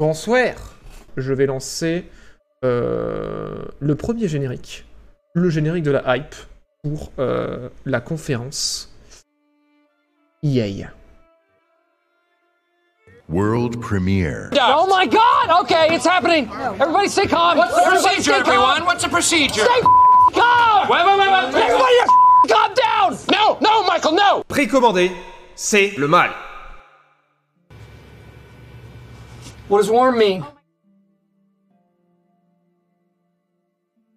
Bonsoir Je vais lancer euh, le premier générique. Le générique de la hype pour euh, la conférence EA. World premiere. Oh my god! Okay, it's happening! Everybody stay calm! What's the Everybody procedure, stay calm. everyone? What's the procedure? Stay calm! Wait, wait, wait, wait. Everybody calm down! No, no, Michael, no! Précommandé, c'est le mal.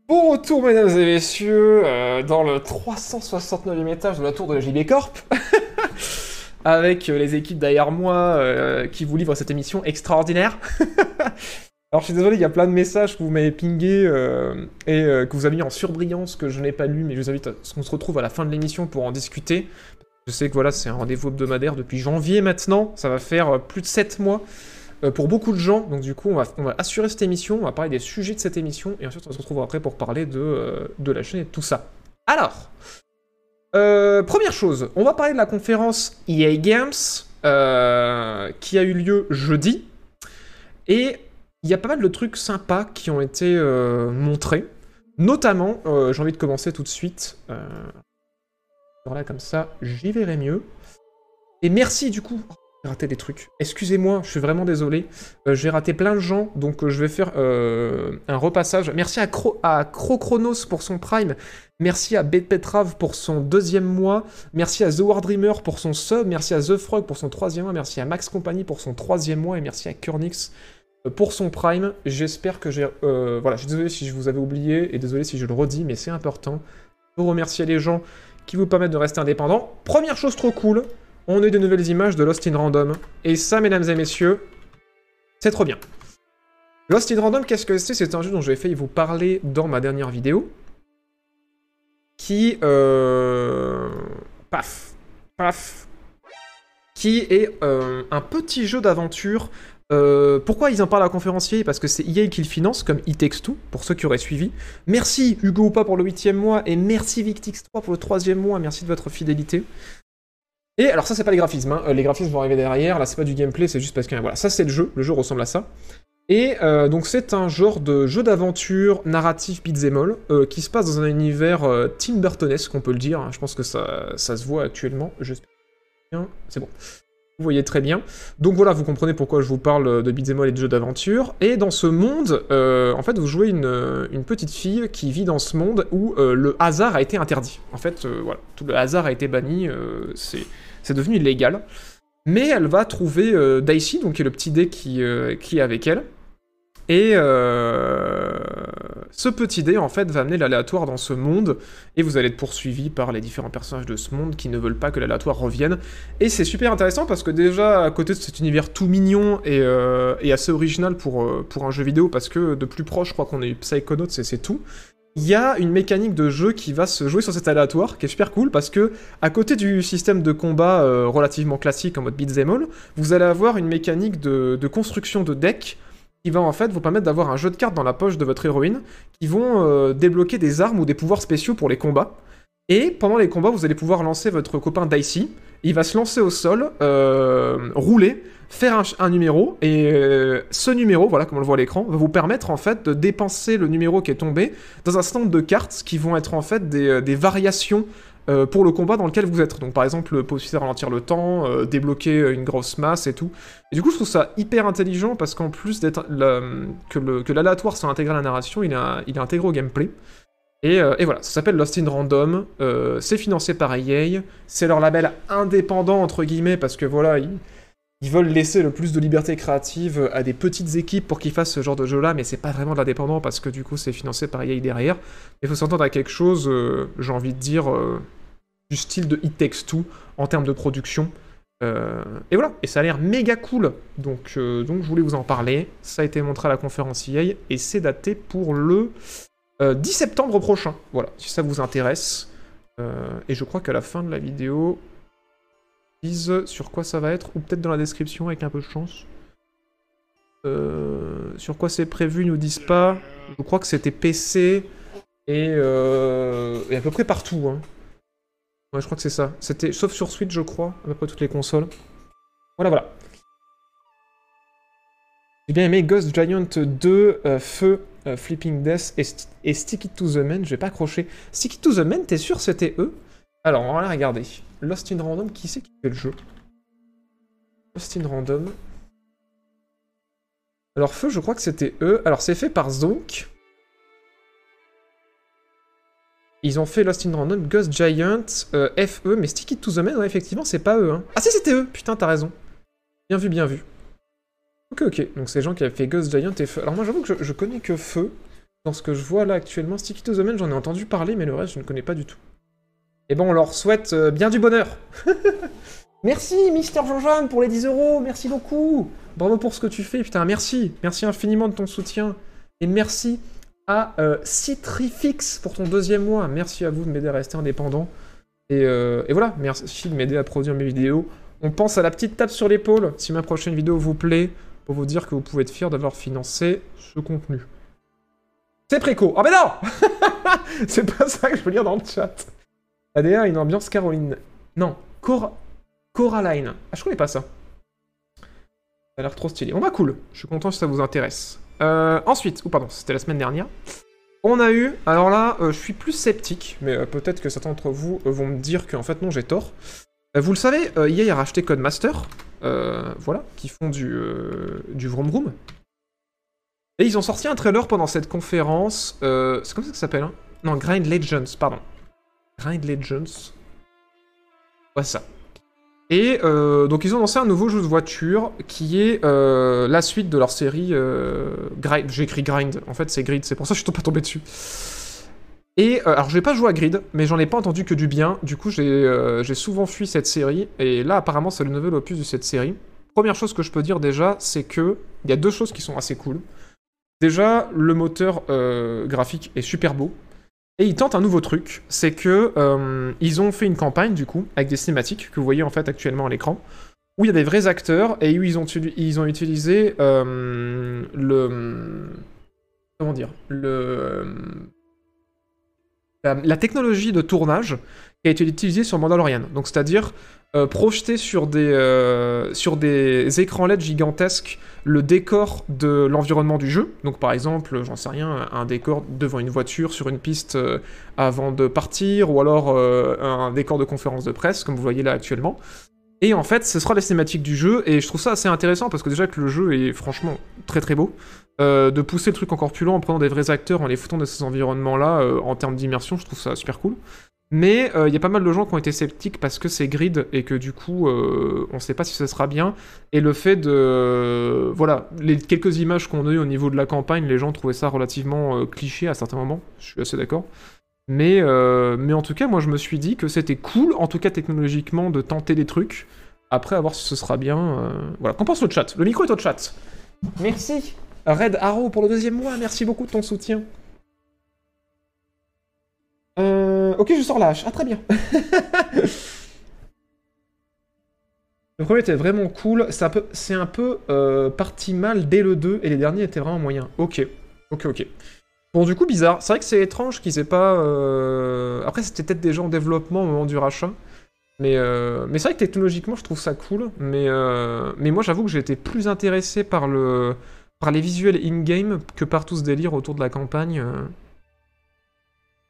Bon retour, mesdames et messieurs, euh, dans le 369e étage de la tour de la JB Corp. Avec euh, les équipes derrière moi euh, qui vous livrent cette émission extraordinaire. Alors je suis désolé, il y a plein de messages que vous m'avez pingés et que vous avez mis en surbrillance que je n'ai pas lu, mais je vous invite à ce qu'on se retrouve à la fin de l'émission pour en discuter. Je sais que voilà, c'est un rendez-vous hebdomadaire depuis janvier maintenant, ça va faire plus de 7 mois pour beaucoup de gens. Donc du coup, on va, assurer cette émission, on va parler des sujets de cette émission, et ensuite on se retrouve après pour parler de, euh, de la chaîne et de tout ça. Alors, euh, première chose, on va parler de la conférence EA Games euh, qui a eu lieu jeudi, et il y a pas mal de trucs sympas qui ont été euh, montrés. Notamment, euh, j'ai envie de commencer tout de suite. Euh, voilà, comme ça, j'y verrai mieux. Et merci du coup. J'ai raté des trucs. Excusez-moi, je suis vraiment désolé. Euh, j'ai raté plein de gens, donc euh, je vais faire euh, un repassage. Merci à, Cro à Crochronos pour son prime. Merci à Petrav pour son deuxième mois. Merci à The War Dreamer pour son sub. Merci à The Frog pour son troisième mois. Merci à Max Company pour son troisième mois. Et merci à Kurnix pour son prime. J'espère que j'ai... voilà, je suis désolé si je vous avais oublié et désolé si je le redis, mais c'est important. Vous remercier les gens qui vous permettent de rester indépendant. Première chose trop cool, on a eu de nouvelles images de Lost in Random. Et ça, mesdames et messieurs, c'est trop bien. Lost in Random, qu'est-ce que c'est? C'est un jeu dont j'ai failli vous parler dans ma dernière vidéo. Qui... Euh... Paf. Paf. Qui est euh, un petit jeu d'aventure euh, pourquoi ils en parlent à conférencier? Parce que c'est EA qui le finance, comme It Takes Two, pour ceux qui auraient suivi. Merci Hugo Oupa pour le huitième mois, et merci Victix3 pour le troisième mois, merci de votre fidélité. Et alors ça c'est pas les graphismes, hein. Euh, les graphismes vont arriver derrière, là c'est pas du gameplay, c'est juste parce que voilà, ça c'est le jeu, le jeu ressemble à ça. Et euh, donc c'est un genre de jeu d'aventure narratif beat'em euh, qui se passe dans un univers euh, Tim Burtonesque, on peut le dire, hein. je pense que ça, ça se voit actuellement, j'espère bien, c'est bon. Vous voyez très bien. Donc voilà, vous comprenez pourquoi je vous parle de beat'em all et de jeux d'aventure. Et dans ce monde, en fait, vous jouez une, une petite fille qui vit dans ce monde où le hasard a été interdit. En fait, voilà, tout le hasard a été banni, c'est c'est devenu illégal. Mais elle va trouver euh, Daisy, donc qui est le petit dé qui, euh, qui est avec elle. Et euh, ce petit dé, en fait, va amener l'aléatoire dans ce monde, et vous allez être poursuivi par les différents personnages de ce monde qui ne veulent pas que l'aléatoire revienne. Et c'est super intéressant parce que déjà, à côté de cet univers tout mignon et, euh, assez original pour, pour un jeu vidéo, parce que de plus proche, je crois qu'on a eu Psychonauts et c'est tout, il y a une mécanique de jeu qui va se jouer sur cet aléatoire, qui est super cool, parce que à côté du système de combat euh, relativement classique en mode beat'em all, vous allez avoir une mécanique de, construction de deck qui va en fait vous permettre d'avoir un jeu de cartes dans la poche de votre héroïne, qui vont euh, débloquer des armes ou des pouvoirs spéciaux pour les combats. Et pendant les combats, vous allez pouvoir lancer votre copain Dicey. Il va se lancer au sol, euh, rouler, faire un, numéro, et euh, ce numéro, voilà comme on le voit à l'écran, va vous permettre en fait de dépenser le numéro qui est tombé dans un stand de cartes qui vont être en fait des, euh, des variations euh, pour le combat dans lequel vous êtes. Donc par exemple, possibilité de ralentir le temps, débloquer une grosse masse et tout. Et du coup, je trouve ça hyper intelligent parce qu'en plus d'être que l'aléatoire soit intégré à la narration, il est, il est intégré au gameplay. Et, et voilà, ça s'appelle Lost in Random, c'est financé par EA, c'est leur label indépendant entre guillemets parce que voilà, ils veulent laisser le plus de liberté créative à des petites équipes pour qu'ils fassent ce genre de jeu-là, mais c'est pas vraiment de l'indépendant parce que du coup c'est financé par EA derrière. Il faut s'entendre à quelque chose, euh, j'ai envie de dire, euh, du style de It Takes Two en termes de production. Euh, et voilà, et ça a l'air méga cool. Donc, donc je voulais vous en parler. Ça a été montré à la conférence EA et c'est daté pour le euh, 10 septembre prochain. Voilà, si ça vous intéresse. Et je crois qu'à la fin de la vidéo, sur quoi ça va être, ou peut-être dans la description avec un peu de chance. Euh, sur quoi c'est prévu, ils nous disent pas. Je crois que c'était PC et, euh, et à peu près partout. Hein. Je crois que c'est ça. C'était sauf sur Switch, je crois, à peu près toutes les consoles. Voilà, voilà. J'ai bien aimé Ghost Giant 2, euh, Feu, Flipping Death et, St- et Stick to the Man. Je vais pas accrocher. Stick to the Man, t'es sûr c'était eux? Alors, on va regarder. Lost in Random, qui c'est qui fait le jeu Lost in Random. Alors, Feu, je crois que c'était eux. Alors, c'est fait par Zonk. Ils ont fait Lost in Random, Ghost Giant, euh, FE, mais Stick It to the Man, ouais, effectivement, c'est pas eux. Hein. Ah si, c'était eux Putain, t'as raison. Bien vu, bien vu. Ok, ok. Donc, c'est les gens qui avaient fait Ghost Giant et Feu. Alors, moi, j'avoue que je, je connais que Feu. Dans ce que je vois là actuellement, Stick It to the Man, j'en ai entendu parler, mais le reste, je ne connais pas du tout. Et bon, on leur souhaite euh, bien du bonheur. merci, Mister Jean-Jean, pour les 10 euros. Merci beaucoup. Bravo pour ce que tu fais. Putain, merci. Merci infiniment de ton soutien. Et merci à euh, Citrifix pour ton deuxième mois. Merci à vous de m'aider à rester indépendant. Et, euh, et voilà, merci de m'aider à produire mes vidéos. On pense à la petite tape sur l'épaule si ma prochaine vidéo vous plaît, pour vous dire que vous pouvez être fier d'avoir financé ce contenu. C'est préco. Ah mais non C'est pas ça que je veux lire dans le chat. ADA une ambiance Caroline. Non, Cor... Coraline. Ah, je connais pas ça. Ça a l'air trop stylé. Bon bah cool, je suis content si ça vous intéresse. Euh, ensuite, ou pardon, c'était la semaine dernière. On a eu, alors là, euh, je suis plus sceptique, mais euh, peut-être que certains d'entre vous vont me dire qu'en fait non, j'ai tort. Vous le savez, EA a racheté Codemaster, voilà, qui font du, du Vroom Vroom. Et ils ont sorti un trailer pendant cette conférence. c'est comme ça que ça s'appelle, hein? Non, Grind Legends, pardon. Grind Legends. C'est ça. Et euh, donc ils ont lancé un nouveau jeu de voiture qui est euh, la suite de leur série euh, Grind. J'ai écrit Grind, en fait c'est Grid, c'est pour ça que je suis pas tombé dessus. Et euh, alors je vais pas jouer à Grid, mais j'en ai pas entendu que du bien. Du coup j'ai j'ai souvent fui cette série et là apparemment c'est le nouvel opus de cette série. Première chose que je peux dire déjà, c'est que il y a deux choses qui sont assez cool. Déjà le moteur graphique est super beau. Et ils tentent un nouveau truc, c'est que euh, ils ont fait une campagne du coup avec des cinématiques que vous voyez en fait actuellement à l'écran, où il y a des vrais acteurs et où ils ont, ils ont utilisé euh, le comment dire le la, la technologie de tournage qui a été utilisée sur Mandalorian. Donc c'est-à-dire euh, projeter sur des euh, sur des écrans LED gigantesques le décor de l'environnement du jeu. Donc par exemple, j'en sais rien, un décor devant une voiture sur une piste euh, avant de partir, ou alors euh, un décor de conférence de presse, comme vous voyez là actuellement. Et en fait, ce sera les cinématiques du jeu, et je trouve ça assez intéressant parce que déjà que le jeu est franchement très très beau. De pousser le truc encore plus loin en prenant des vrais acteurs, en les foutant de ces environnements-là, en termes d'immersion, je trouve ça super cool. Mais il y a pas mal de gens qui ont été sceptiques parce que c'est grid et que du coup, euh, on sait pas si ce sera bien. Et le fait de. Voilà, les quelques images qu'on a eues au niveau de la campagne, les gens trouvaient ça relativement euh, cliché à certains moments. Je suis assez d'accord. Mais, euh, mais en tout cas, moi je me suis dit que c'était cool, en tout cas technologiquement, de tenter des trucs. Après, à voir si ce sera bien. euh, Voilà, qu'en pense le chat? Le micro est au chat. Merci. Red Arrow pour le deuxième mois, merci beaucoup de ton soutien. Euh, ok, je sors la hache. Ah, très bien. le premier était vraiment cool. C'est un peu, c'est un peu euh, parti mal dès le 2 et les derniers étaient vraiment moyens. Ok, ok, ok. Bon, du coup, bizarre. C'est vrai que c'est étrange qu'ils aient pas. euh, Après, c'était peut-être des gens en développement au moment du rachat. Mais, mais c'est vrai que technologiquement, je trouve ça cool. Mais, mais moi, j'avoue que j'ai été plus intéressé par, le... par les visuels in-game que par tout ce délire autour de la campagne.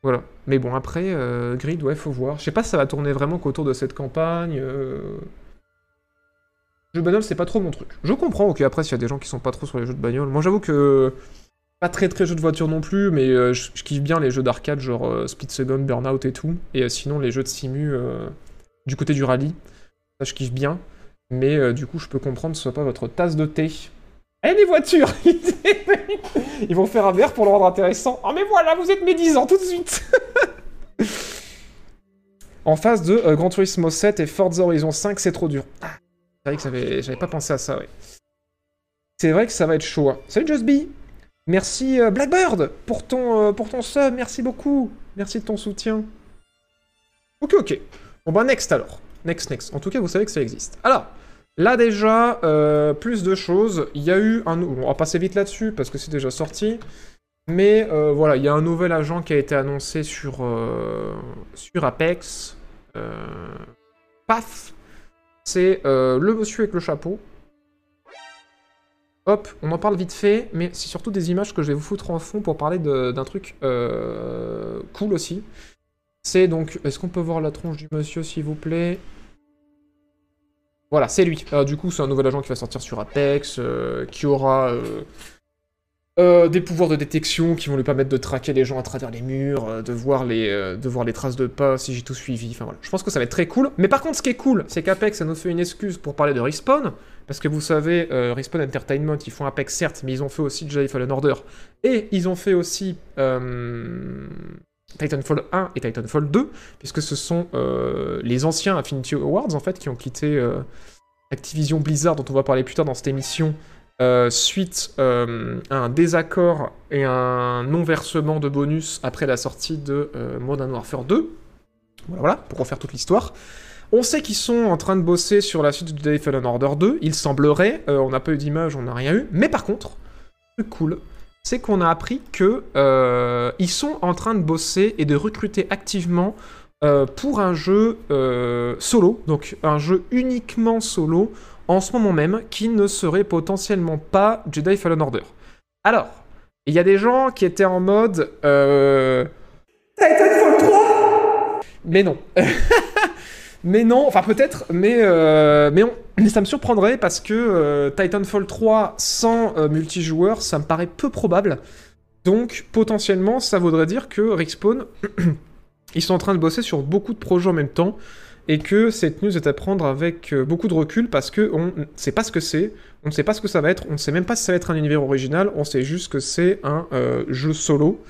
Voilà. Mais bon, après, euh, Grid, ouais, faut voir. Je sais pas si ça va tourner vraiment qu'autour de cette campagne. Euh... Jeux de bagnole, c'est pas trop mon truc. Je comprends, ok, après, s'il y a des gens qui sont pas trop sur les jeux de bagnole. Moi, j'avoue que. Pas très très jeu de voiture non plus, mais euh, je, kiffe bien les jeux d'arcade, genre Speed Second, Burnout et tout. Et sinon, les jeux de simu du côté du rallye, ça, je kiffe bien. Mais du coup, je peux comprendre que ce soit pas votre tasse de thé. Eh, les voitures Ils vont faire un verre pour le rendre intéressant. Oh, mais voilà, vous êtes médisants tout de suite En face de euh, Gran Turismo 7 et Forza Horizon 5, c'est trop dur. Ah, c'est vrai que j'avais pas pensé à ça, ouais. C'est vrai que ça va être chaud. hein. Salut Just Be Merci euh, Blackbird pour ton, euh, pour ton sub, merci beaucoup. Merci de ton soutien. Ok, ok. Bon bah next alors. Next, next. En tout cas, vous savez que ça existe. Alors, là déjà, euh, plus de choses. Il y a eu un... On va passer vite là-dessus parce que c'est déjà sorti. Mais euh, voilà, il y a un nouvel agent qui a été annoncé sur, euh, sur Apex. Paf C'est le monsieur avec le chapeau. Hop, on en parle vite fait, mais c'est surtout des images que je vais vous foutre en fond pour parler d'un truc cool aussi. C'est donc, est-ce qu'on peut voir la tronche du monsieur s'il vous plaît? Voilà, c'est lui. Euh, du coup, c'est un nouvel agent qui va sortir sur Apex, euh, qui aura euh, des pouvoirs de détection qui vont lui permettre de traquer les gens à travers les murs, de, voir les, traces de pas si j'ai tout suivi. Je pense que ça va être très cool. Mais par contre, ce qui est cool, c'est qu'Apex, ça nous fait une excuse pour parler de Respawn. Parce que vous savez, Respawn Entertainment, ils font Apex certes, mais ils ont fait aussi Jedi Fallen Order. Et ils ont fait aussi Titanfall 1 et Titanfall 2, puisque ce sont euh, les anciens Affinity Awards, en fait, qui ont quitté euh, Activision Blizzard, dont on va parler plus tard dans cette émission, euh, suite à un désaccord et un non-versement de bonus après la sortie de Modern Warfare 2. Voilà, voilà, pour refaire toute l'histoire. On sait qu'ils sont en train de bosser sur la suite de Jedi Fallen Order 2, il semblerait, on n'a pas eu d'image, on n'a rien eu, mais par contre, cool, c'est qu'on a appris que euh, ils sont en train de bosser et de recruter activement euh, pour un jeu euh, solo, donc un jeu uniquement solo, en ce moment même, qui ne serait potentiellement pas Jedi Fallen Order. Alors, il y a des gens qui étaient en mode... Titanfall 3 Mais non. mais non, enfin peut-être, mais, euh, mais, ça me surprendrait parce que euh, Titanfall 3 sans euh, multijoueur, ça me paraît peu probable. Donc potentiellement, ça voudrait dire que Respawn, ils sont en train de bosser sur beaucoup de projets en même temps et que cette news est à prendre avec beaucoup de recul parce que on ne sait pas ce que c'est, on ne sait pas ce que ça va être, on ne sait même pas si ça va être un univers original, on sait juste que c'est un jeu solo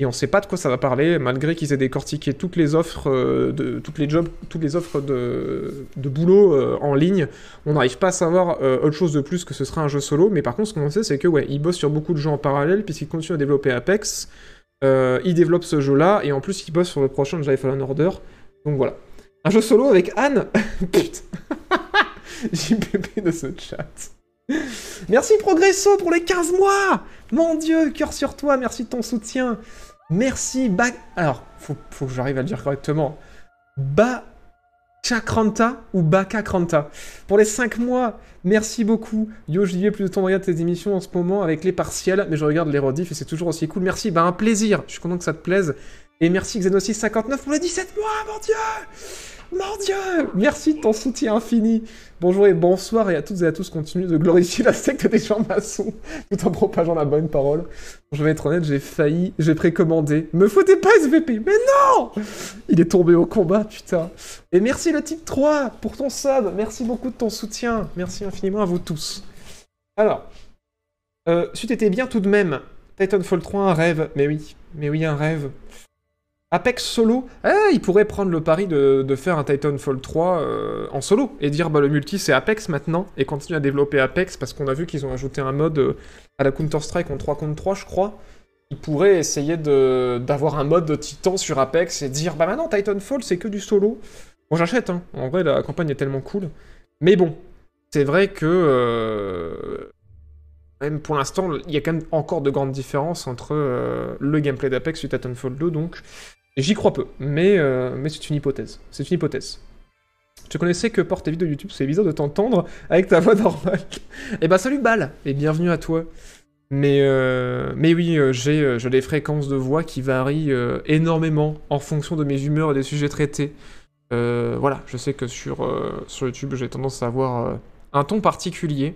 et on sait pas de quoi ça va parler malgré qu'ils aient décortiqué toutes les offres euh, de toutes les jobs, toutes les offres de, boulot euh, en ligne, on n'arrive pas à savoir euh, autre chose de plus que ce sera un jeu solo, mais par contre ce qu'on sait c'est que ouais, ils bossent sur beaucoup de jeux en parallèle puisqu'ils continuent à développer Apex. Ils développent ce jeu-là, et en plus, ils bossent sur le prochain Jedi Fallen Order. Donc voilà. Un jeu solo avec Anne Putain JPP de ce chat. Merci Progresso pour les 15 mois Mon dieu, cœur sur toi, merci de ton soutien. Merci Ba... Alors, faut, faut que j'arrive à le dire correctement. Ba... Chakranta ou Baka Kranta? Pour les 5 mois, merci beaucoup. Yo, ai plus de temps de regarder tes émissions en ce moment avec les partiels, mais je regarde les rediffs et c'est toujours aussi cool. Merci, bah un plaisir. Je suis content que ça te plaise. Et merci Xenos659 pour les 17 mois, mon dieu Mon dieu Merci de ton soutien infini. Bonjour et bonsoir et à toutes et à tous, continuez de glorifier la secte des gens maçons tout en propageant la bonne parole. Je vais être honnête, j'ai failli, j'ai précommandé. Me foutez pas SVP, mais non Il est tombé au combat, putain. Et merci le type 3 pour ton sub, merci beaucoup de ton soutien. Merci infiniment à vous tous. Alors, euh, c'eût été bien tout de même. Titanfall 3, un rêve. Mais oui, mais oui, un rêve. Apex solo, eh, il pourrait prendre le pari de, faire un Titanfall 3 euh, en solo et dire bah le multi c'est Apex maintenant et continuer à développer Apex parce qu'on a vu qu'ils ont ajouté un mode euh, à la Counter-Strike en 3 contre 3 je crois. Ils pourraient essayer d'avoir un mode de titan sur Apex et dire bah maintenant Titanfall c'est que du solo. Bon j'achète hein, en vrai la campagne est tellement cool. Mais bon, c'est vrai que euh, même pour l'instant, il y a quand même encore de grandes différences entre le gameplay d'Apex et Titanfall 2, donc j'y crois peu, mais, euh, mais c'est une hypothèse. C'est une hypothèse. Je connaissais que pour tes vidéos YouTube, c'est bizarre de t'entendre avec ta voix normale. Eh ben salut Bal, et bienvenue à toi. Mais, euh, mais oui, euh, j'ai euh, j'ai des fréquences de voix qui varient énormément en fonction de mes humeurs et des sujets traités. Voilà, je sais que sur, sur YouTube, j'ai tendance à avoir un ton particulier,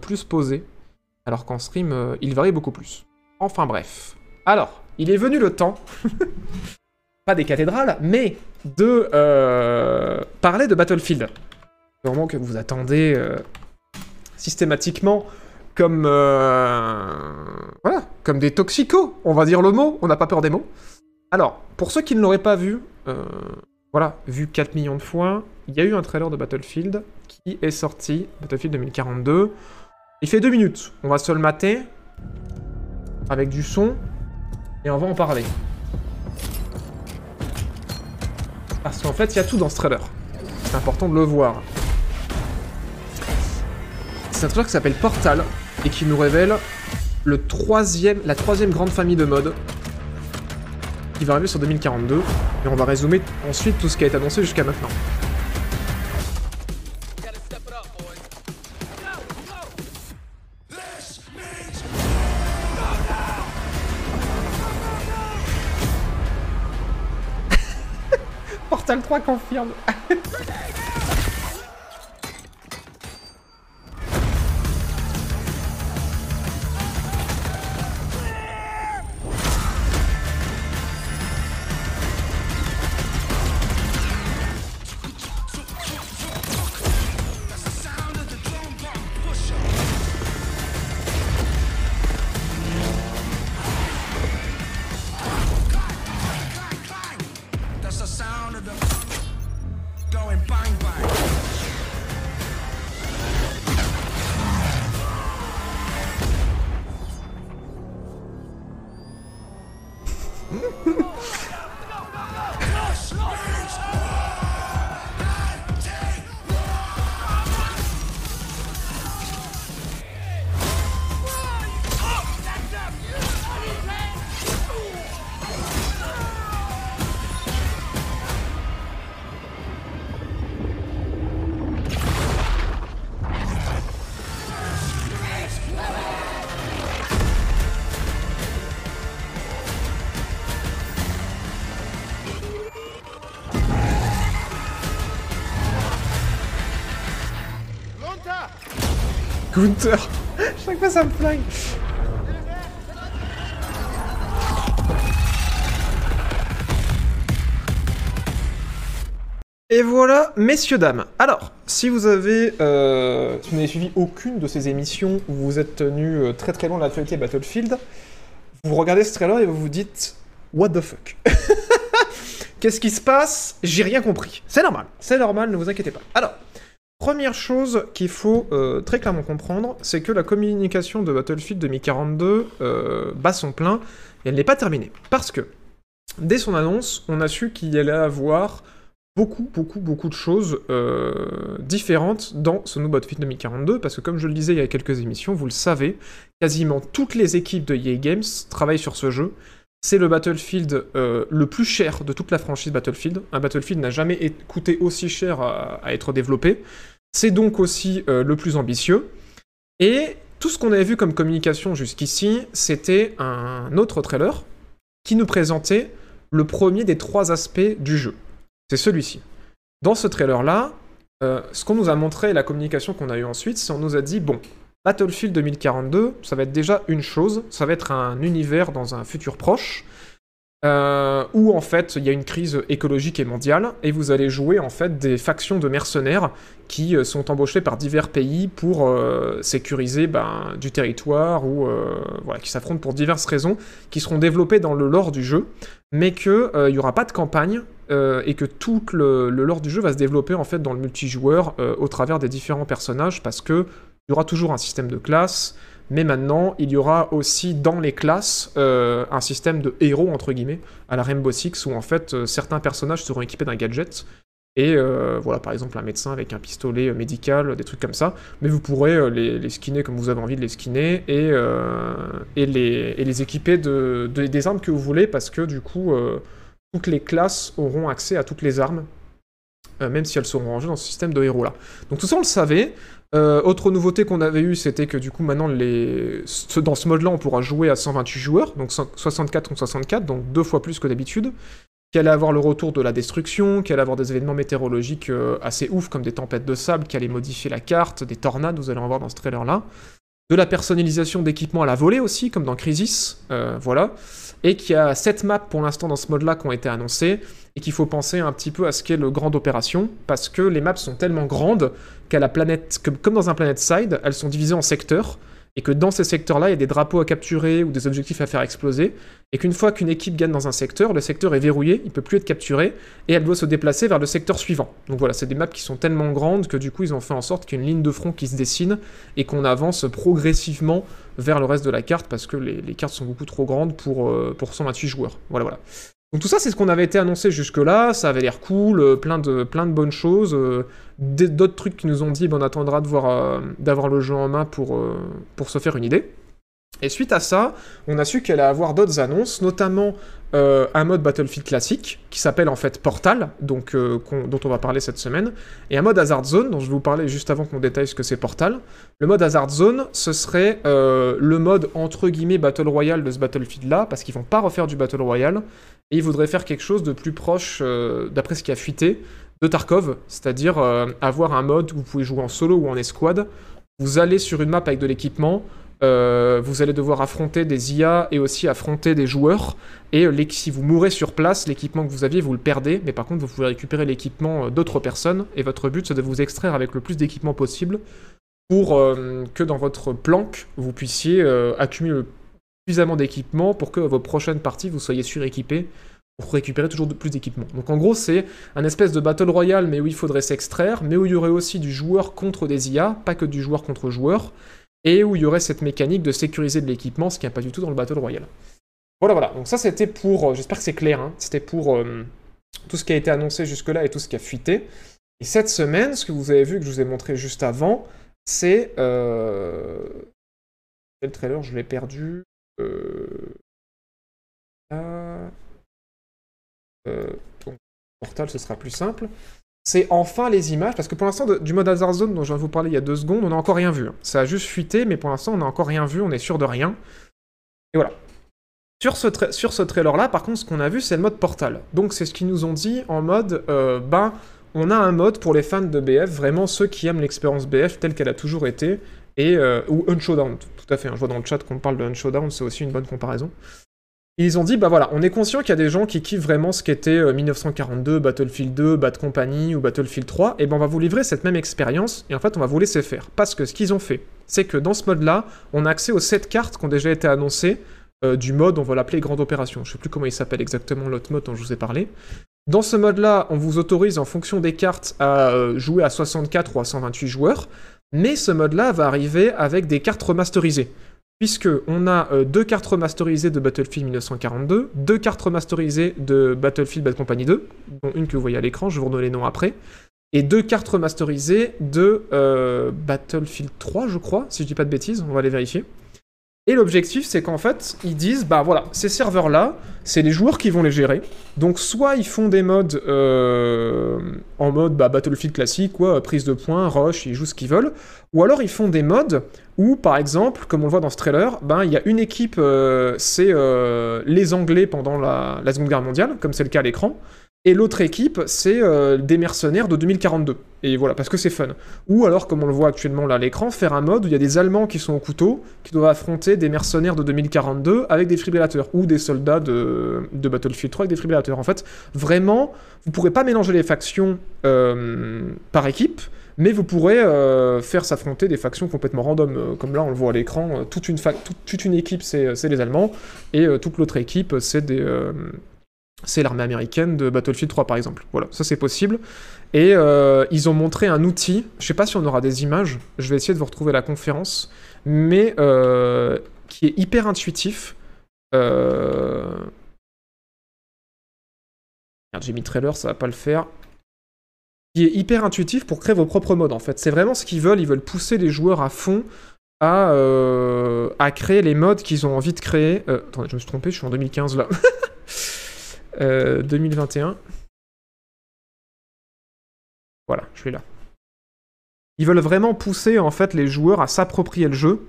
plus posé, alors qu'en stream, il varie beaucoup plus. Enfin bref. Alors, il est venu le temps, pas des cathédrales, mais de euh, parler de Battlefield. Vraiment que vous attendez euh, systématiquement comme euh, comme des toxicos, on va dire le mot, on n'a pas peur des mots. Alors, pour ceux qui ne l'auraient pas vu, voilà, vu 4 millions de fois, il y a eu un trailer de Battlefield qui est sorti, Battlefield 2042. Il fait 2 minutes, on va se le mater avec du son et on va en parler. Parce qu'en fait, il y a tout dans ce trailer. C'est important de le voir. C'est un trailer qui s'appelle Portal et qui nous révèle la troisième grande famille de modes qui va arriver sur 2042 et on va résumer ensuite tout ce qui a été annoncé jusqu'à maintenant. Portal 3 confirme. Gunther Chaque fois ça me flingue Et voilà, messieurs, dames. Alors, si vous avez, euh, si vous n'avez suivi aucune de ces émissions où vous êtes tenu euh, très très loin de l'actualité Battlefield, vous regardez ce trailer et vous vous dites What the fuck? Qu'est-ce qui se passe? J'ai rien compris. C'est normal, c'est normal, ne vous inquiétez pas. Alors, Première chose qu'il faut euh, très clairement comprendre, c'est que la communication de Battlefield 2042 euh, bat son plein et elle n'est pas terminée. Parce que, dès son annonce, on a su qu'il y allait avoir beaucoup, beaucoup, beaucoup de choses euh, différentes dans ce nouveau Battlefield 2042, parce que comme je le disais il y a quelques émissions, vous le savez, quasiment toutes les équipes de EA Games travaillent sur ce jeu. C'est le Battlefield euh, le plus cher de toute la franchise Battlefield. Un Battlefield n'a jamais coûté aussi cher à être développé. C'est donc aussi euh, le plus ambitieux. Et tout ce qu'on avait vu comme communication jusqu'ici, c'était un autre trailer qui nous présentait le premier des trois aspects du jeu. C'est celui-ci. Dans ce trailer-là, euh, ce qu'on nous a montré, la communication qu'on a eue ensuite, c'est on nous a dit, bon, Battlefield 2042, ça va être déjà une chose, ça va être un univers dans un futur proche, euh, où en fait il y a une crise écologique et mondiale, et vous allez jouer en fait des factions de mercenaires qui euh, sont embauchés par divers pays pour euh, sécuriser ben, du territoire, ou euh, qui s'affrontent pour diverses raisons, qui seront développées dans le lore du jeu, mais qu'il n'y aura pas de campagne, et que tout le, le lore du jeu va se développer en fait dans le multijoueur au travers des différents personnages, parce que il y aura toujours un système de classe, mais maintenant il y aura aussi dans les classes euh, un système de héros entre guillemets à la Rainbow Six où en fait euh, certains personnages seront équipés d'un gadget et euh, voilà par exemple un médecin avec un pistolet médical, des trucs comme ça, mais vous pourrez les, les skinner comme vous avez envie de les skinner et, les, équiper de, de- des armes que vous voulez parce que du coup toutes les classes auront accès à toutes les armes même si elles seront rangées dans ce système de héros là. Donc tout ça on le savait. Euh, autre nouveauté qu'on avait eue, c'était que du coup maintenant dans ce mode-là, on pourra jouer à 128 joueurs, donc 64 contre 64, donc deux fois plus que d'habitude. Qu'il allait avoir le retour de la destruction, qu'il allait avoir des événements météorologiques euh, assez ouf comme des tempêtes de sable, qui allaient modifier la carte, des tornades, vous allez en voir dans ce trailer-là. De la personnalisation d'équipements à la volée aussi, comme dans Crisis, euh, voilà. Et qu'il y a 7 maps pour l'instant dans ce mode-là qui ont été annoncées, et qu'il faut penser un petit peu à ce qu'est le Grande Opération, parce que les maps sont tellement grandes qu'à la planète, comme dans un Planet Side, elles sont divisées en secteurs, et que dans ces secteurs-là, il y a des drapeaux à capturer ou des objectifs à faire exploser, et qu'une fois qu'une équipe gagne dans un secteur, le secteur est verrouillé, il peut plus être capturé, et elle doit se déplacer vers le secteur suivant. Donc voilà, c'est des maps qui sont tellement grandes que du coup, ils ont fait en sorte qu'il y ait une ligne de front qui se dessine, et qu'on avance progressivement vers le reste de la carte, parce que les, les cartes sont beaucoup trop grandes pour, euh, pour 128 joueurs. Voilà, voilà. Donc tout ça, c'est ce qu'on avait été annoncé jusque-là, ça avait l'air cool, euh, plein, de, plein de bonnes choses, euh, d'autres trucs qui nous ont dit, ben, on attendra euh, d'avoir le jeu en main pour, pour se faire une idée. Et suite à ça, on a su qu'elle allait avoir d'autres annonces, notamment un mode Battlefield classique, qui s'appelle en fait Portal, donc, dont on va parler cette semaine, et un mode Hazard Zone, dont je vais vous parler juste avant qu'on détaille ce que c'est Portal. Le mode Hazard Zone, ce serait le mode entre guillemets Battle Royale de ce Battlefield-là, parce qu'ils vont pas refaire du Battle Royale, et ils voudraient faire quelque chose de plus proche, euh, d'après ce qui a fuité, de Tarkov, c'est-à-dire euh, avoir un mode où vous pouvez jouer en solo ou en escouade. Vous allez sur une map avec de l'équipement, euh, vous allez devoir affronter des IA et aussi affronter des joueurs. Et si vous mourrez sur place, l'équipement que vous aviez, vous le perdez. Mais par contre, vous pouvez récupérer l'équipement d'autres personnes. Et votre but, c'est de vous extraire avec le plus d'équipement possible pour que dans votre planque, vous puissiez accumuler le- suffisamment d'équipement pour que vos prochaines parties, vous soyez suréquipés pour récupérer toujours plus d'équipement. Donc en gros, c'est un espèce de battle royale, mais où il faudrait s'extraire, mais où il y aurait aussi du joueur contre des IA, pas que du joueur contre joueur, et où il y aurait cette mécanique de sécuriser de l'équipement, ce qui n'est pas du tout dans le battle royale. Voilà, voilà. Donc ça, c'était pour. euh, J'espère que c'est clair. hein, C'était pour euh, tout ce qui a été annoncé jusque-là et tout ce qui a fuité. Et cette semaine, ce que vous avez vu que je vous ai montré juste avant, c'est. Euh... Le trailer, je l'ai perdu? Euh... Euh, Portal, ce sera plus simple. C'est enfin les images, parce que pour l'instant, du mode Hazard Zone dont je viens de vous parler il y a deux secondes, on n'a encore rien vu. hein. Ça a juste fuité, mais pour l'instant, on n'a encore rien vu, on est sûr de rien. Et voilà. Sur ce, ce trailer-là, par contre, ce qu'on a vu, c'est le mode Portal. Donc, c'est ce qu'ils nous ont dit en mode, euh, ben, on a un mode pour les fans de BF, vraiment ceux qui aiment l'expérience BF telle qu'elle a toujours été, et, euh, ou Unshowdown, tout à fait. hein. Je vois dans le chat qu'on parle de Unshowdown, c'est aussi une bonne comparaison. Ils ont dit, bah voilà, on est conscient qu'il y a des gens qui kiffent vraiment ce qu'était euh, 1942, Battlefield 2, Bad Company ou Battlefield 3, et ben on va vous livrer cette même expérience, et en fait on va vous laisser faire. Parce que ce qu'ils ont fait, c'est que dans ce mode-là, on a accès aux 7 cartes qui ont déjà été annoncées, euh, du mode, on va l'appeler Grande Opération. Je sais plus comment il s'appelle exactement l'autre mode dont je vous ai parlé. Dans ce mode-là, on vous autorise en fonction des cartes à euh, jouer à 64 ou à 128 joueurs, mais ce mode-là va arriver avec des cartes remasterisées puisque on a euh, deux cartes remasterisées de Battlefield 1942, deux cartes remasterisées de Battlefield Bad Company 2, dont une que vous voyez à l'écran, je vous redonne les noms après, et deux cartes remasterisées de euh, Battlefield 3, je crois, si je dis pas de bêtises, on va les vérifier. Et l'objectif, c'est qu'en fait, ils disent, bah voilà, ces serveurs-là, c'est les joueurs qui vont les gérer. Donc soit ils font des modes euh, en mode bah, Battlefield classique, quoi, prise de points, rush, ils jouent ce qu'ils veulent, ou alors ils font des modes où, par exemple, comme on le voit dans ce trailer, ben il y a une équipe, euh, c'est euh, les Anglais pendant la, la Seconde Guerre mondiale, comme c'est le cas à l'écran, et l'autre équipe, c'est euh, des mercenaires de 2042. Et voilà, parce que c'est fun. Ou alors, comme on le voit actuellement là à l'écran, faire un mode où il y a des Allemands qui sont au couteau, qui doivent affronter des mercenaires de 2042 avec des fibrillateurs, ou des soldats de, Battlefield 3 avec des fibrillateurs. En fait, vraiment, vous pourrez pas mélanger les factions euh, par équipe, mais vous pourrez euh, faire s'affronter des factions complètement random, comme là on le voit à l'écran, toute, toute, toute une équipe c'est les Allemands, et toute l'autre équipe c'est des... c'est l'armée américaine de Battlefield 3 par exemple. Voilà, ça c'est possible. Et euh, ils ont montré un outil, je sais pas si on aura des images, je vais essayer de vous retrouver la conférence, mais euh, qui est hyper intuitif. Euh... Merde, j'ai mis trailer, ça va pas le faire qui est hyper intuitif pour créer vos propres modes en fait. C'est vraiment ce qu'ils veulent, ils veulent pousser les joueurs à fond à, à créer les modes qu'ils ont envie de créer. Attendez, je me suis trompé, je suis en 2015 là. Euh, 2021. Voilà, je suis là. Ils veulent vraiment pousser en fait les joueurs à s'approprier le jeu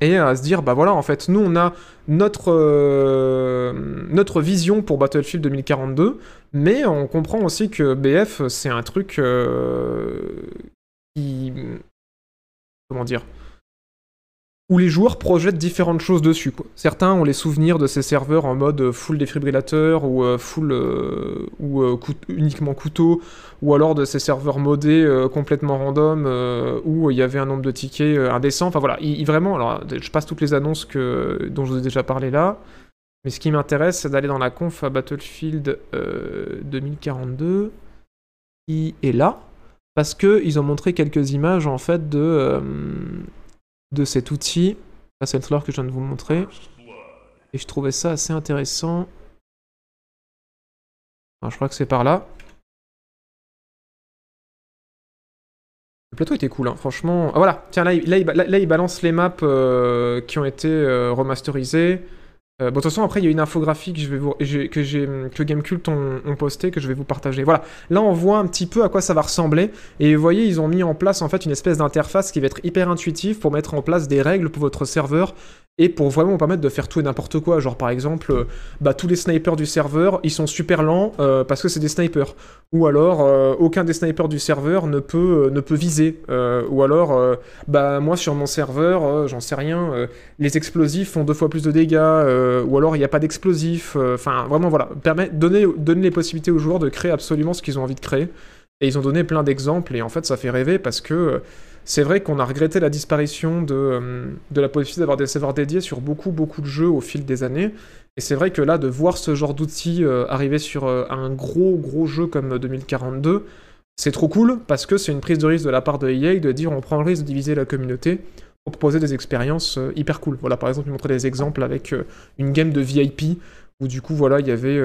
et à se dire bah voilà en fait nous on a notre euh, vision pour Battlefield 2042 mais on comprend aussi que BF c'est un truc euh, qui comment dire où les joueurs projettent différentes choses dessus. Quoi. Certains ont les souvenirs de ces serveurs en mode full défibrillateur ou euh, full euh, ou euh, uniquement couteau, ou alors de ces serveurs modés euh, complètement random euh, où il y avait un nombre de tickets euh, indécent. Enfin voilà, il, il vraiment. Alors, je passe toutes les annonces que dont je vous ai déjà parlé là. Mais ce qui m'intéresse, c'est d'aller dans la conf à Battlefield euh, 2042, qui est là, parce que ils ont montré quelques images en fait de euh, de cet outil. Ça, c'est le trailer que je viens de vous montrer. Et je trouvais ça assez intéressant. Je crois que c'est par là. Le plateau était cool, hein, franchement. Ah, voilà, tiens, là, là, il balance les maps euh, qui ont été euh, remasterisées. Euh, bon, de toute façon, après, il y a une infographie que, je vais vous, que Gamecult ont, ont posté, que je vais vous partager. Voilà, là, on voit un petit peu à quoi ça va ressembler. Et vous voyez, ils ont mis en place, en fait, une espèce d'interface qui va être hyper intuitive pour mettre en place des règles pour votre serveur et pour vraiment permettre de faire tout et n'importe quoi. Genre, par exemple, euh, bah, tous les snipers du serveur, ils sont super lents euh, parce que c'est des snipers. Ou alors, euh, aucun des snipers du serveur ne peut, ne peut viser. Ou alors, bah, moi, sur mon serveur, j'en sais rien, les explosifs font deux fois plus de dégâts. ou alors, il n'y a pas d'explosifs. Enfin, vraiment, voilà. Permet, donner, donner les possibilités aux joueurs de créer absolument ce qu'ils ont envie de créer. Et ils ont donné plein d'exemples. Et en fait, ça fait rêver parce que... c'est vrai qu'on a regretté la disparition de, euh, la possibilité d'avoir des serveurs dédiés sur beaucoup, beaucoup de jeux au fil des années. Et c'est vrai que là, de voir ce genre d'outil euh, arriver sur euh, un gros, gros jeu comme 2042, c'est trop cool parce que c'est une prise de risque de la part de EA de dire on prend le risque de diviser la communauté pour proposer des expériences hyper cool. Voilà, par exemple, ils montraient des exemples avec une game de VIP où du coup, voilà, il y avait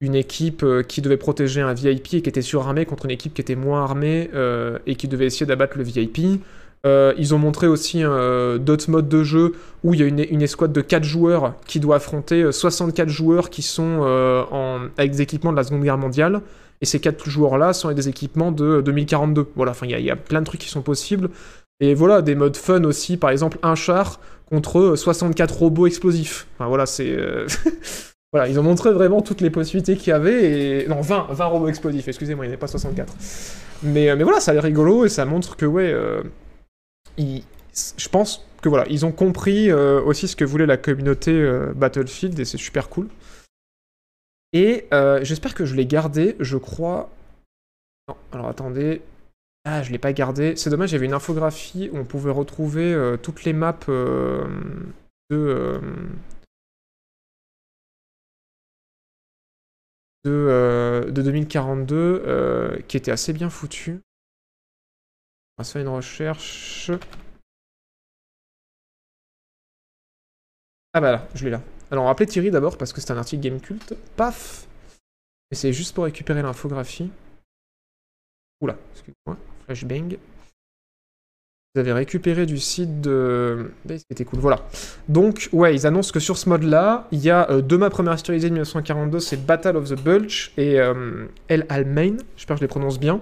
une équipe euh, qui devait protéger un VIP et qui était surarmée contre une équipe qui était moins armée euh, et qui devait essayer d'abattre le VIP. Euh, ils ont montré aussi d'autres modes de jeu où il y a une, escouade de 4 joueurs qui doit affronter euh, 64 joueurs qui sont avec des équipements de la Seconde Guerre mondiale. Et ces 4 joueurs-là sont avec des équipements de 2042. Voilà, enfin, il y, a- plein de trucs qui sont possibles. Et voilà, des modes fun aussi, par exemple, un char contre 64 robots explosifs. Voilà, c'est. Voilà, ils ont montré vraiment toutes les possibilités qu'il y avait. Et... Non, 20, 20 robots explosifs, excusez-moi, il n'y en a pas 64. Mais, euh, mais voilà, ça a rigolo et ça montre que, ouais, euh, je pense que voilà, ils ont compris euh, aussi ce que voulait la communauté Battlefield et c'est super cool. Et j'espère que je l'ai gardé, je crois. Non, alors attendez. Ah, je l'ai pas gardé. C'est dommage, avait une infographie où on pouvait retrouver toutes les maps de. De, euh, de 2042 euh, qui était assez bien foutu. On va faire une recherche. Ah bah là, je l'ai là. Alors appeler Thierry d'abord parce que c'est un article Gamecult. Paf Et c'est juste pour récupérer l'infographie. Oula, excuse-moi. Flashbang. Vous avez récupéré du site de... C'était cool, voilà. Donc, ouais, ils annoncent que sur ce mode-là, il y a euh, deux maps remasterisées de 1942, c'est Battle of the Bulge et euh, El Almain, j'espère que je les prononce bien.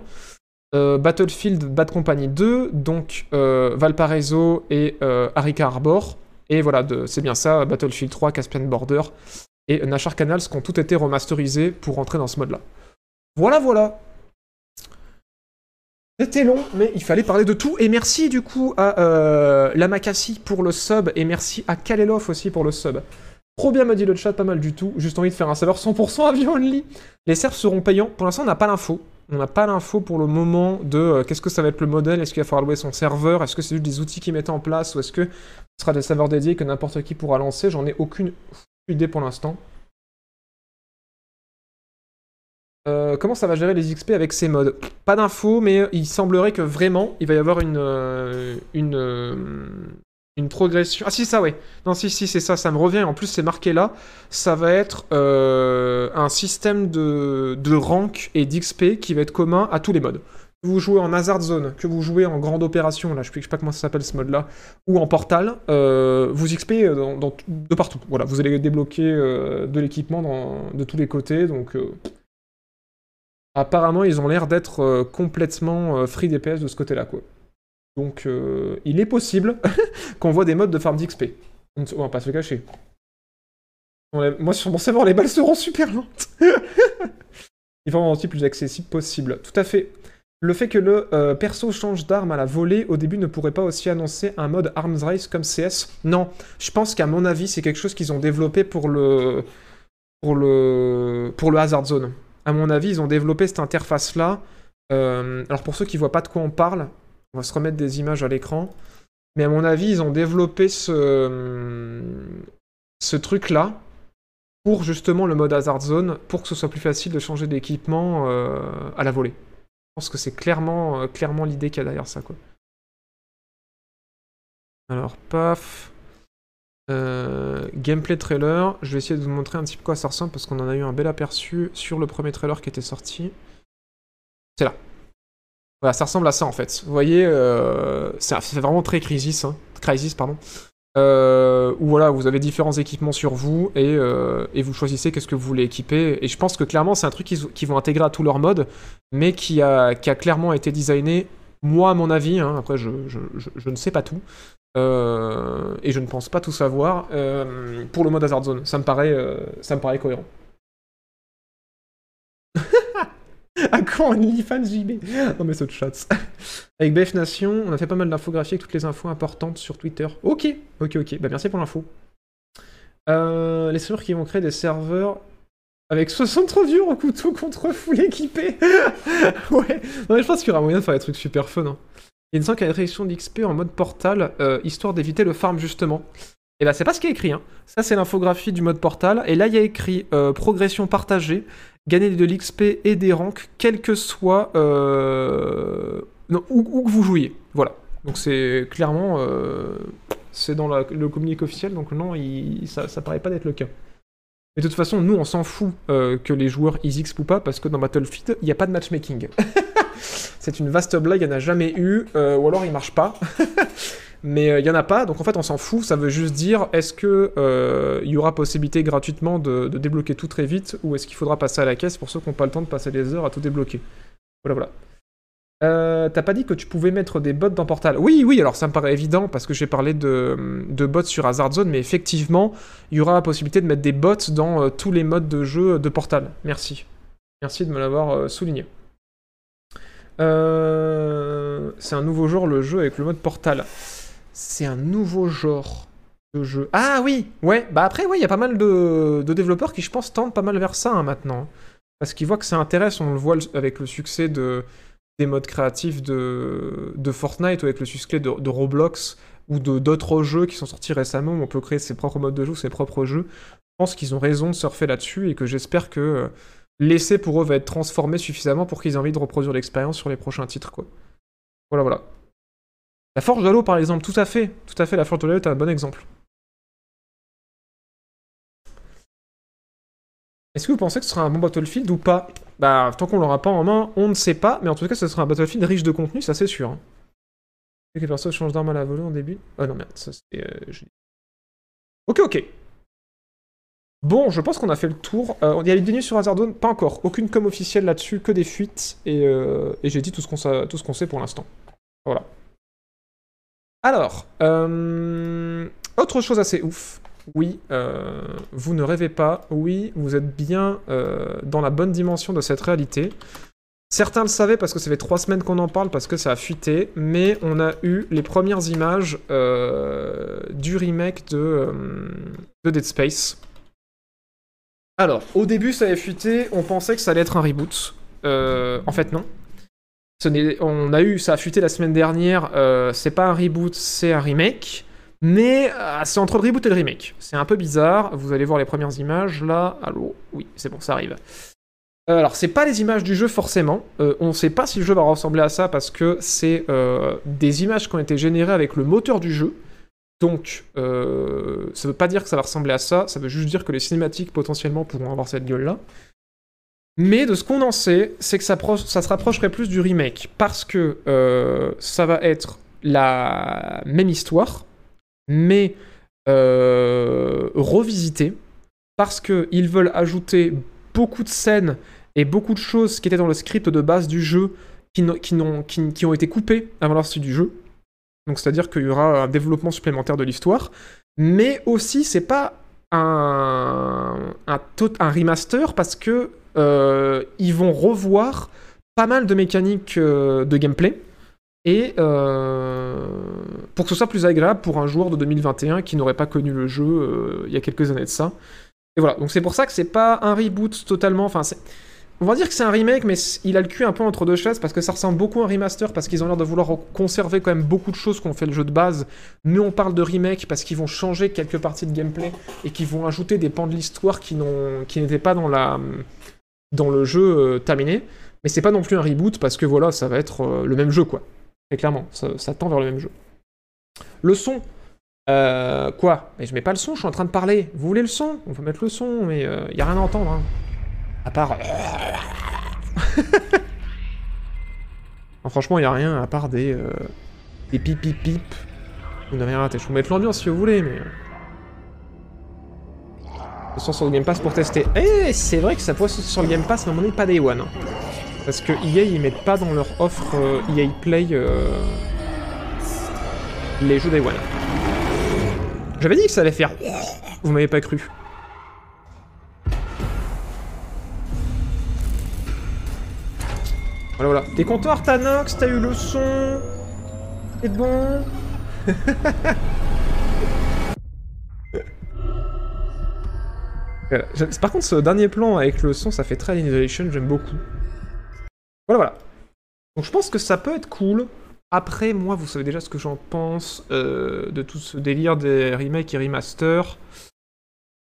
Euh, Battlefield Bad Company 2, donc euh, Valparaiso et Arica Harbor. Et voilà, c'est bien ça, Battlefield 3, Caspian Border et Nashar Canals qui ont tout été remasterisés pour entrer dans ce mode-là. Voilà, voilà. C'était long, mais il fallait parler de tout. Et merci du coup à euh, Lamakassi pour le sub, et merci à Kalelov aussi pour le sub. Trop bien, me dit le chat, pas mal du tout. Juste envie de faire un serveur 100% avion only. Les serfs seront payants. Pour l'instant, on n'a pas l'info. On n'a pas l'info pour le moment de euh, qu'est-ce que ça va être le modèle, est-ce qu'il va falloir louer son serveur, est-ce que c'est juste des outils qu'ils mettent en place, ou est-ce que ce sera des serveurs dédiés que n'importe qui pourra lancer? J'en ai aucune idée pour l'instant. Euh, comment ça va gérer les XP avec ces modes? Pas d'infos, mais il semblerait que vraiment il va y avoir une euh, euh, une progression. Ah si ça ouais. Non si si c'est ça, ça me revient. En plus c'est marqué là. Ça va être un système de de rank et d'XP qui va être commun à tous les modes. Que vous jouez en Hazard Zone, que vous jouez en Grande Opération, là je sais pas comment ça s'appelle ce mode-là, ou en Portal, vous XP dans, de partout. Voilà, vous allez débloquer de l'équipement de tous les côtés, donc apparemment ils ont l'air d'être euh, complètement euh, free DPS de ce côté-là, quoi. Donc euh, il est possible qu'on voit des modes de farm d'XP. On ne va pas se le cacher. Moi sur mon serveur les balles seront super lentes. il faut rendre plus accessible possible. Tout à fait. Le fait que le perso change d'arme à la volée au début ne pourrait pas aussi annoncer un mode Arms Race comme CS Non, je pense qu'à mon avis c'est quelque chose qu'ils ont développé pour le pour le Hazard Zone. À mon avis ils ont développé cette interface là. alors pour ceux qui voient pas de quoi on parle, on va se remettre des images à l'écran. Mais à mon avis ils ont développé ce ce truc là pour justement le mode Hazard Zone pour que ce soit plus facile de changer d'équipement euh, à la volée. Je pense que c'est clairement, euh, l'idée qu'il y a derrière ça. Alors, paf. Euh, gameplay trailer. Je vais essayer de vous montrer un petit peu quoi ça ressemble parce qu'on en a eu un bel aperçu sur le premier trailer qui était sorti. C'est là. Voilà, ça ressemble à ça en fait. Vous voyez, euh, c'est vraiment très Crisis, hein. Crisis, pardon. Euh, où voilà, vous avez différents équipements sur vous et, et vous choisissez qu'est-ce que vous voulez équiper. Et je pense que clairement, c'est un truc qu'ils vont intégrer à tous leurs modes, mais qui a, qui a clairement été designé, moi à mon avis, hein, après je, je ne sais pas tout, euh, et je ne pense pas tout savoir, euh, pour le mode Hazard Zone. Ça me paraît, euh, ça me paraît cohérent. à JB Non mais ce chat. Avec BF Nation, on a fait pas mal d'infographies avec toutes les infos importantes sur Twitter. Ok, ok, ok. Bah merci pour l'info. Euh, les serveurs qui vont créer des serveurs avec 63 vieux en couteau contre full équipé. ouais. Non mais je pense qu'il y aura moyen de faire des trucs super fun. Hein. Il y a une 5 réduction d'XP en mode portal, euh, histoire d'éviter le farm justement. Et bah c'est pas ce qui est écrit. Hein. Ça c'est l'infographie du mode portal. Et là il y a écrit euh, progression partagée, gagner de l'XP et des ranks, quel que soit euh, non, où, que vous jouiez. Voilà. Donc c'est clairement c'est dans le communiqué officiel. Donc non, ça, ça paraît pas d'être le cas. Mais de toute façon, nous on s'en fout que les joueurs easy ou pas parce que dans Battlefield il n'y a pas de matchmaking. c'est une vaste blague, il n'y en a jamais eu, euh, ou alors il marche pas. Mais euh, il y en a pas, donc en fait on s'en fout, ça veut juste dire est-ce que euh, y aura possibilité gratuitement de, débloquer tout très vite, ou est-ce qu'il faudra passer à la caisse pour ceux qui n'ont pas le temps de passer des heures à tout débloquer? Voilà, voilà. Euh, T'as pas dit que tu pouvais mettre des bots dans Portal? Oui, oui, alors ça me paraît évident parce que j'ai parlé de, de bots sur Hazard Zone, mais effectivement, il y aura la possibilité de mettre des bots dans tous les modes de jeu de Portal. Merci. Merci de me l'avoir souligné. Euh, c'est un nouveau genre, le jeu avec le mode Portal. C'est un nouveau genre de jeu. Ah oui, ouais. Bah après, ouais, il y a pas mal de, développeurs qui, je pense, tendent pas mal vers ça hein, maintenant. Parce qu'ils voient que ça intéresse, on le voit avec le succès de, des modes créatifs de, de Fortnite ou avec le succès de, de Roblox ou de d'autres jeux qui sont sortis récemment où on peut créer ses propres modes de jeu, ses propres jeux. Je pense qu'ils ont raison de surfer là-dessus et que j'espère que euh, l'essai pour eux va être transformé suffisamment pour qu'ils aient envie de reproduire l'expérience sur les prochains titres, quoi. Voilà, voilà. La Forge de Halo, par exemple, tout à fait. Tout à fait, la Forge de Halo est un bon exemple. Est-ce que vous pensez que ce sera un bon Battlefield ou pas? Bah, tant qu'on l'aura pas en main, on ne sait pas, mais en tout cas, ce sera un Battlefield riche de contenu, ça c'est sûr. hein. Que d'arme à la volée en début Ah non, merde, ça c'est. euh, Ok, ok. Bon, je pense qu'on a fait le tour. Euh, il y a les news sur Hazard Zone Pas encore. Aucune com officielle là-dessus, que des fuites. Et, euh, j'ai dit tout ce qu'on sait pour l'instant. Voilà. Alors, euh, autre chose assez ouf. Oui, euh, vous ne rêvez pas. Oui, vous êtes bien euh, dans la bonne dimension de cette réalité. Certains le savaient parce que ça fait trois semaines qu'on en parle, parce que ça a fuité, mais on a eu les premières images euh, du remake euh, de Dead Space. Alors, au début, ça avait fuité, on pensait que ça allait être un reboot. Euh, en fait, non. On a eu, ça a fuité la semaine dernière, euh, c'est pas un reboot, c'est un remake. Mais euh, c'est entre le reboot et le remake. C'est un peu bizarre. Vous allez voir les premières images là. Allô? Oui, c'est bon, ça arrive. Alors, c'est pas les images du jeu forcément. Euh, on sait pas si le jeu va ressembler à ça parce que c'est des images qui ont été générées avec le moteur du jeu. Donc, euh, ça veut pas dire que ça va ressembler à ça. Ça veut juste dire que les cinématiques potentiellement pourront avoir cette gueule là. Mais de ce qu'on en sait, c'est que ça, se rapprocherait plus du remake parce que euh, ça va être la même histoire, mais euh, revisitée parce qu'ils veulent ajouter beaucoup de scènes et beaucoup de choses qui étaient dans le script de base du jeu qui, qui- qui ont été coupées avant la sortie du jeu. Donc c'est-à-dire qu'il y aura un développement supplémentaire de l'histoire, mais aussi c'est pas un, un, remaster parce que euh, ils vont revoir pas mal de mécaniques euh, de gameplay et euh, pour que ce soit plus agréable pour un joueur de 2021 qui n'aurait pas connu le jeu il y a quelques années de ça. Et voilà, donc c'est pour ça que c'est pas un reboot totalement, enfin c'est... On va dire que c'est un remake, mais il a le cul un peu entre deux chaises parce que ça ressemble beaucoup à un remaster parce qu'ils ont l'air de vouloir conserver quand même beaucoup de choses qu'on fait le jeu de base. Mais on parle de remake parce qu'ils vont changer quelques parties de gameplay et qu'ils vont ajouter des pans de l'histoire qui n'étaient pas dans le jeu euh, terminé. Mais c'est pas non plus un reboot parce que voilà, ça va être euh, le même jeu quoi. Et clairement, ça, ça tend vers le même jeu. Le son. Euh, quoi? Mais je mets pas le son, je suis en train de parler. Vous voulez le son? On peut mettre le son, mais il y a rien à entendre. hein. À part. Franchement, il a rien à part des, euh, des pip pip pip. Vous n'avez rien raté. Je vous mettre l'ambiance si vous voulez, mais... De toute façon, sur le Game Pass pour tester. Eh, c'est vrai que ça se sur le Game Pass, mais à moment donné, pas Day One. hein. Parce que EA, ils mettent pas dans leur offre euh, EA Play euh, les jeux Day One. J'avais dit que ça allait faire... Vous m'avez pas cru. Voilà, voilà. T'es content, Artanox? T'as eu le son? C'est bon? Voilà. Par contre, ce dernier plan avec le son, ça fait très Annihilation, j'aime beaucoup. Voilà, voilà. Donc je pense que ça peut être cool. Après, moi, vous savez déjà ce que j'en pense euh, de tout ce délire des remakes et remasters.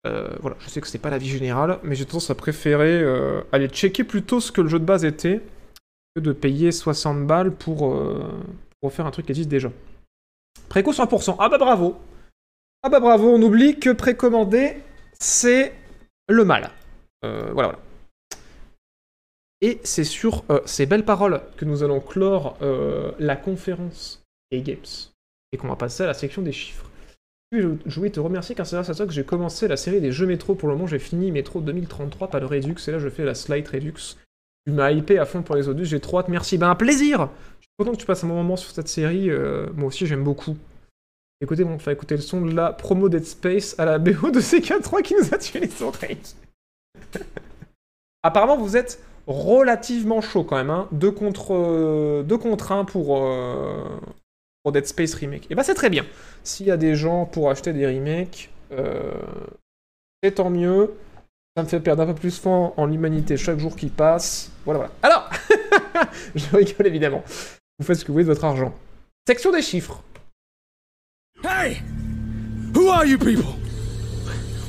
Euh, voilà, je sais que c'est pas la vie générale, mais j'ai tendance à préférer euh, aller checker plutôt ce que le jeu de base était que de payer 60 balles pour, euh, pour refaire un truc qui existe déjà. Préco 100%. Ah bah bravo Ah bah bravo, on oublie que précommander, c'est le mal. Euh, voilà, voilà. Et c'est sur euh, ces belles paroles que nous allons clore euh, la conférence des Games. Et qu'on va passer à la section des chiffres. Je, voulais te remercier car c'est grâce à toi que j'ai commencé la série des jeux métro. Pour le moment, j'ai fini métro 2033, pas de Redux. Et là, je fais la slide Redux. Tu m'as hypé à fond pour les Odus, j'ai trop hâte, merci. Ben, un plaisir Je suis content que tu passes un bon moment sur cette série. euh, moi aussi, j'aime beaucoup. Écoutez, on va écouter le son de la promo Dead Space à la BO de CK3 qui nous a tué les oreilles. Apparemment, vous êtes relativement chaud quand même. Hein. Deux, contre, euh, deux contre un pour, euh, pour Dead Space Remake. Et bah, c'est très bien. S'il y a des gens pour acheter des remakes, euh, c'est tant mieux. Ça me fait perdre un peu plus foi en l'humanité chaque jour qui passe. Voilà, voilà. Alors, je rigole évidemment. Vous faites ce que vous voulez de votre argent. Section des chiffres. Hey! Who are you people?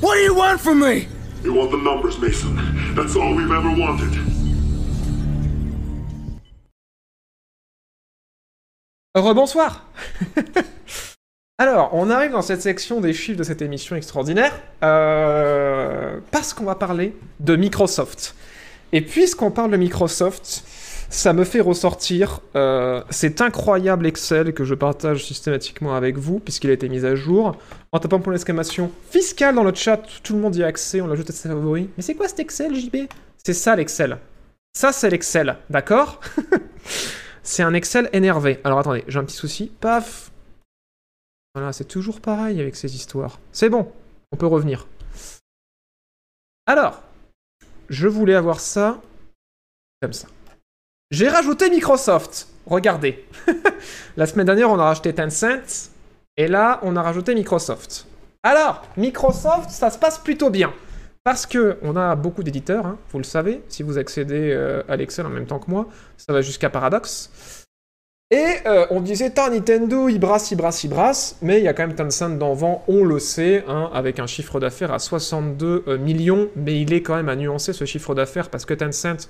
What do you want from me? You want the numbers, Mason. That's all we've ever wanted. Rebonsoir Alors, on arrive dans cette section des chiffres de cette émission extraordinaire, euh, parce qu'on va parler de Microsoft. Et puisqu'on parle de Microsoft, ça me fait ressortir euh, cet incroyable Excel que je partage systématiquement avec vous, puisqu'il a été mis à jour, en tapant pour l'exclamation fiscale dans le chat, tout le monde y a accès, on l'ajoute à ses favoris. Mais c'est quoi cet Excel, JB C'est ça l'Excel. Ça, c'est l'Excel, d'accord? C'est un Excel énervé. Alors attendez, j'ai un petit souci. Paf Voilà, c'est toujours pareil avec ces histoires. C'est bon, on peut revenir. Alors, je voulais avoir ça comme ça. J'ai rajouté Microsoft. Regardez. La semaine dernière, on a rajouté Tencent. Et là, on a rajouté Microsoft. Alors, Microsoft, ça se passe plutôt bien. Parce que on a beaucoup d'éditeurs, hein, vous le savez, si vous accédez euh, à l'Excel en même temps que moi, ça va jusqu'à Paradox. Et euh, on disait, tant Nintendo, il brasse, il brasse, il brasse, mais il y a quand même Tencent vent, on le sait, hein, avec un chiffre d'affaires à 62 euh, millions, mais il est quand même à nuancer ce chiffre d'affaires parce que Tencent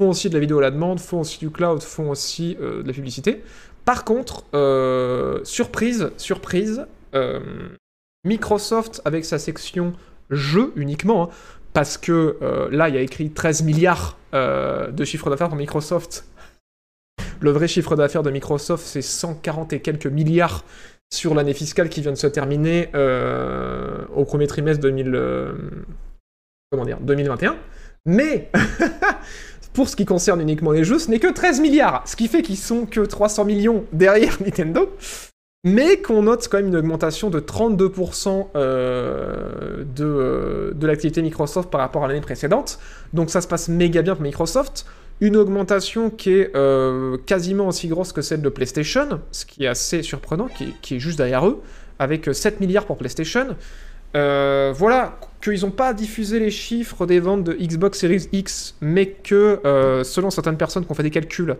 font aussi de la vidéo à la demande, font aussi du cloud, font aussi euh, de la publicité. Par contre, surprise, surprise, Microsoft avec sa section jeux uniquement, hein, parce que là il y a écrit 13 milliards de chiffre d'affaires pour Microsoft. Le vrai chiffre d'affaires de Microsoft c'est 140 et quelques milliards sur l'année fiscale qui vient de se terminer euh, au premier trimestre 2000, euh, 2021. Mais pour ce qui concerne uniquement les jeux, ce n'est que 13 milliards, ce qui fait qu'ils sont que 300 millions derrière Nintendo mais qu'on note quand même une augmentation de 32% euh, de, euh, de l'activité Microsoft par rapport à l'année précédente. Donc ça se passe méga bien pour Microsoft. Une augmentation qui est euh, quasiment aussi grosse que celle de PlayStation, ce qui est assez surprenant, qui est, juste derrière eux, avec 7 milliards pour PlayStation. Euh, voilà, qu'ils n'ont pas diffusé les chiffres des ventes de Xbox Series X, mais que, euh, selon certaines personnes qui ont fait des calculs,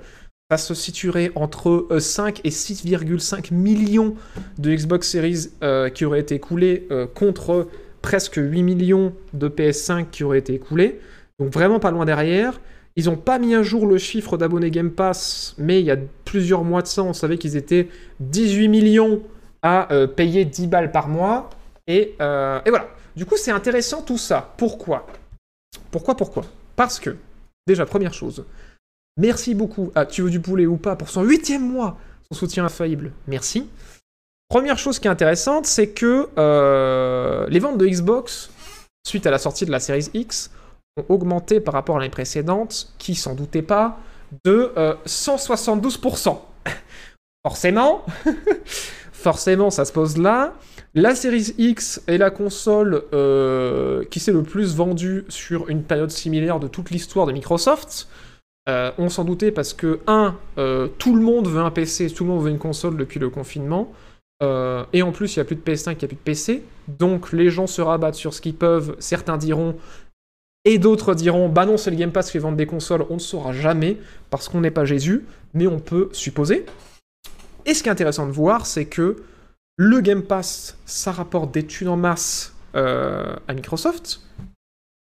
ça se situerait entre euh, 5 et 6,5 millions de Xbox Series euh, qui auraient été écoulés euh, contre presque 8 millions de PS5 qui auraient été écoulés. Donc vraiment pas loin derrière. Ils n'ont pas mis à jour le chiffre d'abonnés Game Pass, mais il y a plusieurs mois de ça, on savait qu'ils étaient 18 millions à euh, payer 10 balles par mois. Et, euh, et voilà. Du coup, c'est intéressant tout ça. Pourquoi? Pourquoi, pourquoi? Parce que, déjà, première chose, Merci beaucoup à Tu veux du poulet ou pas? Pour son huitième mois, son soutien infaillible. Merci. Première chose qui est intéressante, c'est que euh, les ventes de Xbox, suite à la sortie de la Series X, ont augmenté par rapport à l'année précédente, qui s'en doutait pas, de euh, 172%. Forcément, forcément, ça se pose là. La Series X est la console euh, qui s'est le plus vendue sur une période similaire de toute l'histoire de Microsoft. Euh, on s'en doutait parce que, un, euh, tout le monde veut un PC, tout le monde veut une console depuis le confinement. Euh, et en plus, il n'y a plus de PS5, il n'y a plus de PC. Donc les gens se rabattent sur ce qu'ils peuvent. Certains diront, et d'autres diront, bah non, c'est le Game Pass qui vendre des consoles. On ne saura jamais parce qu'on n'est pas Jésus, mais on peut supposer. Et ce qui est intéressant de voir, c'est que le Game Pass, ça rapporte des thunes en masse euh, à Microsoft.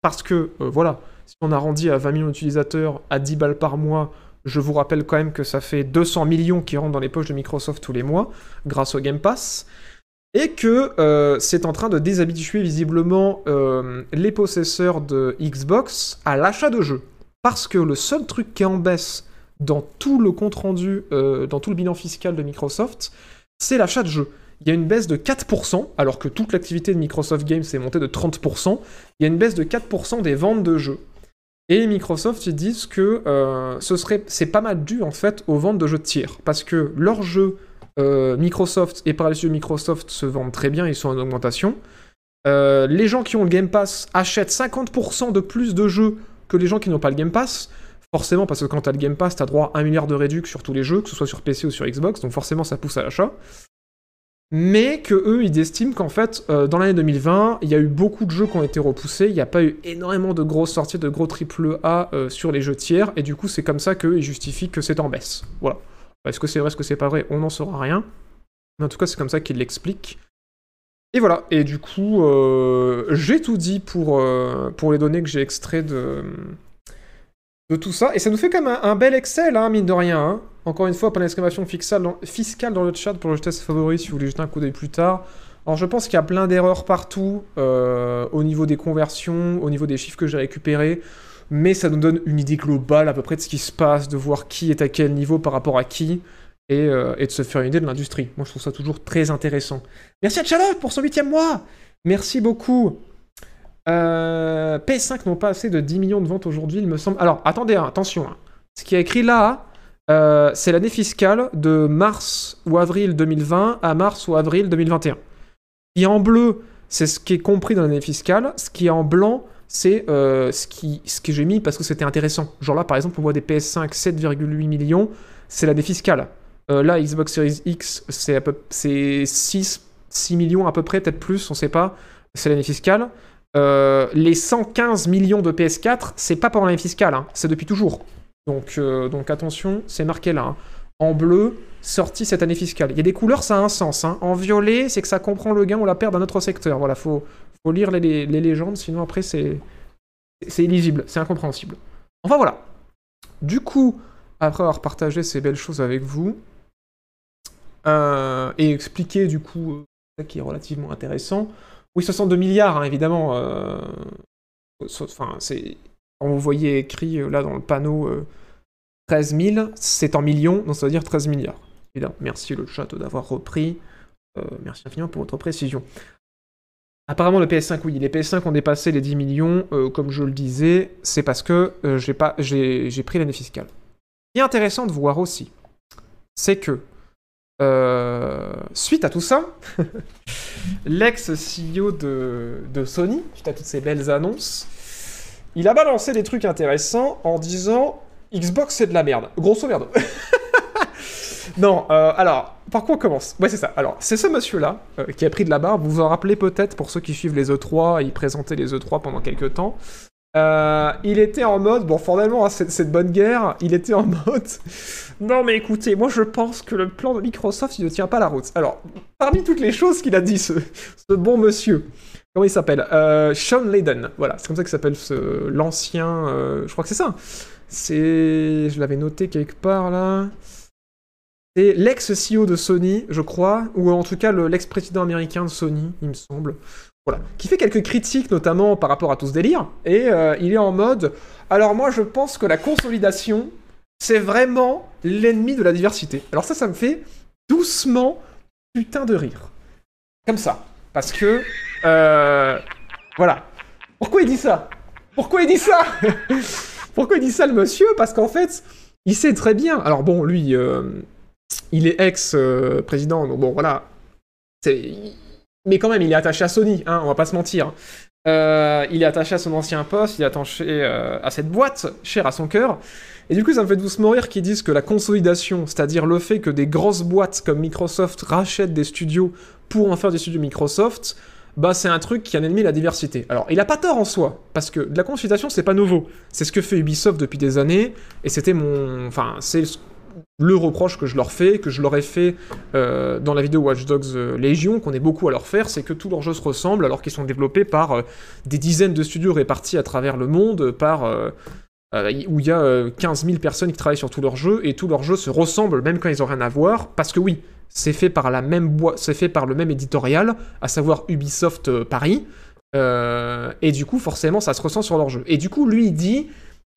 Parce que, euh, voilà, si on arrondit à 20 millions d'utilisateurs à 10 balles par mois, je vous rappelle quand même que ça fait 200 millions qui rentrent dans les poches de Microsoft tous les mois, grâce au Game Pass. Et que euh, c'est en train de déshabituer visiblement euh, les possesseurs de Xbox à l'achat de jeux. Parce que le seul truc qui est en baisse dans tout le compte rendu, euh, dans tout le bilan fiscal de Microsoft, c'est l'achat de jeux. Il y a une baisse de 4%, alors que toute l'activité de Microsoft Games est montée de 30%. Il y a une baisse de 4% des ventes de jeux. Et Microsoft, ils disent que ce serait, c'est pas mal dû en fait aux ventes de jeux de tiers, parce que leurs jeux euh, Microsoft et par les yeux Microsoft se vendent très bien, ils sont en augmentation. Euh, les gens qui ont le Game Pass achètent 50% de plus de jeux que les gens qui n'ont pas le Game Pass. Forcément, parce que quand t'as le Game Pass, t'as droit à un milliard de réduc sur tous les jeux, que ce soit sur PC ou sur Xbox, donc forcément ça pousse à l'achat. Mais que eux, ils estiment qu'en fait, euh, dans l'année 2020, il y a eu beaucoup de jeux qui ont été repoussés, il n'y a pas eu énormément de grosses sorties de gros triple A sur les jeux tiers, et du coup, c'est comme ça qu'eux, ils justifient que c'est en baisse. Voilà. Est-ce que c'est vrai, est-ce que c'est pas vrai? On n'en saura rien. Mais en tout cas, c'est comme ça qu'ils l'expliquent. Et voilà, et du coup, euh, j'ai tout dit pour, euh, pour les données que j'ai extraites de, de tout ça. Et ça nous fait quand même un, bel Excel, hein, mine de rien. hein. Encore une fois, pas d'exclamation fiscale dans, fiscale dans le chat pour le test favori si vous voulez jeter un coup d'œil plus tard. Alors je pense qu'il y a plein d'erreurs partout, euh, au niveau des conversions, au niveau des chiffres que j'ai récupérés, mais ça nous donne une idée globale à peu près de ce qui se passe, de voir qui est à quel niveau par rapport à qui, et, euh, et de se faire une idée de l'industrie. Moi je trouve ça toujours très intéressant. Merci à Charlotte pour son huitième mois Merci beaucoup euh, PS5 n'ont pas assez de 10 millions de ventes aujourd'hui, il me semble. Alors, attendez, hein, attention. hein. Ce qui est écrit là, euh, c'est l'année fiscale de mars ou avril 2020 à mars ou avril 2021. Ce qui est en bleu, c'est ce qui est compris dans l'année fiscale. Ce qui est en blanc, c'est euh, ce, qui, ce que j'ai mis parce que c'était intéressant. Genre là, par exemple, on voit des PS5 7,8 millions, c'est l'année fiscale. Euh, là, Xbox Series X, c'est à peu- c'est 6, 6 millions à peu près, peut-être plus, on sait pas. C'est l'année fiscale. Euh, les 115 millions de PS4, c'est pas pendant l'année fiscale, hein, c'est depuis toujours. Donc, donc attention, c'est marqué là. hein. En bleu, sorti cette année fiscale. Il y a des couleurs, ça a un sens. hein. En violet, c'est que ça comprend le gain ou la perte d'un autre secteur. Voilà, faut, faut lire les, légendes, sinon après c'est c'est illisible, c'est incompréhensible. Enfin voilà. Du coup, après avoir partagé ces belles choses avec vous, euh, et expliqué du coup, euh, ça qui est relativement intéressant. Oui, 62 milliards, hein, évidemment. euh, Enfin, c'est. Quand vous voyez écrit euh, là dans le panneau euh, 13 000, c'est en millions, donc ça veut dire 13 milliards. Évidemment, merci le chat d'avoir repris. Euh, merci infiniment pour votre précision. Apparemment, le PS5, oui, les PS5 ont dépassé les 10 millions. euh, comme je le disais, c'est parce que euh, j'ai pris l'année fiscale. Ce intéressant de voir aussi, c'est que euh, suite à tout ça, l'ex-CEO de, de Sony, suite à toutes ces belles annonces, il a balancé des trucs intéressants en disant Xbox c'est de la merde. Grosso merdo. non, euh, alors, par quoi on commence? Ouais, c'est ça. Alors, c'est ce monsieur-là euh, qui a pris de la barbe. Vous vous en rappelez peut-être pour ceux qui suivent les E3, il présentait les E3 pendant quelques temps. Euh, il était en mode, bon, formellement, hein, c'est de bonne guerre, il était en mode. Non, mais écoutez, moi je pense que le plan de Microsoft, il ne tient pas la route. Alors, parmi toutes les choses qu'il a dit, ce, bon monsieur, comment il s'appelle? Sean Layden, voilà, c'est comme ça qu'il s'appelle l'ancien. je crois que c'est ça. C'est. Je l'avais noté quelque part là. C'est l'ex-CEO de Sony, je crois, ou en tout cas le- l'ex-président américain de Sony, il me semble. Voilà. Qui fait quelques critiques, notamment par rapport à tout ce délire. Et euh, il est en mode. Alors, moi, je pense que la consolidation, c'est vraiment l'ennemi de la diversité. Alors ça, ça me fait doucement putain de rire. Comme ça. Parce que... euh, voilà. Pourquoi il dit ça? Pourquoi il dit ça? Pourquoi il dit ça, le monsieur? Parce qu'en fait, il sait très bien... Alors bon, lui, euh, il est ex-président, donc bon, voilà. Mais quand même, il est attaché à Sony, hein, on va pas se mentir. Euh, il est attaché à son ancien poste, il est attaché euh, à cette boîte, chère à son cœur. Et du coup, ça me fait doucement rire qu'ils disent que la consolidation, c'est-à-dire le fait que des grosses boîtes comme Microsoft rachètent des studios pour en faire des studios Microsoft, bah c'est un truc qui est un ennemi la diversité. Alors, il a pas tort en soi, parce que de la consolidation, c'est pas nouveau. C'est ce que fait Ubisoft depuis des années, et c'était mon... Enfin, c'est le reproche que je leur fais, que je leur ai fait euh, dans la vidéo Watch Dogs euh, Légion, qu'on est beaucoup à leur faire, c'est que tous leurs jeux se ressemblent alors qu'ils sont développés par euh, des dizaines de studios répartis à travers le monde, par où il y a euh, 15 000 personnes qui travaillent sur tous leurs jeux et tous leurs jeux se ressemblent même quand ils ont rien à voir, parce que oui, c'est fait par fait par le même éditorial, à savoir Ubisoft Paris, et du coup forcément ça se ressent sur leurs jeux. Et du coup lui il dit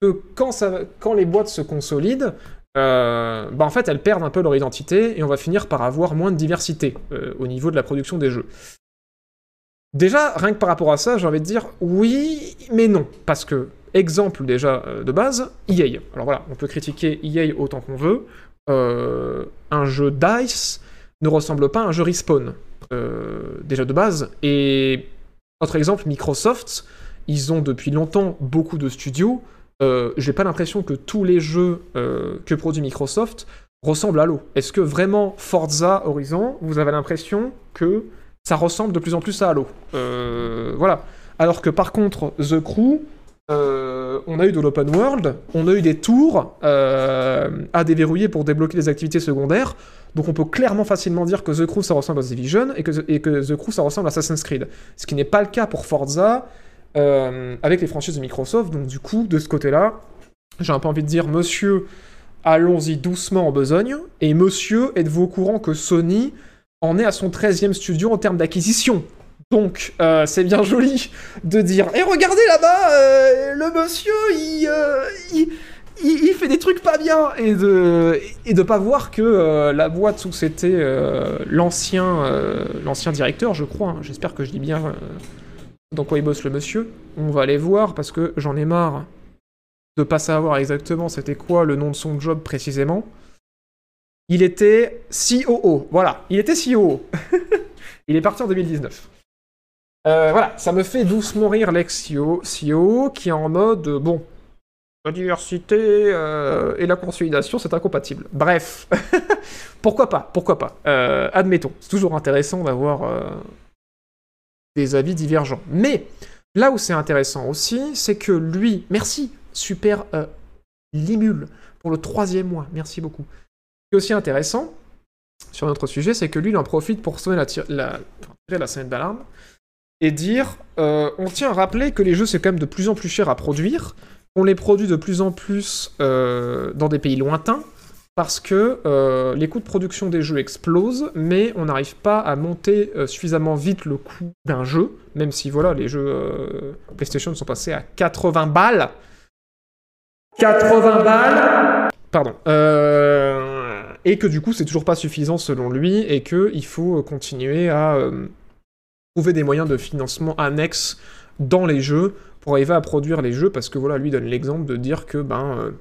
que quand, ça, quand les boîtes se consolident, euh, bah en fait elles perdent un peu leur identité et on va finir par avoir moins de diversité euh, au niveau de la production des jeux. Déjà, rien que par rapport à ça, j'ai envie de dire oui, mais non. Parce que, exemple déjà euh, de base, EA. Alors voilà, on peut critiquer EA autant qu'on veut. Euh, un jeu DICE ne ressemble pas à un jeu Respawn. déjà de base. Et autre exemple, Microsoft, ils ont depuis longtemps beaucoup de studios. Euh, J'ai pas l'impression que tous les jeux euh, que produit Microsoft ressemblent à l'eau. Est-ce que vraiment Forza Horizon, vous avez l'impression que ça ressemble de plus en plus à Halo Euh, Voilà. Alors que par contre, The Crew, on a eu de l'open world, on a eu des tours à déverrouiller pour débloquer les activités secondaires. Donc on peut clairement facilement dire que The Crew ça ressemble à The Division et que The Crew ça ressemble à Assassin's Creed. Ce qui n'est pas le cas pour Forza euh, avec les franchises de Microsoft. Donc du coup, de ce côté-là, j'ai un peu envie de dire, monsieur, allons-y doucement en besogne. Et monsieur, êtes-vous au courant que Sony en est à son 13e studio en termes d'acquisition? Donc, euh, c'est bien joli de dire Et regardez là-bas, euh, le monsieur, il, fait des trucs pas bien Et de, et pas voir que la boîte où c'était l'ancien l'ancien directeur, je crois, hein, j'espère que je dis bien dans quoi il bosse le monsieur, on va aller voir parce que j'en ai marre de pas savoir exactement c'était quoi le nom de son job précisément. Il était COO, voilà, il était COO. il est parti en 2019. Euh, voilà, ça me fait doucement rire l'ex-CEO CEO, qui est en mode euh, bon, la diversité euh, et la consolidation, c'est incompatible. Bref, pourquoi pas, pourquoi pas. Admettons, c'est toujours intéressant d'avoir des avis divergents. Mais là où c'est intéressant aussi, c'est que lui, merci, super euh, Limule pour le troisième mois, merci beaucoup. Ce aussi intéressant sur notre sujet, c'est que lui, il en profite pour sonner la, la, la sonnette d'alarme et dire euh, on tient à rappeler que les jeux c'est quand même de plus en plus cher à produire, on les produit de plus en plus euh, dans des pays lointains parce que euh, les coûts de production des jeux explosent, mais on n'arrive pas à monter euh, suffisamment vite le coût d'un jeu, même si voilà les jeux euh, PlayStation sont passés à 80 balles. 80 balles Pardon. Et que du coup c'est toujours pas suffisant selon lui et que il faut continuer à trouver des moyens de financement annexes dans les jeux pour arriver à produire les jeux parce que voilà lui donne l'exemple de dire que ben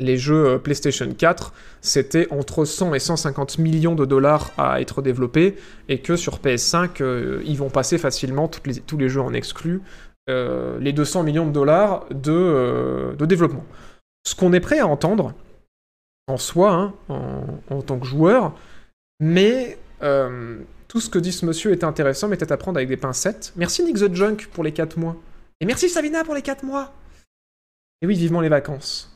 les jeux euh, PlayStation 4 c'était entre 100 et 150 millions de dollars à être développés et que sur PS5 euh, ils vont passer facilement les- tous les jeux en exclus euh, les 200 millions de dollars de, de développement. Ce qu'on est prêt à entendre en soi, hein, en, en tant que joueur, mais tout ce que dit ce monsieur est intéressant, mais peut-être à prendre avec des pincettes. Merci Nick the Junk pour les 4 mois. Et merci Savina pour les 4 mois. Et oui, vivement les vacances.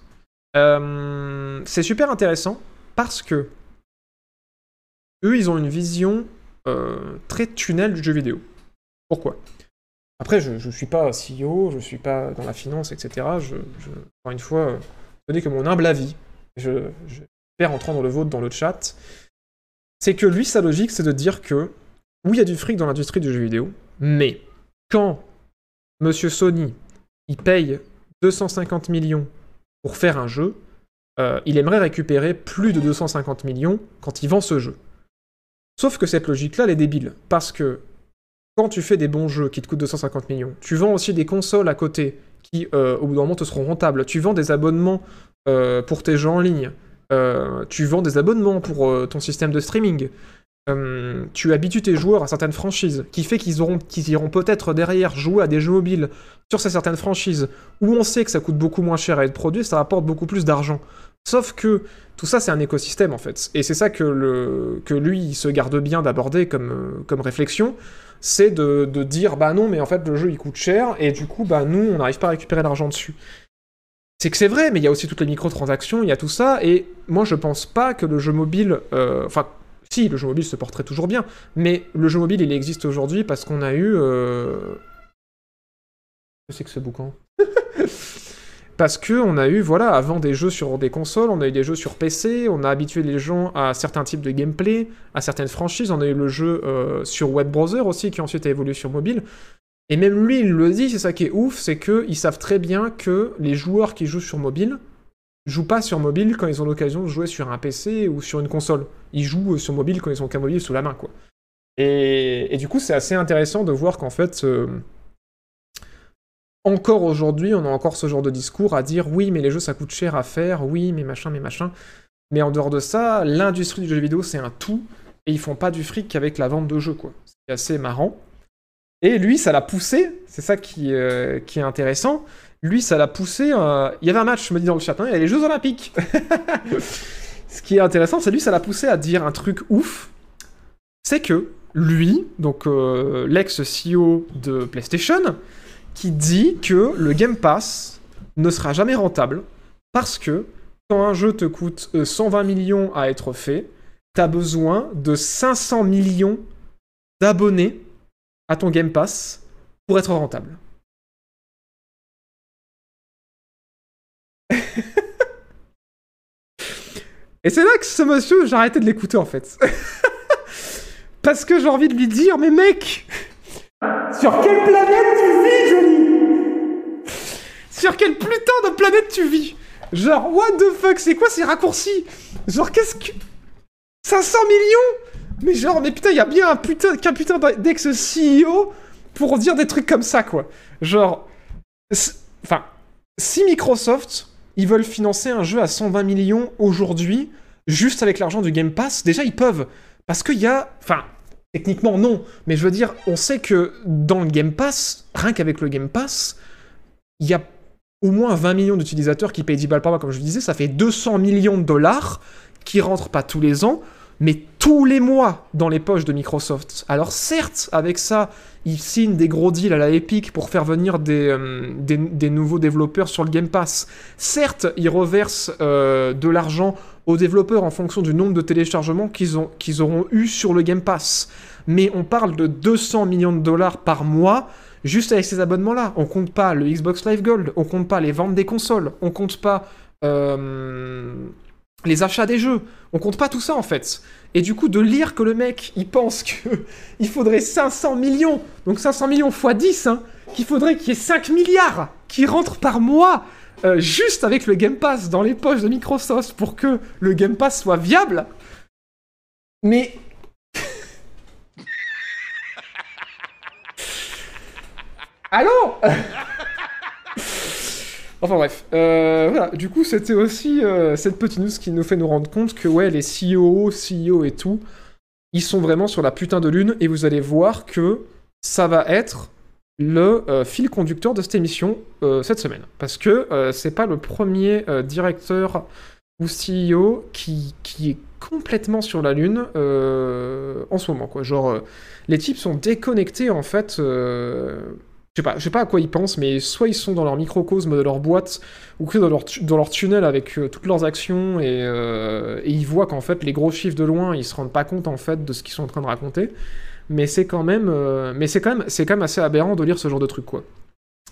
Euh, c'est super intéressant parce que eux, ils ont une vision euh, très tunnel du jeu vidéo. Pourquoi? Après, je ne suis pas CEO, je suis pas dans la finance, etc. Je, encore une fois, euh, donner que mon humble avis. Je, je espère entendre le vôtre dans le chat. C'est que lui, sa logique, c'est de dire que oui, il y a du fric dans l'industrie du jeu vidéo, mais quand Monsieur Sony, il paye 250 millions pour faire un jeu, euh, il aimerait récupérer plus de 250 millions quand il vend ce jeu. Sauf que cette logique-là, elle est débile. Parce que quand tu fais des bons jeux qui te coûtent 250 millions, tu vends aussi des consoles à côté qui, euh, au bout d'un moment, te seront rentables. Tu vends des abonnements euh, pour tes jeux en ligne. Tu vends des abonnements pour ton système de streaming. Euh, tu habitues tes joueurs à certaines franchises, qui fait qu'ils auront, qu'ils iront peut-être derrière jouer à des jeux mobiles sur ces certaines franchises, où on sait que ça coûte beaucoup moins cher à être produit, ça rapporte beaucoup plus d'argent. Sauf que tout ça, c'est un écosystème en fait. Et c'est ça que, le, que lui, il se garde bien d'aborder comme, euh, comme réflexion. C'est de, de dire, bah non, mais en fait, le jeu il coûte cher, et du coup, bah nous, on n'arrive pas à récupérer l'argent dessus. C'est que c'est vrai, mais il y a aussi toutes les microtransactions, il y a tout ça, et moi, je pense pas que le jeu mobile. euh, Enfin, si, le jeu mobile se porterait toujours bien, mais le jeu mobile, il existe aujourd'hui parce qu'on a eu. Euh... que c'est que ce boucan Parce que on a eu, voilà, avant des jeux sur des consoles, on a eu des jeux sur PC, on a habitué les gens à certains types de gameplay, à certaines franchises, on a eu le jeu euh, sur web browser aussi, qui ensuite a évolué sur mobile. Et même lui, il le dit, c'est ça qui est ouf, c'est qu'ils savent très bien que les joueurs qui jouent sur mobile jouent pas sur mobile quand ils ont l'occasion de jouer sur un PC ou sur une console. Ils jouent sur mobile quand ils ont qu'un mobile sous la main, quoi. Et, du coup, c'est assez intéressant de voir qu'en fait, euh, encore aujourd'hui, on a encore ce genre de discours à dire oui, mais les jeux ça coûte cher à faire, oui, mais machin, mais machin. Mais en dehors de ça, l'industrie du jeu vidéo c'est un tout, et ils font pas du fric qu'avec la vente de jeux, quoi. C'est assez marrant. Et lui, ça l'a poussé, c'est ça qui, euh, qui est intéressant. Lui, ça l'a poussé. euh, Il y avait un match, je me dis dans le chat, hein, il y a les Jeux Olympiques. Ce qui est intéressant, c'est lui, ça l'a poussé à dire un truc ouf. C'est que lui, donc euh, l'ex-CEO de PlayStation, qui dit que le Game Pass ne sera jamais rentable parce que quand un jeu te coûte euh, 120 millions à être fait, t'as besoin de 500 millions d'abonnés à ton Game Pass pour être rentable. Et c'est là que ce monsieur, j'ai arrêté de l'écouter en fait. Parce que j'ai envie de lui dire, mais mec, sur quelle planète tu vis, Johnny? Sur quelle putain de planète tu vis? Genre, what the fuck, c'est quoi ces raccourcis? Genre, qu'est-ce que... 500 millions Mais genre, mais putain, il y a bien un putain, qu'un putain d'ex-CEO pour dire des trucs comme ça, quoi. Genre... Enfin, si Microsoft, ils veulent financer un jeu à 120 millions aujourd'hui, juste avec l'argent du Game Pass, déjà, ils peuvent. Parce qu'il y a... Enfin, techniquement, non. Mais je veux dire, on sait que dans le Game Pass, rien qu'avec le Game Pass, il y a au moins 20 millions d'utilisateurs qui payent 10 balles par mois, comme je disais, ça fait 200 millions de dollars qui rentrent pas tous les ans, mais tous les mois dans les poches de Microsoft. Alors certes, avec ça, ils signent des gros deals à la Epic pour faire venir des, euh, nouveaux développeurs sur le Game Pass. Certes, ils reversent euh, de l'argent aux développeurs en fonction du nombre de téléchargements qu'ils auront eu sur le Game Pass. Mais on parle de 200 millions de dollars par mois juste avec ces abonnements-là. On compte pas le Xbox Live Gold, on compte pas les ventes des consoles, on compte pas euh, les achats des jeux, on compte pas tout ça en fait. Et du coup, de lire que le mec, il pense que il faudrait 500 millions, donc 500 millions x 10, hein, qu'il faudrait qu'il y ait 5 milliards qui rentrent par mois euh, juste avec le Game Pass dans les poches de Microsoft pour que le Game Pass soit viable. Mais Allô? Enfin bref, euh, voilà, du coup c'était aussi euh, cette petite news qui nous fait nous rendre compte que ouais, les CEO, CEO et tout, ils sont vraiment sur la putain de lune et vous allez voir que ça va être le euh, fil conducteur de cette émission euh, cette semaine. Parce que c'est pas le premier directeur ou CEO qui, est complètement sur la lune en ce moment, quoi. Genre, les types sont déconnectés en fait. Je sais pas, à quoi ils pensent, mais soit ils sont dans leur microcosme de leur boîte, ou que dans leur, tunnel avec euh, toutes leurs actions, et, euh, et ils voient qu'en fait les gros chiffres de loin, ils se rendent pas compte en fait de ce qu'ils sont en train de raconter. Mais c'est quand même, euh, mais c'est quand même, c'est assez aberrant de lire ce genre de truc quoi.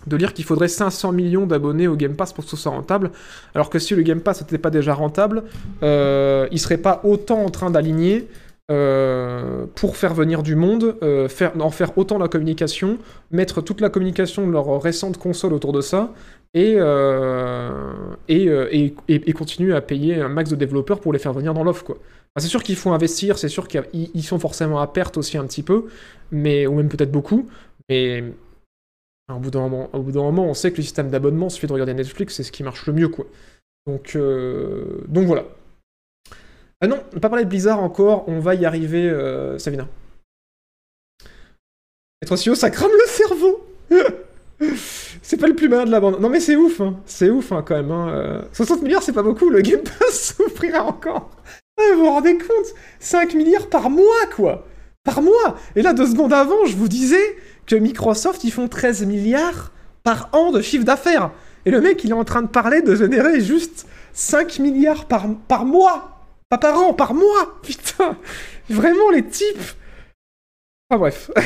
De lire qu'il faudrait 500 millions d'abonnés au Game Pass pour que ce soit rentable, alors que si le Game Pass n'était pas déjà rentable, il serait pas autant en train d'aligner euh, pour faire venir du monde, euh, faire, en faire autant la communication, mettre toute la communication de leur récente console autour de ça, et, euh, et, et, et- continuer à payer un max de développeurs pour les faire venir dans l'offre, quoi. C'est sûr qu'il faut investir, c'est sûr qu'ils ils sont forcément à perte aussi un petit peu, mais, ou même peut-être beaucoup, mais au bout d'un moment, au bout d'un moment, on sait que le système d'abonnement, suffit de regarder Netflix, c'est ce qui marche le mieux, quoi. Donc, donc voilà. Ah non, on pas parler de Blizzard encore, on va y arriver, euh, Savina. CEO, ça crame le cerveau C'est pas le plus malin de la bande. Non mais c'est ouf, hein. c'est ouf hein, quand même. Hein. euh. 60 milliards, c'est pas beaucoup, le Game Pass souffrira encore. Ah, vous vous rendez compte? 5 milliards par mois, quoi Par mois Et là, deux secondes avant, je vous disais que Microsoft, ils font 13 milliards par an de chiffre d'affaires. Et le mec, il est en train de parler de générer juste 5 milliards par mois Pas par an, par mois Putain Vraiment, les types Enfin bref.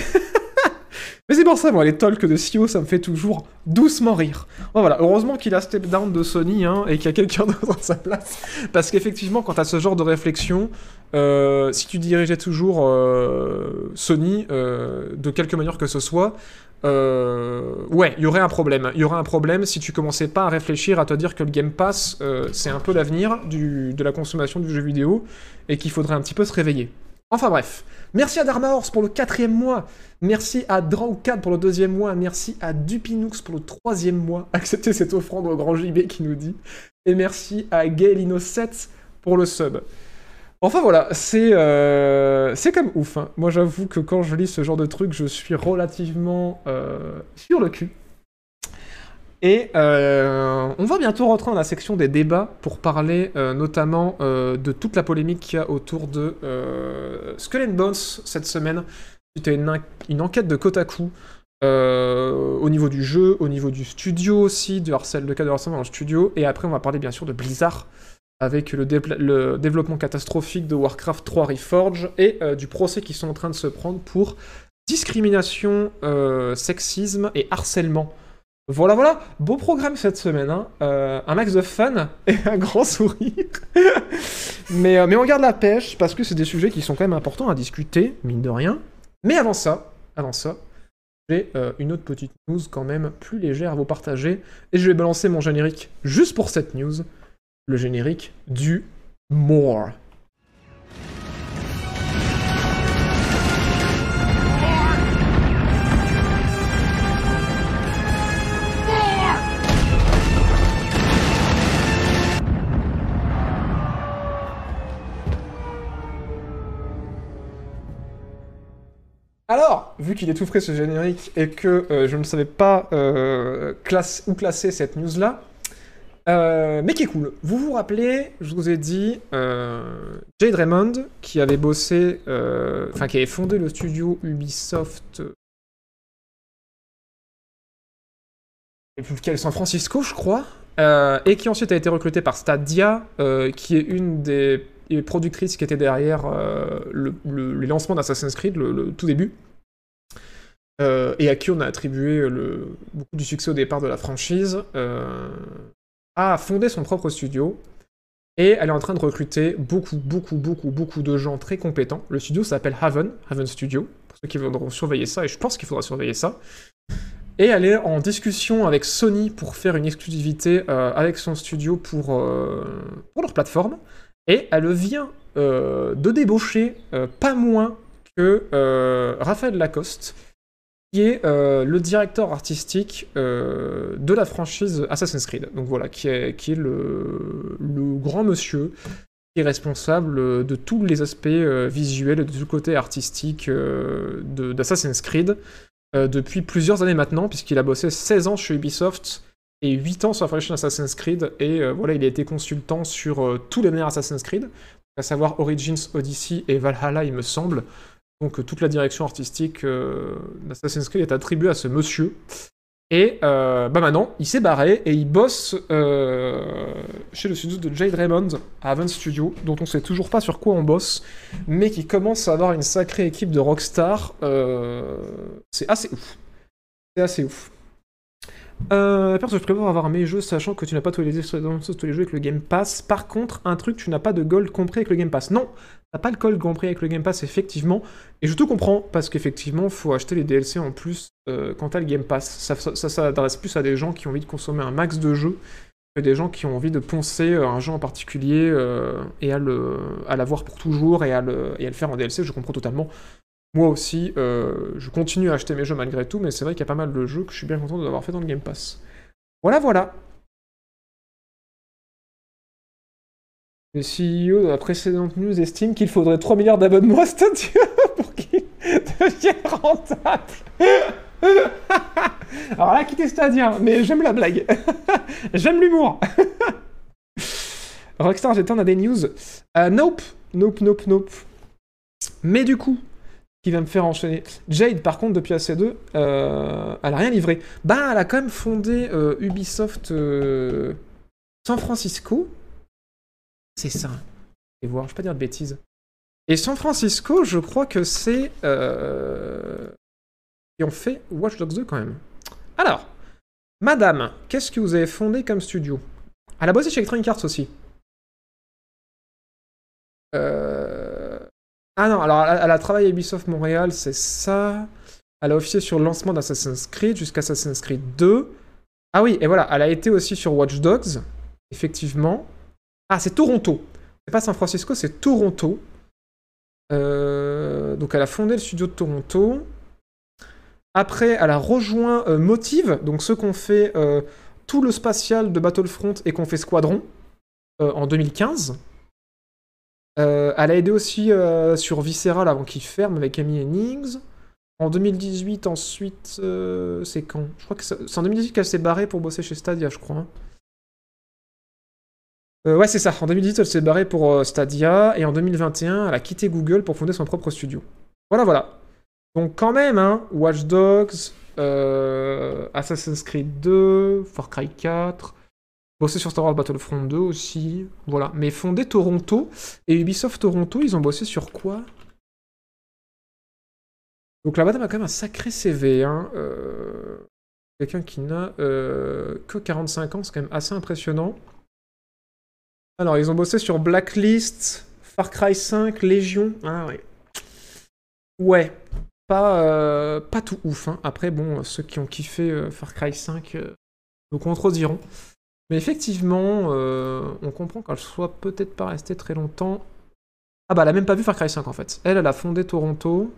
Mais c'est pour ça, moi, les talks de CEO, ça me fait toujours doucement rire. Bon, voilà, heureusement qu'il a step down de Sony hein, et qu'il y a quelqu'un d'autre à sa place. Parce qu'effectivement, quand t'as ce genre de réflexion, euh, si tu dirigeais toujours euh, Sony, euh, de quelque manière que ce soit, euh, ouais, il y aurait un problème. Il y aurait un problème si tu commençais pas à réfléchir, à te dire que le Game Pass, euh, c'est un peu l'avenir de la consommation du jeu vidéo et qu'il faudrait un petit peu se réveiller. Enfin bref, merci à Dharma Horse pour le quatrième mois, merci à Drawcad pour le deuxième mois, merci à Dupinux pour le troisième mois, acceptez cette offrande au grand JB qui nous dit, et merci à Gaelino7 pour le sub. Enfin voilà, c'est euh, c'est comme ouf. hein. Moi j'avoue que quand je lis ce genre de truc, je suis relativement euh, sur le cul. Et euh, on va bientôt rentrer dans la section des débats pour parler euh, notamment de toute la polémique qu'il y a autour de Skull and Bones cette semaine. C'était une, une enquête de Kotaku euh, au niveau du jeu, au niveau du studio aussi, le cas de harcèlement dans le studio. Et après, on va parler bien sûr de Blizzard avec le, développement catastrophique de Warcraft 3 Reforged et euh, du procès qu'ils sont en train de se prendre pour discrimination, euh, sexisme et harcèlement. Voilà, voilà, beau programme cette semaine, hein. Euh, un max de fun et un grand sourire. mais, mais on garde la pêche parce que c'est des sujets qui sont quand même importants à discuter, mine de rien. Mais avant ça, avant ça, j'ai une autre petite news quand même plus légère à vous partager et je vais balancer mon générique juste pour cette news, le générique du More. Alors, vu qu'il est tout frais ce générique et que euh, je ne savais pas euh, où classer cette news-là, euh, mais qui est cool. Vous vous rappelez, je vous ai dit, euh, Jade Raymond, qui avait bossé, euh, enfin qui avait fondé le studio Ubisoft, et puis lequel, San Francisco, je crois, et qui ensuite a été recruté par Stadia, qui est une des productrices qui était derrière le, le- les lancements d'Assassin's Creed, le, le tout début, et à qui on a attribué beaucoup du succès au départ de la franchise, a fondé son propre studio. Et elle est en train de recruter beaucoup, beaucoup, beaucoup, beaucoup de gens très compétents. Le studio s'appelle Haven, Haven Studio, pour ceux qui voudront surveiller ça, et je pense qu'il faudra surveiller ça. Et elle est en discussion avec Sony pour faire une exclusivité euh, avec son studio pour, euh, pour leur plateforme. Et elle vient euh, de débaucher pas moins que Raphaël Lacoste, qui est euh, le directeur artistique euh, de la franchise Assassin's Creed. Donc voilà, qui est, le, grand monsieur qui est responsable euh, de tous les aspects visuels, tout le côté artistique d'Assassin's Creed depuis plusieurs années maintenant, puisqu'il a bossé 16 ans chez Ubisoft et 8 ans sur la franchise Assassin's Creed, et voilà, il a été consultant sur tous les derniers Assassin's Creed, à savoir Origins, Odyssey et Valhalla, il me semble. Donc euh, toute la direction artistique euh, d'Assassin's Creed est attribuée à ce monsieur. Et euh, bah maintenant, il s'est barré et il bosse chez le studio de Jade Raymond à Haven Studio, dont on sait toujours pas sur quoi on bosse, mais qui commence à avoir une sacrée équipe de rockstar. C'est assez ouf. C'est assez ouf. Euh, perso, je préfère avoir mes jeux sachant que tu n'as pas tous les, jeux avec le Game Pass. Par contre, un truc, tu n'as pas de gold compris avec le Game Pass. Non, t'as pas le gold compris avec le Game Pass, effectivement. Et je te comprends, parce qu'effectivement, faut acheter les DLC en plus euh, quand t'as le Game Pass. Ça, ça, s'adresse plus à des gens qui ont envie de consommer un max de jeux que des gens qui ont envie de poncer euh, un jeu en particulier euh, et à le à l'avoir pour toujours et à, le, et à le faire en DLC. Je comprends totalement. Moi aussi, euh, je continue à acheter mes jeux malgré tout, mais c'est vrai qu'il y a pas mal de jeux que je suis bien content d'avoir fait dans le Game Pass. Voilà, voilà. Le CEO de la précédente news estime qu'il faudrait 3 milliards d'abonnements à Stadia pour qu'il devienne rentable. Alors là, quittez Stadia, mais j'aime la blague. j'aime l'humour. Rockstar G10 a des news. Euh, nope, nope, nope, nope. Mais du coup, qui va me faire enchaîner. Jade, par contre, depuis AC2, euh, elle a rien livré. Bah, elle a quand même fondé euh, Ubisoft euh, San Francisco. C'est ça. Et voir, je vais pas dire de bêtises. Et San Francisco, je crois que c'est. Qui ont fait Watch Dogs 2 quand même. Alors, madame, qu'est-ce que vous avez fondé comme studio? Elle a bossé chez Electronic Arts aussi. Euh... Ah non, alors elle a, travaillé à Ubisoft Montréal, c'est ça. Elle a officié sur le lancement d'Assassin's Creed jusqu'à Assassin's Creed 2. Ah oui, et voilà, elle a été aussi sur Watch Dogs, effectivement. Ah, c'est Toronto. C'est pas San Francisco, c'est Toronto. Euh, donc elle a fondé le studio de Toronto. Après, elle a rejoint euh, Motive, donc ceux qui ont fait euh, tout le spatial de Battlefront et qui ont fait Squadron en 2015. Euh, elle a aidé aussi euh, sur Visceral avant qu'il ferme avec Amy Hennings. En 2018, ensuite, euh, c'est quand? Je que c'est en 2018 qu'elle s'est barrée pour bosser chez Stadia, je crois. hein. Ouais, c'est ça. En 2018, elle s'est barrée pour Stadia. Et en 2021, elle a quitté Google pour fonder son propre studio. Voilà, voilà. Donc, quand même, hein, Watch Dogs, Assassin's Creed 2, Far Cry 4, bossé sur Star Wars Battlefront 2 aussi. Voilà. Mais fondé Toronto. Et Ubisoft Toronto, ils ont bossé sur quoi? Donc, la madame a quand même un sacré CV. Hein. Euh, Quelqu'un qui n'a euh, que 45 ans, c'est quand même assez impressionnant. Alors, ils ont bossé sur Blacklist, Far Cry 5, Légion. Ah ouais. Ouais. Pas, euh, pas tout ouf. hein. Après, bon, ceux qui ont kiffé euh, Far Cry 5 euh, nous contrediront. Mais effectivement, euh, on comprend qu'elle soit peut-être pas restée très longtemps. Ah bah, elle a même pas vu Far Cry 5 en fait. Elle, elle a fondé Toronto.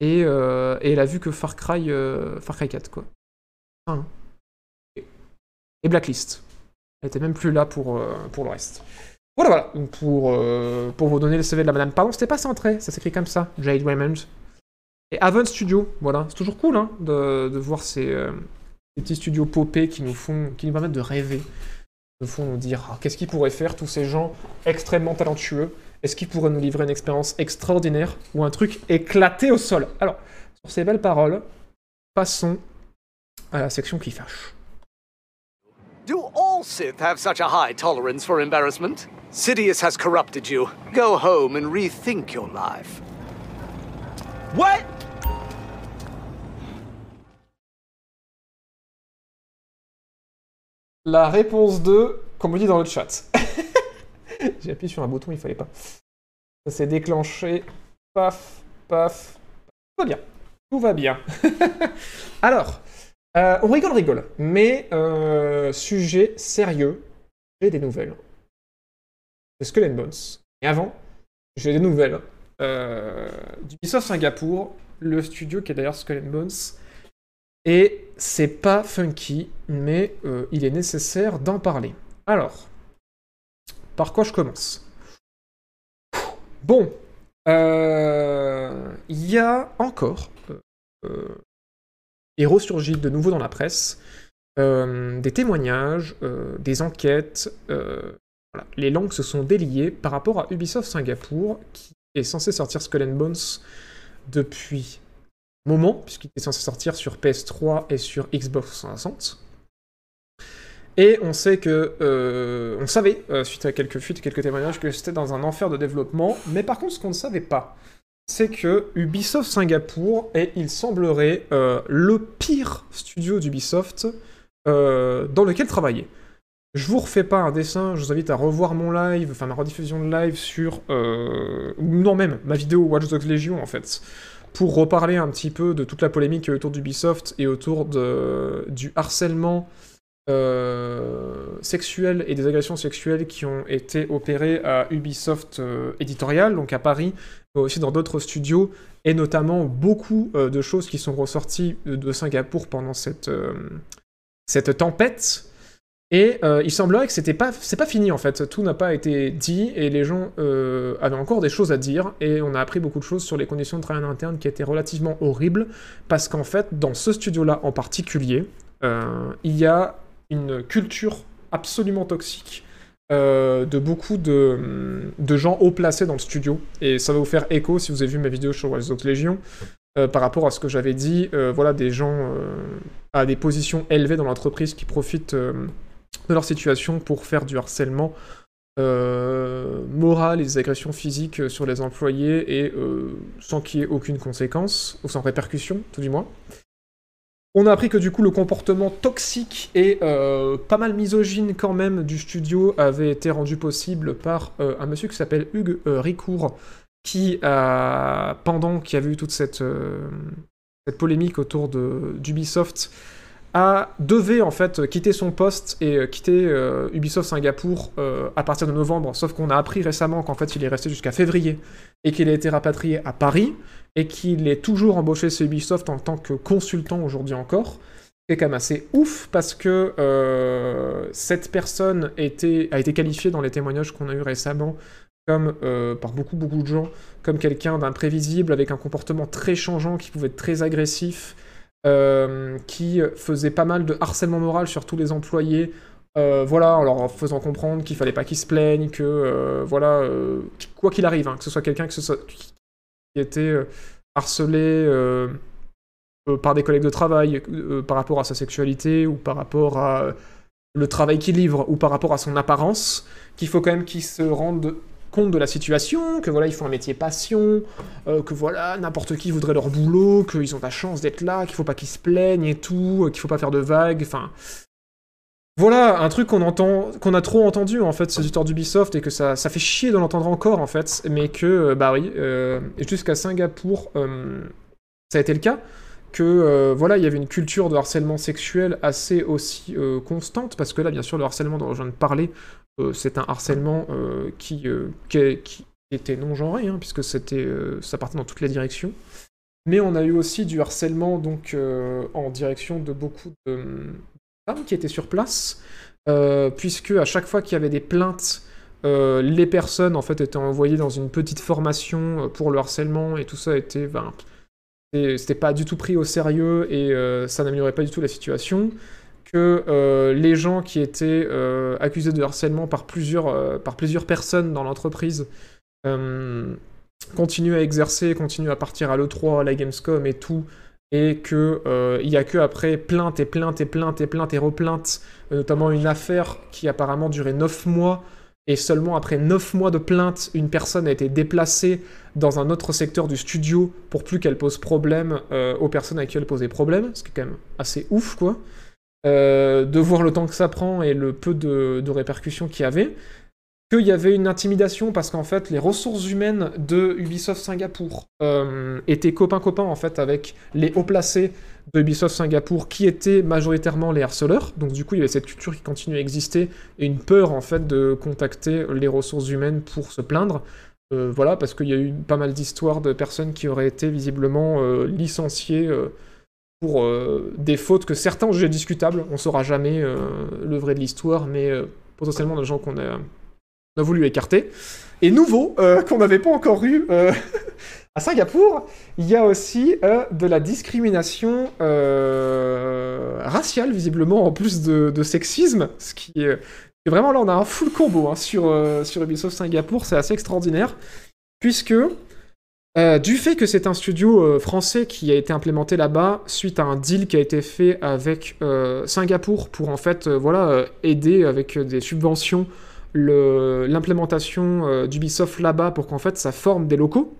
Et, euh, et elle a vu que Far Cry, euh, Far Cry 4, quoi. Et Blacklist. Elle était même plus là pour, pour le reste. Voilà, voilà. Pour, pour vous donner le CV de la madame. Pardon, c'était pas centré, ça s'écrit comme ça. Jade Raymond. Et Avon Studio, voilà. C'est toujours cool hein, de, de voir ces, petits studios popés qui nous font, qui nous permettent de rêver. Nous font nous dire ah, qu'est-ce qu'ils pourraient faire, tous ces gens extrêmement talentueux? Est-ce qu'ils pourraient nous livrer une expérience extraordinaire ou un truc éclaté au sol? Alors, sur ces belles paroles, passons à la section qui fâche. Do all Sith have such a high tolerance for embarrassment? Sidious has corrupted you. Go home and rethink your life. What? La réponse 2, comme on dit dans le chat. J'ai appuyé sur un bouton, il fallait pas. Ça s'est déclenché. Paf, paf. Tout va bien. Tout va bien. Alors, euh, on rigole, rigole. Mais, euh, sujet sérieux, j'ai des nouvelles. De Skull Bones. Et avant, j'ai des nouvelles euh, d'Ubisoft Singapour, le studio qui est d'ailleurs Skull Bones. Et c'est pas funky, mais euh, il est nécessaire d'en parler. Alors, par quoi je commence? Bon, euh, il y a encore, euh, euh, et ressurgit de nouveau dans la presse, des témoignages, des enquêtes. Les langues se sont déliées par rapport à Ubisoft Singapour, qui est censé sortir Skull and Bones depuis moment, puisqu'il était censé sortir sur PS3 et sur Xbox 360. Et on sait que, euh, on savait, euh, suite à quelques fuites, quelques témoignages, que c'était dans un enfer de développement. Mais par contre, ce qu'on ne savait pas, c'est que Ubisoft Singapour est, il semblerait, euh, le pire studio d'Ubisoft dans lequel travailler. Je vous refais pas un dessin, je vous invite à revoir mon live, enfin ma rediffusion de live sur... Non même, ma vidéo Watch Dogs Legion en fait, pour reparler un petit peu de toute la polémique autour d'Ubisoft et autour de, du harcèlement euh, sexuel et des agressions sexuelles qui ont été opérées à Ubisoft euh, éditorial, donc à Paris, mais aussi dans d'autres studios, et notamment beaucoup euh, de choses qui sont ressorties de Singapour pendant cette, euh, cette tempête. Et euh, il semblerait que c'était pas, c'est pas fini en fait, tout n'a pas été dit et les gens euh, avaient encore des choses à dire. Et on a appris beaucoup de choses sur les conditions de travail en interne qui étaient relativement horribles. Parce qu'en fait dans ce studio-là en particulier, euh, il y a une culture absolument toxique de beaucoup de, de gens haut placés dans le studio. Et ça va vous faire écho si vous avez vu mes vidéos sur Watch Dogs Legion. par rapport à ce que j'avais dit, voilà des gens à des positions élevées dans l'entreprise qui profitent de leur situation pour faire du harcèlement euh, moral et des agressions physiques sur les employés et euh, sans qu'il y ait aucune conséquence, ou sans répercussion, tout du moins. On a appris que du coup le comportement toxique et euh, pas mal misogyne quand même du studio avait été rendu possible par euh, un monsieur qui s'appelle Hugues Ricourt, qui a, pendant qu'il y avait eu toute cette, cette polémique autour d'Ubisoft, a devait en fait quitter son poste et euh, quitter euh, Ubisoft Singapour euh, à partir de novembre, sauf qu'on a appris récemment qu'en fait il est resté jusqu'à février et qu'il a été rapatrié à Paris et qu'il est toujours embauché chez Ubisoft en tant que consultant aujourd'hui encore. C'est quand même assez ouf parce que cette personne a été qualifiée dans les témoignages qu'on a eu récemment par beaucoup beaucoup de gens comme quelqu'un d'imprévisible avec un comportement très changeant qui pouvait être très agressif euh, qui faisait pas mal de harcèlement moral sur tous les employés. euh, voilà, en leur faisant comprendre qu'il fallait pas qu'ils se plaignent, que euh, voilà, quoi qu'il arrive, hein, que ce soit quelqu'un qui était harcelé par des collègues de travail par rapport à sa sexualité ou par rapport à le travail qu'il livre ou par rapport à son apparence, qu'il faut quand même qu'il se rende de la situation, que voilà, ils font un métier passion, euh, que voilà, n'importe qui voudrait leur boulot, qu'ils ont la chance d'être là, qu'il faut pas qu'ils se plaignent et tout, euh, qu'il faut pas faire de vagues, enfin... Voilà, un truc qu'on entend, qu'on a trop entendu en fait, ces histoires d'Ubisoft, et que ça, ça fait chier de l'entendre encore en fait, mais que, euh, bah oui, jusqu'à Singapour, ça a été le cas, que voilà, il y avait une culture de harcèlement sexuel assez aussi constante, parce que là, bien sûr, le harcèlement dont je viens de parler, c'est un harcèlement euh, qui, euh, qui, était non genré, hein, puisque c'était, euh, ça partait dans toutes les directions. Mais on a eu aussi du harcèlement donc euh, en direction de beaucoup de femmes qui étaient sur place, euh, puisque à chaque fois qu'il y avait des plaintes, euh, les personnes en fait étaient envoyées dans une petite formation euh, pour le harcèlement et tout ça était, ben, c'était pas du tout pris au sérieux et euh, ça n'améliorait pas du tout la situation. Que euh, les gens qui étaient euh, accusés de harcèlement par plusieurs, euh, par plusieurs personnes dans l'entreprise continuent à exercer, continuent à partir à l'E3, à la Gamescom et tout, et que euh, il y a que après plainte et plainte et plainte et plainte et replainte, notamment une affaire qui apparemment durait 9 mois, et seulement après 9 mois de plainte, une personne a été déplacée dans un autre secteur du studio pour plus qu'elle pose problème aux personnes à qui elle posait problème, ce qui est quand même assez ouf, quoi. Euh, de voir le temps que ça prend et le peu de, répercussions qu'il y avait. Qu'il y avait une intimidation parce qu'en fait, les ressources humaines de Ubisoft Singapour euh, étaient copains-copains en fait avec les hauts placés de Ubisoft Singapour qui étaient majoritairement les harceleurs. Donc du coup, il y avait cette culture qui continue à exister et une peur en fait de contacter les ressources humaines pour se plaindre. Euh, voilà, parce qu'il y a eu pas mal d'histoires de personnes qui auraient été visiblement licenciées pour euh, des fautes que certains ont jugées discutables. On saura jamais euh, le vrai de l'histoire, mais euh, potentiellement des gens qu'on a, voulu écarter. Et nouveau, qu'on n'avait pas encore eu à Singapour, il y a aussi de la discrimination raciale, visiblement, en plus de, sexisme, ce qui est... vraiment là, on a un full combo hein, sur, sur Ubisoft Singapour, c'est assez extraordinaire, puisque euh, du fait que c'est un studio euh, français qui a été implémenté là-bas suite à un deal qui a été fait avec euh, Singapour pour en fait voilà aider avec des subventions l'implémentation d'Ubisoft là-bas pour qu'en fait ça forme des locaux.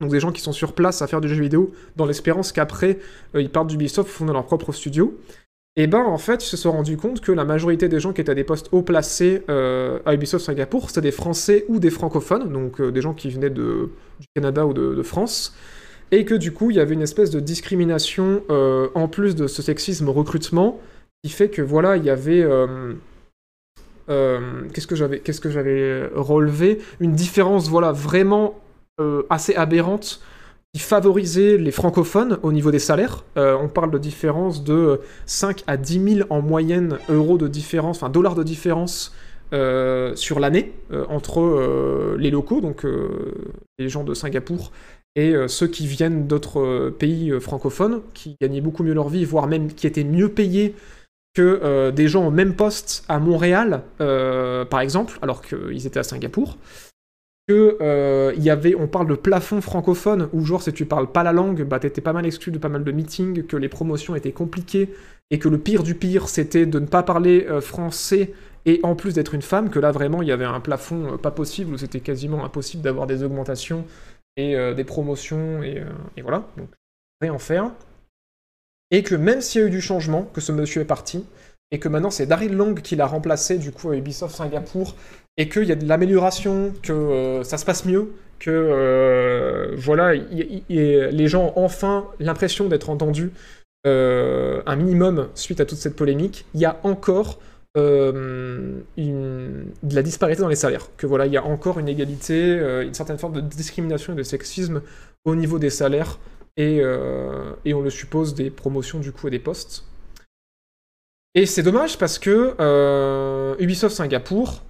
Donc des gens qui sont sur place à faire du jeu vidéo dans l'espérance qu'après ils partent d'Ubisoft fondent leur propre studio et ben en fait, ils se sont rendus compte que la majorité des gens qui étaient à des postes haut placés euh, à Ubisoft Singapour, c'était des Français ou des francophones, donc euh, des gens qui venaient du Canada ou de, France, et que du coup, il y avait une espèce de discrimination euh, en plus de ce sexisme recrutement, qui fait que voilà, il y avait qu'est-ce que j'avais que relevé? Une différence voilà vraiment assez aberrante favorisait les francophones au niveau des salaires. Euh, on parle de différence de 5 à 10 000 en moyenne euros de différence, enfin dollars de différence euh, sur l'année euh, entre les locaux, donc les gens de Singapour, et ceux qui viennent d'autres pays francophones, qui gagnaient beaucoup mieux leur vie, voire même qui étaient mieux payés que des gens au même poste à Montréal, par exemple, alors qu'ils étaient à Singapour. Que euh, y avait, on parle de plafond francophone, où genre si tu parles pas la langue, bah t'étais pas mal exclu de pas mal de meetings, que les promotions étaient compliquées, et que le pire du pire, c'était de ne pas parler euh, français et en plus d'être une femme, que là vraiment il y avait un plafond euh, pas possible, où c'était quasiment impossible d'avoir des augmentations et des promotions, et, voilà, donc rien en faire. Et que même s'il y a eu du changement, que ce monsieur est parti, et que maintenant c'est Daryl Long qui l'a remplacé du coup à Ubisoft Singapour, et qu'il y a de l'amélioration, que euh, ça se passe mieux, que euh, voilà, les gens ont enfin l'impression d'être entendus euh, un minimum suite à toute cette polémique, il y a encore de la disparité dans les salaires. Que voilà, il y a encore une égalité, une certaine forme de discrimination et de sexisme au niveau des salaires et, et on le suppose des promotions du coup et des postes. Et c'est dommage parce que Ubisoft Singapour,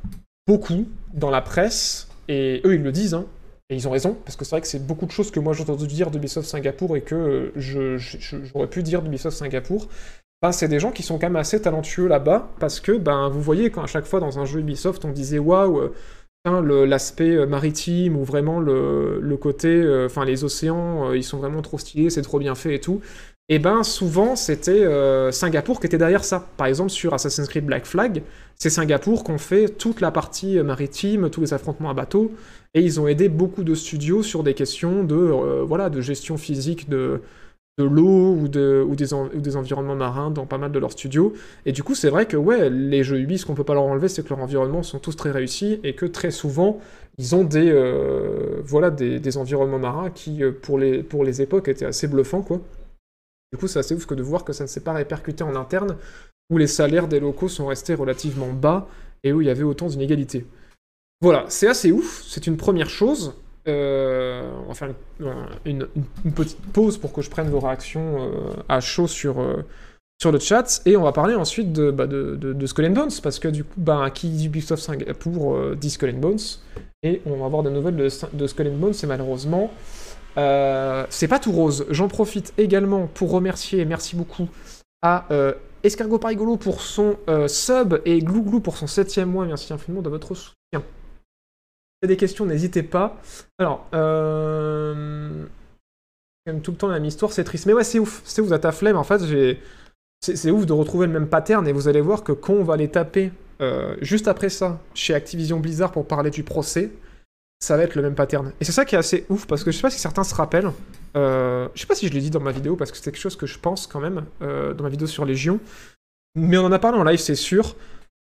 beaucoup dans la presse, et eux ils le disent, hein, et ils ont raison, parce que c'est vrai que c'est beaucoup de choses que moi j'ai entendu dire d'Ubisoft Singapour et que euh, j'aurais pu dire d'Ubisoft Singapour. C'est des gens qui sont quand même assez talentueux là-bas, parce que ben, vous voyez, quand à chaque fois dans un jeu Ubisoft on disait waouh, euh, Hein, l'aspect euh, maritime ou vraiment le, côté, enfin les océans, ils sont vraiment trop stylés, c'est trop bien fait et tout. Et ben souvent c'était euh, Singapour qui était derrière ça. Par exemple sur Assassin's Creed Black Flag, c'est Singapour qu'on fait toute la partie euh, maritime, tous les affrontements à bateau, et ils ont aidé beaucoup de studios sur des questions de euh, voilà de gestion physique de de l'eau ou, de, ou, des ou des environnements marins dans pas mal de leurs studios. Et du coup, c'est vrai que ouais, les jeux Ubi, ce qu'on peut pas leur enlever, c'est que leurs environnements sont tous très réussis et que très souvent, ils ont des, voilà, des, des environnements marins qui, pour les, pour les époques, étaient assez bluffants, quoi. Du coup, c'est assez ouf que de voir que ça ne s'est pas répercuté en interne, où les salaires des locaux sont restés relativement bas et où il y avait autant d'inégalités. Voilà, c'est assez ouf, c'est une première chose. Euh, on va faire une, une- petite pause pour que je prenne vos réactions euh, à chaud sur, euh, sur le chat, et on va parler ensuite de, bah, de, de, de Skull and Bones, parce que du coup, bah, qui dit Ubisoft Singapour euh, dit Skull and Bones, et on va avoir des nouvelles de, de Skull and Bones, et malheureusement, euh, c'est pas tout rose. J'en profite également pour remercier, merci beaucoup, à euh, Escargot Parigolo pour son euh, sub, et Glouglou pour son septième mois, merci infiniment de votre soutien. Si des questions, n'hésitez pas. Alors. Comme tout le temps la même histoire, c'est triste. Mais ouais, c'est ouf. C'est ouf, à flemme. En fait. C'est, ouf de retrouver le même pattern et vous allez voir que quand on va les taper juste après ça chez Activision Blizzard pour parler du procès, ça va être le même pattern. Et c'est ça qui est assez ouf parce que je sais pas si certains se rappellent. Euh, je sais pas si je l'ai dit dans ma vidéo parce que c'est quelque chose que je pense quand même euh, dans ma vidéo sur Légion. Mais on en a parlé en live, c'est sûr.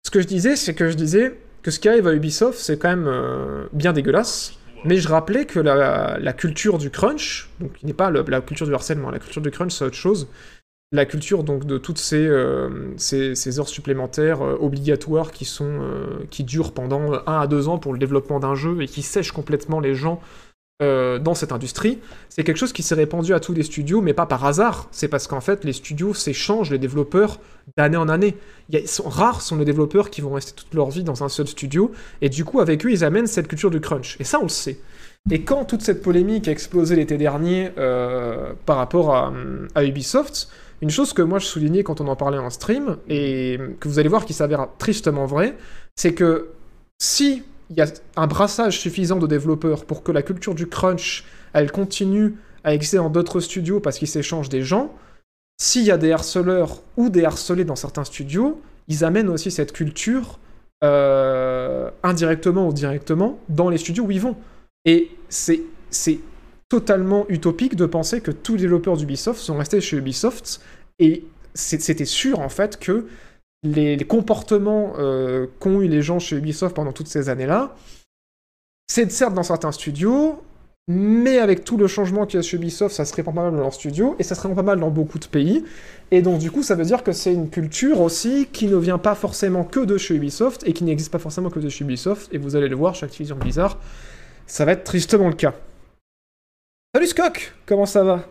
Ce que je disais, c'est que je disais que ce qui arrive à Ubisoft, c'est quand même euh, bien dégueulasse. Mais je rappelais que la, culture du crunch, donc qui n'est pas la culture du harcèlement, la culture du crunch c'est autre chose. La culture donc de toutes ces, euh, heures supplémentaires euh, obligatoires qui sont euh, durent pendant 1 à 2 ans pour le développement d'un jeu et qui sèchent complètement les gens dans cette industrie, c'est quelque chose qui s'est répandu à tous les studios, mais pas par hasard. C'est parce qu'en fait, les studios s'échangent les développeurs d'année en année. Rares sont les développeurs qui vont rester toute leur vie dans un seul studio, et du coup, avec eux, ils amènent cette culture du crunch. Et ça, on le sait. Et quand toute cette polémique a explosé l'été dernier par rapport à Ubisoft, une chose que moi je soulignais quand on en parlait en stream, et que vous allez voir qui s'avère tristement vrai, c'est que si il y a un brassage suffisant de développeurs pour que la culture du crunch, elle continue à exister dans d'autres studios parce qu'ils s'échangent des gens, s'il y a des harceleurs ou des harcelés dans certains studios, ils amènent aussi cette culture euh, indirectement ou directement dans les studios où ils vont. Et c'est c'est totalement utopique de penser que tous les développeurs d'Ubisoft sont restés chez Ubisoft et c'était sûr en fait que les, les comportements euh, qu'ont eu les gens chez Ubisoft pendant toutes ces années-là, c'est certes dans certains studios, mais avec tout le changement qu'il y a chez Ubisoft, ça se répand pas mal dans leur studio, et ça se répand pas mal dans beaucoup de pays. Et donc du coup, ça veut dire que c'est une culture aussi qui ne vient pas forcément que de chez Ubisoft, et qui n'existe pas forcément que de chez Ubisoft, et vous allez le voir chez Activision Blizzard, ça va être tristement le cas. Salut Skok Comment ça va?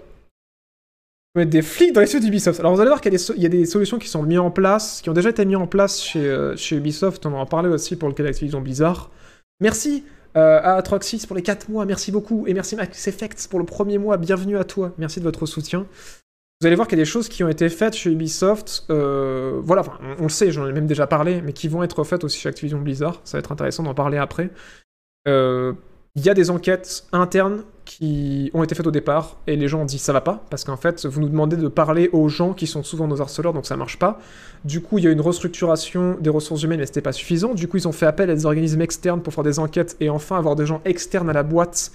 Mettre des flics dans les studios d'Ubisoft. Alors vous allez voir qu'il y, a des solutions qui sont mises en place, qui ont déjà été mises en place chez, euh, Ubisoft. On en parlé aussi pour le cas d'Activision Blizzard. Merci euh, à Atroxys pour les 4 mois, merci beaucoup. Et merci Max Effects pour le premier mois, bienvenue à toi. Merci de votre soutien. Vous allez voir qu'il y a des choses qui ont été faites chez Ubisoft. euh, voilà, enfin, on, on le sait, j'en ai même déjà parlé, mais qui vont être faites aussi chez Activision Blizzard. Ça va être intéressant d'en parler après. Euh, Il y a des enquêtes internes qui ont été faites au départ et les gens ont dit ça va pas parce qu'en fait vous nous demandez de parler aux gens qui sont souvent nos harceleurs donc ça marche pas. Du coup il y a une restructuration des ressources humaines mais c'était pas suffisant. Du coup ils ont fait appel à des organismes externes pour faire des enquêtes et enfin avoir des gens externes à la boîte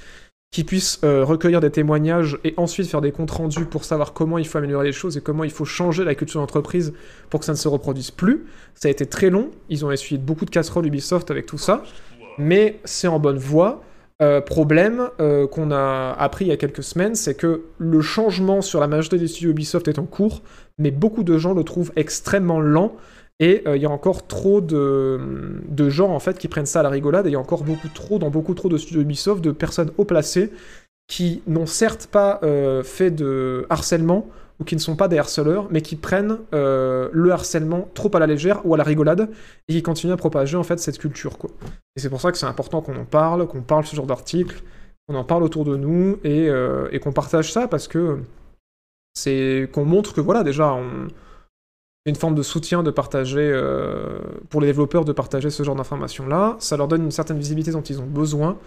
qui puissent euh, recueillir des témoignages et ensuite faire des comptes rendus pour savoir comment il faut améliorer les choses et comment il faut changer la culture d'entreprise pour que ça ne se reproduise plus. Ça a été très long, ils ont essuyé beaucoup de casseroles Ubisoft avec tout ça, mais c'est en bonne voie. Euh, problème euh, qu'on a appris il y a quelques semaines, c'est que le changement sur la majorité des studios Ubisoft est en cours, mais beaucoup de gens le trouvent extrêmement lent. Et euh, il y a encore trop de, gens en fait qui prennent ça à la rigolade, et il y a encore beaucoup trop, dans beaucoup trop de studios Ubisoft, de personnes haut placées qui n'ont certes pas fait de harcèlement, ou qui ne sont pas des harceleurs, mais qui prennent euh, le harcèlement trop à la légère ou à la rigolade, et qui continuent à propager en fait cette culture quoi. Et c'est pour ça que c'est important qu'on en parle, qu'on parle ce genre d'articles, qu'on en parle autour de nous et, euh, et qu'on partage ça parce que c'est qu'on montre que voilà déjà on une forme de soutien de partager euh, pour les développeurs de partager ce genre d'informations là. Ça leur donne une certaine visibilité dont ils ont besoin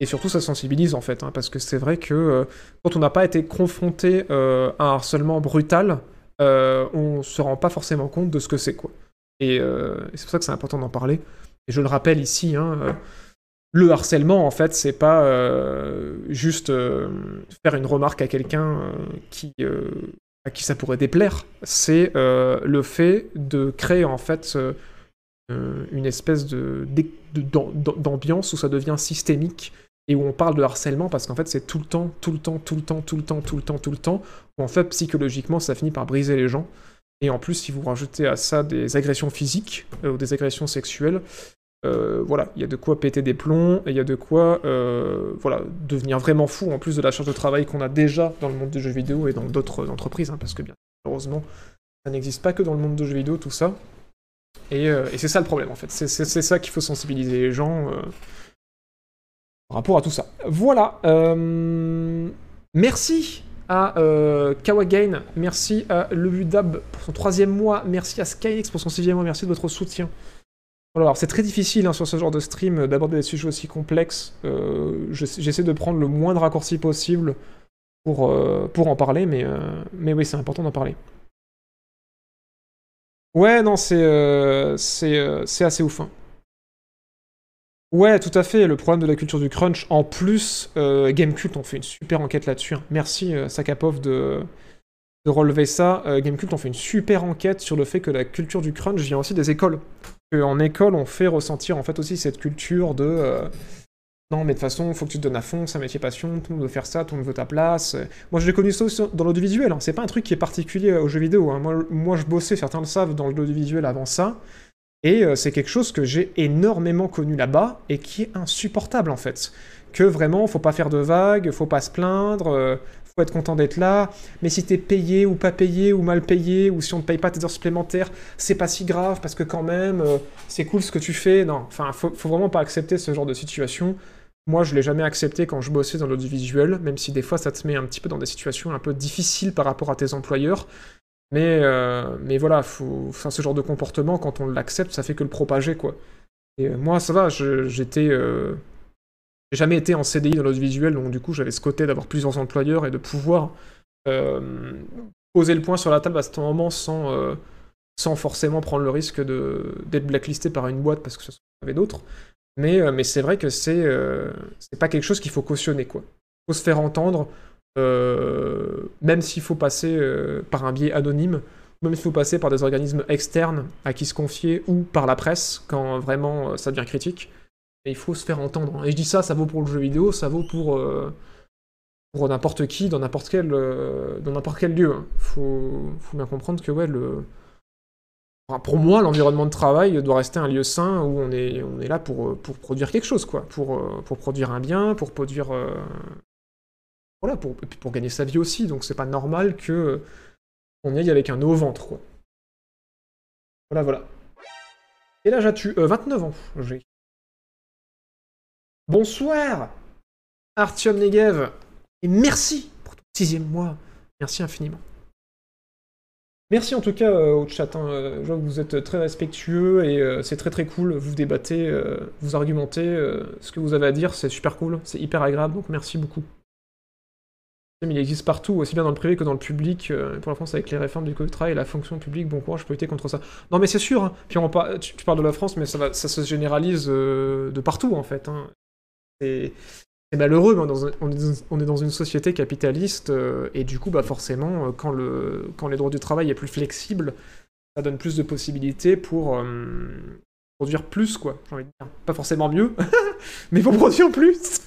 et surtout ça sensibilise en fait hein, parce que c'est vrai que euh, quand on n'a pas été confronté euh, à un harcèlement brutal, euh, on se rend pas forcément compte de ce que c'est quoi. Et, euh, c'est pour ça que c'est important d'en parler. Et je le rappelle ici, hein, le harcèlement, en fait, c'est pas juste faire une remarque à quelqu'un qui, à qui ça pourrait déplaire. C'est le fait de créer, en fait, une espèce de, d'ambiance où ça devient systémique et où on parle de harcèlement parce qu'en fait, c'est tout le temps, tout le temps, tout le temps, tout le temps, tout le temps, tout le temps, où en fait, psychologiquement, ça finit par briser les gens. Et en plus, si vous rajoutez à ça des agressions physiques euh, ou des agressions sexuelles, euh, voilà, il y a de quoi péter des plombs, il y a de quoi euh, voilà, devenir vraiment fou, en plus de la charge de travail qu'on a déjà dans le monde des jeux vidéo et dans d'autres entreprises, hein, parce que bien heureusement, ça n'existe pas que dans le monde des jeux vidéo, tout ça. Et, et c'est ça le problème, en fait. C'est ça qu'il faut sensibiliser les gens rapport à tout ça. Voilà. euh, Merci à euh, Kawagain, merci à Lebudab pour son troisième mois, merci à Skynix pour son sixième mois, merci de votre soutien. Alors c'est très difficile hein, sur ce genre de stream euh, d'aborder des sujets aussi complexes. Je- J'essaie de prendre le moins de raccourcis possible pour, pour en parler, mais, mais oui, c'est important d'en parler. Ouais, non, c'est assez ouf. hein. Ouais, tout à fait, le problème de la culture du crunch. En plus, euh, Gamecult ont fait une super enquête là-dessus. hein. Merci euh, Sakapov de, relever ça. Euh, Gamecult ont fait une super enquête sur le fait que la culture du crunch vient aussi des écoles. Que en école, on fait ressentir en fait aussi cette culture de euh, non, mais de toute façon, faut que tu te donnes à fond, c'est un métier passion, tout le monde veut faire ça, tout le monde veut ta place. Euh, Moi, je connu ça aussi dans l'audiovisuel, hein. c'est pas un truc qui est particulier aux jeux vidéo. hein. Moi, moi, je bossais, certains le savent, dans l'audiovisuel avant ça. Et euh, c'est quelque chose que j'ai énormément connu là-bas et qui est insupportable en fait. Que vraiment, faut pas faire de vagues, faut pas se plaindre, euh, faut être content d'être là. Mais si t'es payé ou pas payé ou mal payé ou si on ne paye pas tes heures supplémentaires, c'est pas si grave parce que quand même, euh, c'est cool ce que tu fais. Non, enfin, faut, faut vraiment pas accepter ce genre de situation. Moi, je l'ai jamais accepté quand je bossais dans l'audiovisuel, même si des fois ça te met un petit peu dans des situations un peu difficiles par rapport à tes employeurs. Mais, euh, mais voilà, faut, ce genre de comportement, quand on l'accepte, ça fait que le propager, quoi. Et euh, moi, ça va, j'étais... euh, J'ai jamais été en CDI dans l'audiovisuel, donc du coup, j'avais ce côté d'avoir plusieurs employeurs et de pouvoir poser le point sur la table à ce moment sans, sans forcément prendre le risque d'être blacklisté par une boîte parce que ce sont avait d'autres. Mais, mais c'est vrai que c'est pas quelque chose qu'il faut cautionner, quoi. faut se faire entendre, même s'il faut passer euh, par un biais anonyme, même s'il faut passer par des organismes externes à qui se confier ou par la presse quand vraiment euh, ça devient critique. Et il faut se faire entendre. Et je dis ça, ça vaut pour le jeu vidéo, ça vaut pour, euh, pour n'importe qui, dans n'importe quel, euh, quel lieu. hein. Faut, faut bien comprendre que ouais, le... pour moi, l'environnement de travail doit rester un lieu sain où on est, on est là pour, euh, pour produire quelque chose, quoi. Pour, euh, pour produire un bien, pour produire... euh, Voilà, pour, et puis pour gagner sa vie aussi. Donc c'est pas normal que on y aille avec un eau au ventre, quoi. Voilà, voilà. Et là, j'ai euh, 29 ans. Bonsoir, Artyom Negev. Et merci pour ton sixième mois. Merci infiniment. Merci en tout cas euh, au chat. hein. Euh, Je vois que vous êtes très respectueux et euh, c'est très très cool. Vous débattez, euh, vous argumentez. ce que vous avez à dire, c'est super cool. C'est hyper agréable. Donc merci beaucoup. Il existe partout, aussi bien dans le privé que dans le public. euh, pour la France, avec les réformes du Code travail et la fonction publique, bon courage pour lutter contre ça. Non, mais c'est sûr. hein. Tu, parles de la France, mais ça, se généralise euh, de partout en fait. hein. C'est malheureux, on est dans une société capitaliste euh, et du coup, bah forcément, quand le quand les droits du travail est plus flexible, ça donne plus de possibilités pour produire plus, quoi. Pas forcément mieux, mais pour produire plus.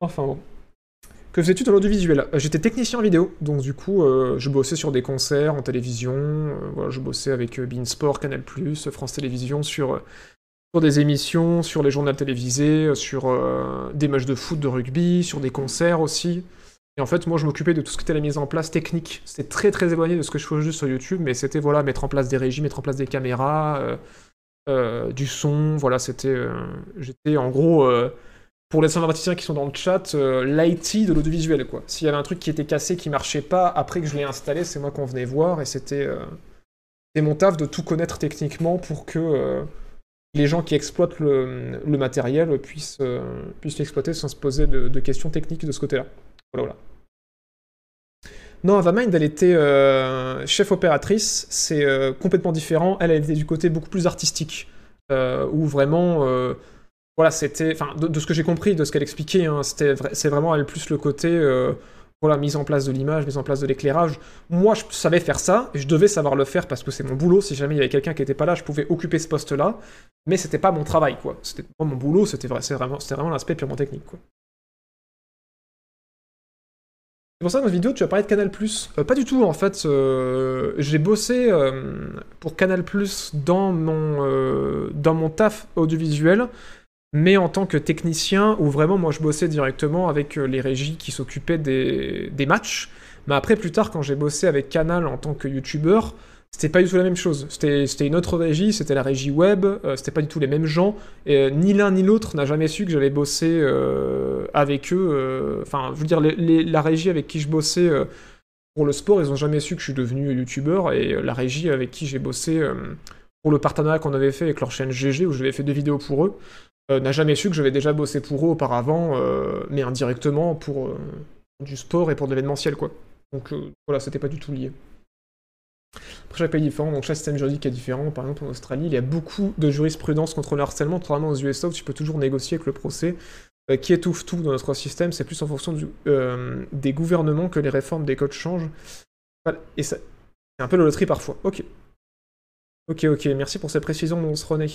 Enfin bon. Que faisais-tu dans l'audiovisuel? Euh, J'étais technicien en vidéo, donc du coup, euh, je bossais sur des concerts en télévision, euh, je bossais avec Beansport, Canal+, France Télévisions, sur, sur des émissions, sur les journaux télévisés, sur des matchs de foot, de rugby, sur des concerts aussi. Et en fait, moi, je m'occupais de tout ce qui était la mise en place technique. C'était très très éloigné de ce que je fais juste sur YouTube, mais c'était voilà, mettre en place des régies, mettre en place des caméras, du son, voilà, c'était... J'étais en gros... pour les informaticiens qui sont dans le chat, euh, l'IT de l'audiovisuel, quoi. S'il y avait un truc qui était cassé, qui marchait pas, après que je l'ai installé, c'est moi qu'on venait voir, et c'était euh, mon taf de tout connaître techniquement pour que euh, les gens qui exploitent le, matériel puissent euh, puissent l'exploiter sans se poser de, questions techniques de ce côté-là. Non, Avamind, elle était chef opératrice, c'est complètement différent. Elle, elle était du côté beaucoup plus artistique, où vraiment, voilà, c'était, enfin, de, ce que j'ai compris, de ce qu'elle expliquait, hein, c'était, c'est vraiment elle plus le côté, euh, voilà, mise en place de l'image, mise en place de l'éclairage. Moi, je savais faire ça, et je devais savoir le faire parce que c'est mon boulot. Si jamais il y avait quelqu'un qui était pas là, je pouvais occuper ce poste-là, mais c'était pas mon travail, quoi. C'était pas mon boulot, c'était vrai, vraiment, c'était vraiment l'aspect purement technique, quoi. C'est pour ça que dans cette vidéo, tu as parlé de Canal+. Euh, pas du tout, en fait. euh, j'ai bossé euh, pour Canal+, dans mon, dans mon taf audiovisuel, mais en tant que technicien, où vraiment, moi, je bossais directement avec euh, les régies qui s'occupaient des, matchs. Mais après, plus tard, quand j'ai bossé avec Canal en tant que youtubeur, c'était pas du tout la même chose. C'était une autre régie, c'était la régie web, euh, c'était pas du tout les mêmes gens. Et euh, ni l'un ni l'autre n'a jamais su que j'avais bossé euh, avec eux. Enfin, je veux dire, la régie avec qui je bossais pour le sport, ils ont jamais su que je suis devenu youtubeur. Et la régie avec qui j'ai bossé pour le partenariat qu'on avait fait avec leur chaîne GG, où j'avais fait deux vidéos pour eux, euh, n'a jamais su que j'avais déjà bossé pour eux auparavant, euh, mais indirectement pour euh, du sport et pour de l'événementiel, quoi. Donc voilà, c'était pas du tout lié. Après, chaque pays est différent, donc chaque système juridique est différent. Par exemple, en Australie, il y a beaucoup de jurisprudence contre le harcèlement, contrairement aux USA où tu peux toujours négocier avec le procès. qui étouffe tout dans notre système, c'est plus en fonction des gouvernements que les réformes des codes changent. Et ça, c'est un peu la loterie parfois. Ok. Ok, ok, merci pour cette précision, mon René.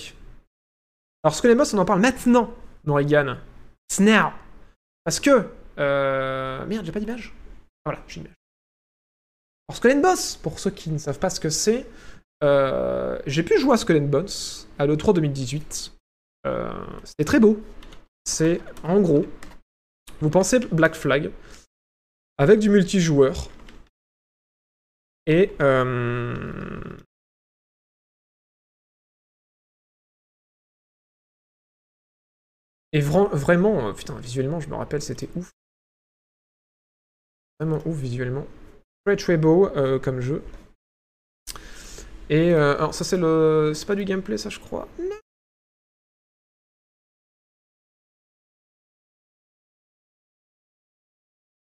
Alors, ce que les boss, on en parle maintenant, Morrigan. It's now. Parce que. Euh... Merde, j'ai pas d'image. Voilà, j'ai une image. Alors, Skull Boss, pour ceux qui ne savent pas ce que c'est, euh, j'ai pu jouer à Skull Bones à l'E3 2018. Euh, C'était très beau. C'est, en gros, vous pensez Black Flag, avec du multijoueur, et... euh, Et vra- vraiment, euh, putain, visuellement, je me rappelle, c'était ouf. Vraiment ouf visuellement. Très très beau euh, comme jeu. Et euh, alors ça c'est le, c'est pas du gameplay ça je crois. Non. Je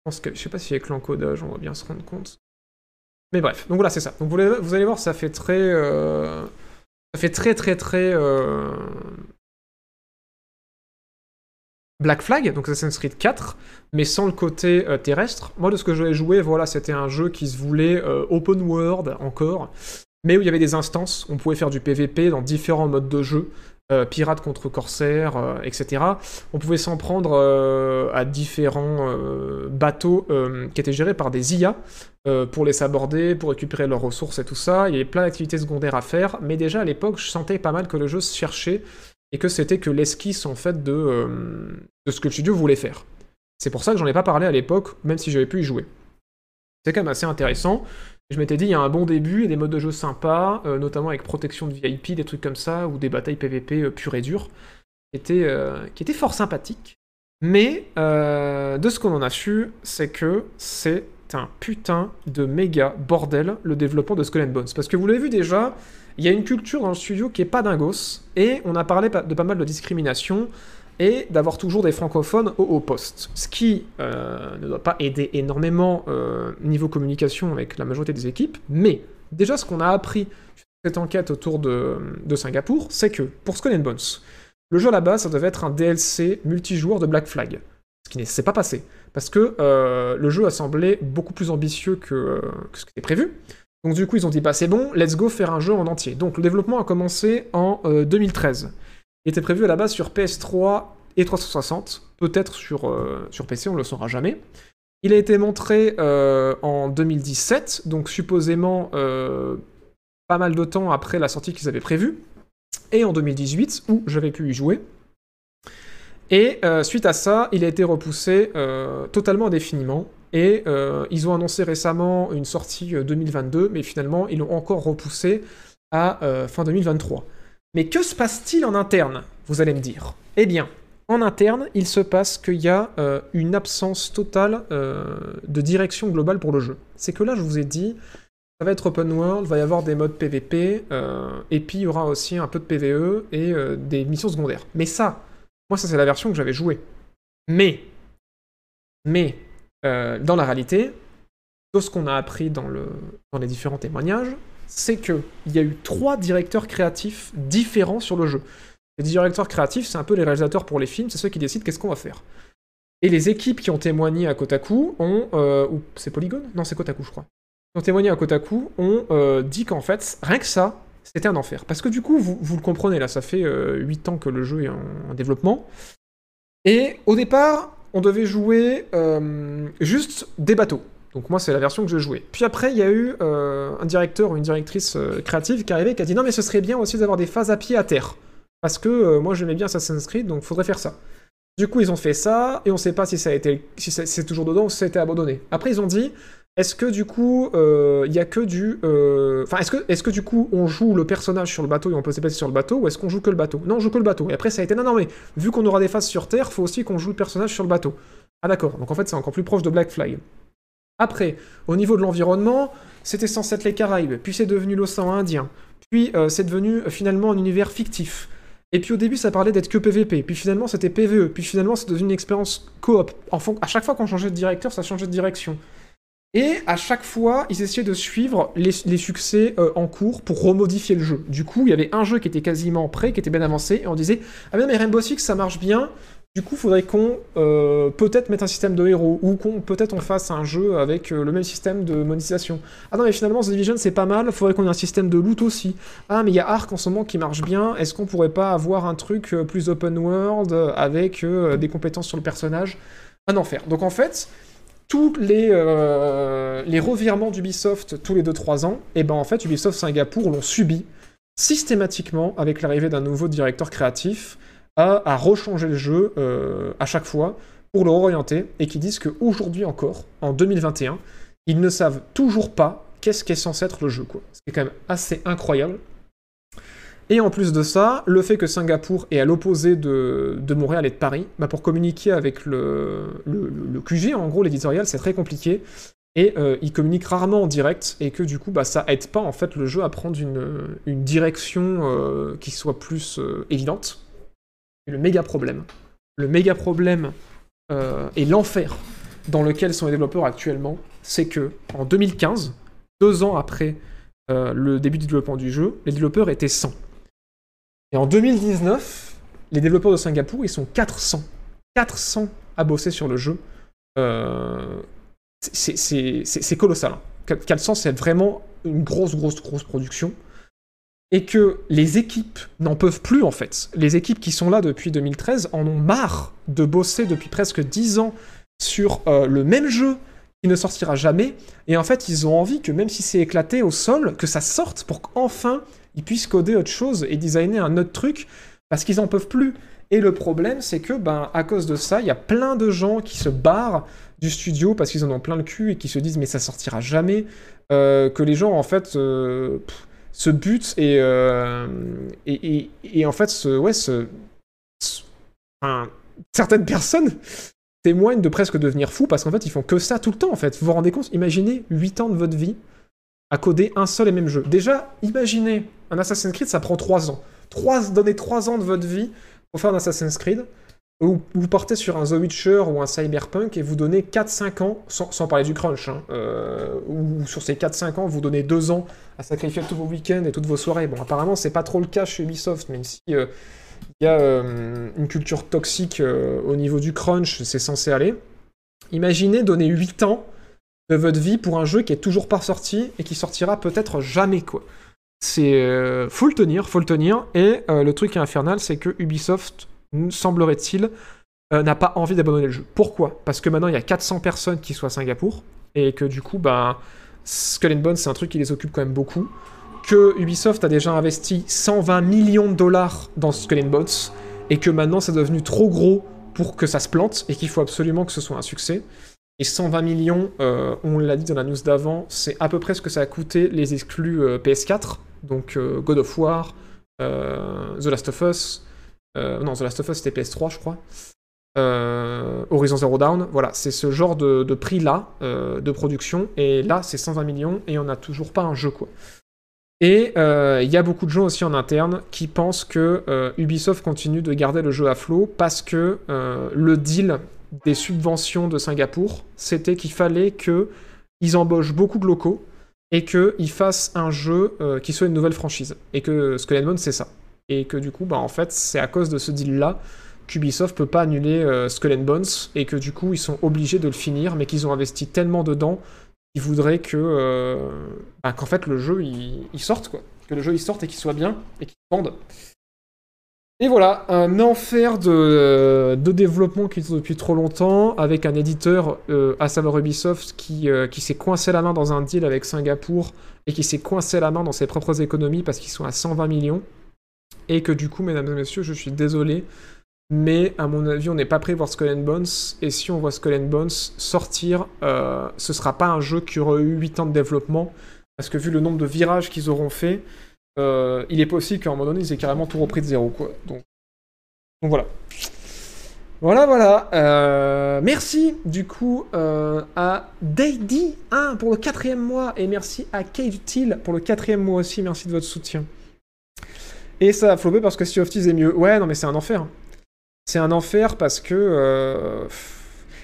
pense que je sais pas si avec l'encodage on va bien se rendre compte. Mais bref, donc voilà c'est ça. Donc vous, allez- vous allez voir ça fait très, euh, ça fait très très très. Black Flag, donc Assassin's Creed 4, mais sans le côté euh, terrestre. Moi, de ce que j'avais joué, voilà, c'était un jeu qui se voulait euh, open world encore, mais où il y avait des instances, on pouvait faire du PVP dans différents modes de jeu, euh, pirate contre corsaire, euh, etc. On pouvait s'en prendre à différents bateaux qui étaient gérés par des IA pour les saborder, pour récupérer leurs ressources et tout ça. Il y avait plein d'activités secondaires à faire, mais déjà à l'époque, je sentais pas mal que le jeu se cherchait et que c'était que l'esquisse en fait de, euh, de ce que le studio voulait faire. C'est pour ça que j'en ai pas parlé à l'époque, même si j'avais pu y jouer. C'est quand même assez intéressant. Je m'étais dit, il y a un bon début, il y a des modes de jeu sympas, euh, notamment avec protection de VIP, des trucs comme ça, ou des batailles PVP euh, pures et dures, qui étaient, euh, qui étaient fort sympathiques. Mais de ce qu'on en a su, c'est que c'est un putain de méga bordel le développement de Skull and Bones. Parce que vous l'avez vu déjà, il y a une culture dans le studio qui est pas dingos, et on a parlé pa- de pas mal de discrimination, et d'avoir toujours des francophones au haut poste. Ce qui euh, ne doit pas aider énormément euh, niveau communication avec la majorité des équipes, mais déjà ce qu'on a appris sur cette enquête autour de, Singapour, c'est que pour Skull and Bones, le jeu base, ça devait être un DLC multijoueur de Black Flag. Ce qui ne s'est pas passé. Parce que euh, le jeu a semblé beaucoup plus ambitieux que, que ce qui était prévu. Donc du coup, ils ont dit, bah c'est bon, let's go faire un jeu en entier. Donc le développement a commencé en euh, 2013. Il était prévu à la base sur PS3 et 360, peut-être sur, euh, PC, on le saura jamais. Il a été montré euh, en 2017, donc supposément euh, pas mal de temps après la sortie qu'ils avaient prévue, et en 2018, où j'avais pu y jouer. Et euh, suite à ça, il a été repoussé euh, totalement indéfiniment. Et euh, ils ont annoncé récemment une sortie euh, 2022, mais finalement, ils l'ont encore repoussé à euh, fin 2023. Mais que se passe-t-il en interne, vous allez me dire? Eh bien, en interne, il se passe qu'il y a euh, une absence totale euh, de direction globale pour le jeu. C'est que là, je vous ai dit, ça va être open world, il va y avoir des modes PVP, euh, et puis il y aura aussi un peu de PVE et euh, des missions secondaires. Mais ça, moi, ça c'est la version que j'avais jouée. Mais, mais, euh, dans la réalité, tout ce qu'on a appris dans, le, dans les différents témoignages, c'est qu'il y a eu trois directeurs créatifs différents sur le jeu. Les directeurs créatifs, c'est un peu les réalisateurs pour les films, c'est ceux qui décident qu'est-ce qu'on va faire. Et les équipes qui ont témoigné à Kotaku ont... euh, c'est Polygon? Non, c'est Kotaku, je crois. Qui ont témoigné à Kotaku ont euh, dit qu'en fait, rien que ça, c'était un enfer. Parce que du coup, vous, le comprenez, là, ça fait euh, 8 ans que le jeu est en développement. Et au départ, on devait jouer euh, juste des bateaux. Donc moi, c'est la version que je jouais. Puis après, il y a eu euh, un directeur ou une directrice euh, créative qui est arrivé et qui a dit non, mais ce serait bien aussi d'avoir des phases à pied à terre. Parce que moi, j'aimais bien Assassin's Creed, donc faudrait faire ça. Du coup, ils ont fait ça, et on sait pas si ça a été, si c'est toujours dedans ou si ça a abandonné. Après, ils ont dit, est-ce que du coup, euh, il y a que du, euh, enfin, est-ce que, du coup, on joue le personnage sur le bateau et on peut se déplacer sur le bateau, ou est-ce qu'on joue que le bateau? Non, on joue que le bateau. Et après, ça a été, non, non, mais vu qu'on aura des phases sur Terre, faut aussi qu'on joue le personnage sur le bateau. Ah d'accord. Donc en fait, c'est encore plus proche de Black Flag. Après, au niveau de l'environnement, c'était censé être les Caraïbes, puis c'est devenu l'océan Indien, puis euh, c'est devenu euh, finalement un univers fictif. Et puis au début, ça parlait d'être que PVP, puis finalement c'était PVE, puis finalement c'est devenu une expérience coop. En fon- à chaque fois qu'on changeait de directeur, ça changeait de direction. Et à chaque fois, ils essayaient de suivre les, succès euh, en cours pour remodifier le jeu. Du coup, il y avait un jeu qui était quasiment prêt, qui était bien avancé, et on disait Ah bien, mais Rainbow Six, ça marche bien, du coup, faudrait qu'on euh, peut-être mette un système de héros, ou qu'on peut-être on fasse un jeu avec euh, le même système de monétisation. Ah non, mais finalement, The Division, c'est pas mal, faudrait qu'on ait un système de loot aussi. Ah, mais il y a Ark en ce moment qui marche bien, est-ce qu'on pourrait pas avoir un truc plus open world avec des compétences sur le personnage Un enfer. Donc en fait, tous les, euh, les revirements d'Ubisoft tous les 2-3 ans, et ben en fait, Ubisoft Singapour l'ont subi systématiquement avec l'arrivée d'un nouveau directeur créatif à, à rechanger le jeu euh, à chaque fois pour le réorienter et qui disent qu'aujourd'hui encore, en 2021, ils ne savent toujours pas qu'est-ce qu'est censé être le jeu. Quoi. Ce qui est quand même assez incroyable. Et en plus de ça, le fait que Singapour est à l'opposé de, de Montréal et de Paris, bah pour communiquer avec le, le, QG, en gros, l'éditorial, c'est très compliqué. Et euh, ils communiquent rarement en direct, et que du coup, bah, ça aide pas en fait le jeu à prendre une, une direction euh, qui soit plus euh, évidente. Le méga problème, le méga problème et l'enfer dans lequel sont les développeurs actuellement, c'est que en 2015, deux ans après le début du développement du jeu, les développeurs étaient 100. Et en 2019, les développeurs de Singapour, ils sont 400. 400 à bosser sur le jeu. Euh, c'est- colossal. hein. 400, c'est vraiment une grosse, grosse, grosse production. Et que les équipes n'en peuvent plus, en fait. Les équipes qui sont là depuis 2013 en ont marre de bosser depuis presque 10 ans sur euh, le même jeu qui ne sortira jamais. Et en fait, ils ont envie que même si c'est éclaté au sol, que ça sorte pour qu'enfin ils puissent coder autre chose et designer un autre truc parce qu'ils en peuvent plus. Et le problème, c'est que, ben, à cause de ça, il y a plein de gens qui se barrent du studio parce qu'ils en ont plein le cul et qui se disent mais ça sortira jamais. Euh, que les gens, en fait, euh, se butent et, euh, et, et, et en fait, ouais, certaines personnes témoignent de presque devenir fous parce qu'en fait, ils font que ça tout le temps, en fait. Vous vous rendez compte? Imaginez 8 ans de votre vie à coder un seul et même jeu. Déjà, imaginez, un Assassin's Creed, ça prend 3 ans. 3, donner 3 ans de votre vie pour faire un Assassin's Creed, ou vous partez sur un The Witcher ou un Cyberpunk et vous donnez 4-5 ans, sans, sans parler du crunch, hein, euh, ou sur ces 4-5 ans, vous donnez 2 ans à sacrifier tous vos week-ends et toutes vos soirées. Bon, apparemment, c'est pas trop le cas chez Ubisoft, même si euh, il y a euh, une culture toxique au niveau du crunch, c'est censé aller. Imaginez donner 8 ans de votre vie pour un jeu qui est toujours pas sorti et qui sortira peut-être jamais, quoi. C'est euh, faut le tenir, faut le tenir. Et euh, le truc infernal, c'est que Ubisoft, semblerait-il, euh, n'a pas envie d'abandonner le jeu. Pourquoi? Parce que maintenant il y a 400 personnes qui sont à Singapour et que du coup, bah, Skull and Bones, c'est un truc qui les occupe quand même beaucoup. Que Ubisoft a déjà investi 120 millions de dollars dans Skull and Bones et que maintenant c'est devenu trop gros pour que ça se plante et qu'il faut absolument que ce soit un succès. Et 120 millions, euh, on l'a dit dans la news d'avant, c'est à peu près ce que ça a coûté les exclus euh, PS4, donc euh, God of War, The Last of Us, non, The Last of Us c'était PS3 je crois, Horizon Zero Dawn, voilà, c'est ce genre de, de prix-là de production, et là c'est 120 millions et on n'a toujours pas un jeu quoi. Et il y a beaucoup de gens aussi en interne qui pensent que Ubisoft continue de garder le jeu à flot parce que le deal des subventions de Singapour, c'était qu'il fallait que ils embauchent beaucoup de locaux et qu'ils fassent un jeu euh, qui soit une nouvelle franchise. Et que Skull and Bones, c'est ça. Et que du coup, bah, en fait, c'est à cause de ce deal-là qu'Ubisoft peut pas annuler euh, Skull and Bones et que du coup, ils sont obligés de le finir, mais qu'ils ont investi tellement dedans qu'ils voudraient que euh, bah, qu'en fait le jeu sorte quoi, que le jeu il sorte et qu'il soit bien et qu'il vende. Et voilà, un enfer de, de développement qui dure depuis trop longtemps, avec un éditeur, euh, à savoir Ubisoft, qui, euh, qui s'est coincé la main dans un deal avec Singapour, et qui s'est coincé la main dans ses propres économies parce qu'ils sont à 120 millions, et que du coup, mesdames et messieurs, je suis désolé, mais à mon avis, on n'est pas prêt à voir Skull and Bones, et si on voit Skull and Bones sortir, euh, ce sera pas un jeu qui aura eu 8 ans de développement, parce que vu le nombre de virages qu'ils auront fait, euh, il est possible qu'à un moment donné, ils aient carrément tout repris de zéro, quoi. Donc, donc voilà. Voilà, voilà. Euh, merci, du coup, euh, à Daydy1 pour le quatrième mois, et merci à Cave Till pour le quatrième mois aussi. Merci de votre soutien. Et ça a flopé parce que Sea of Thieves est mieux. Ouais, non, mais c'est un enfer. C'est un enfer parce que...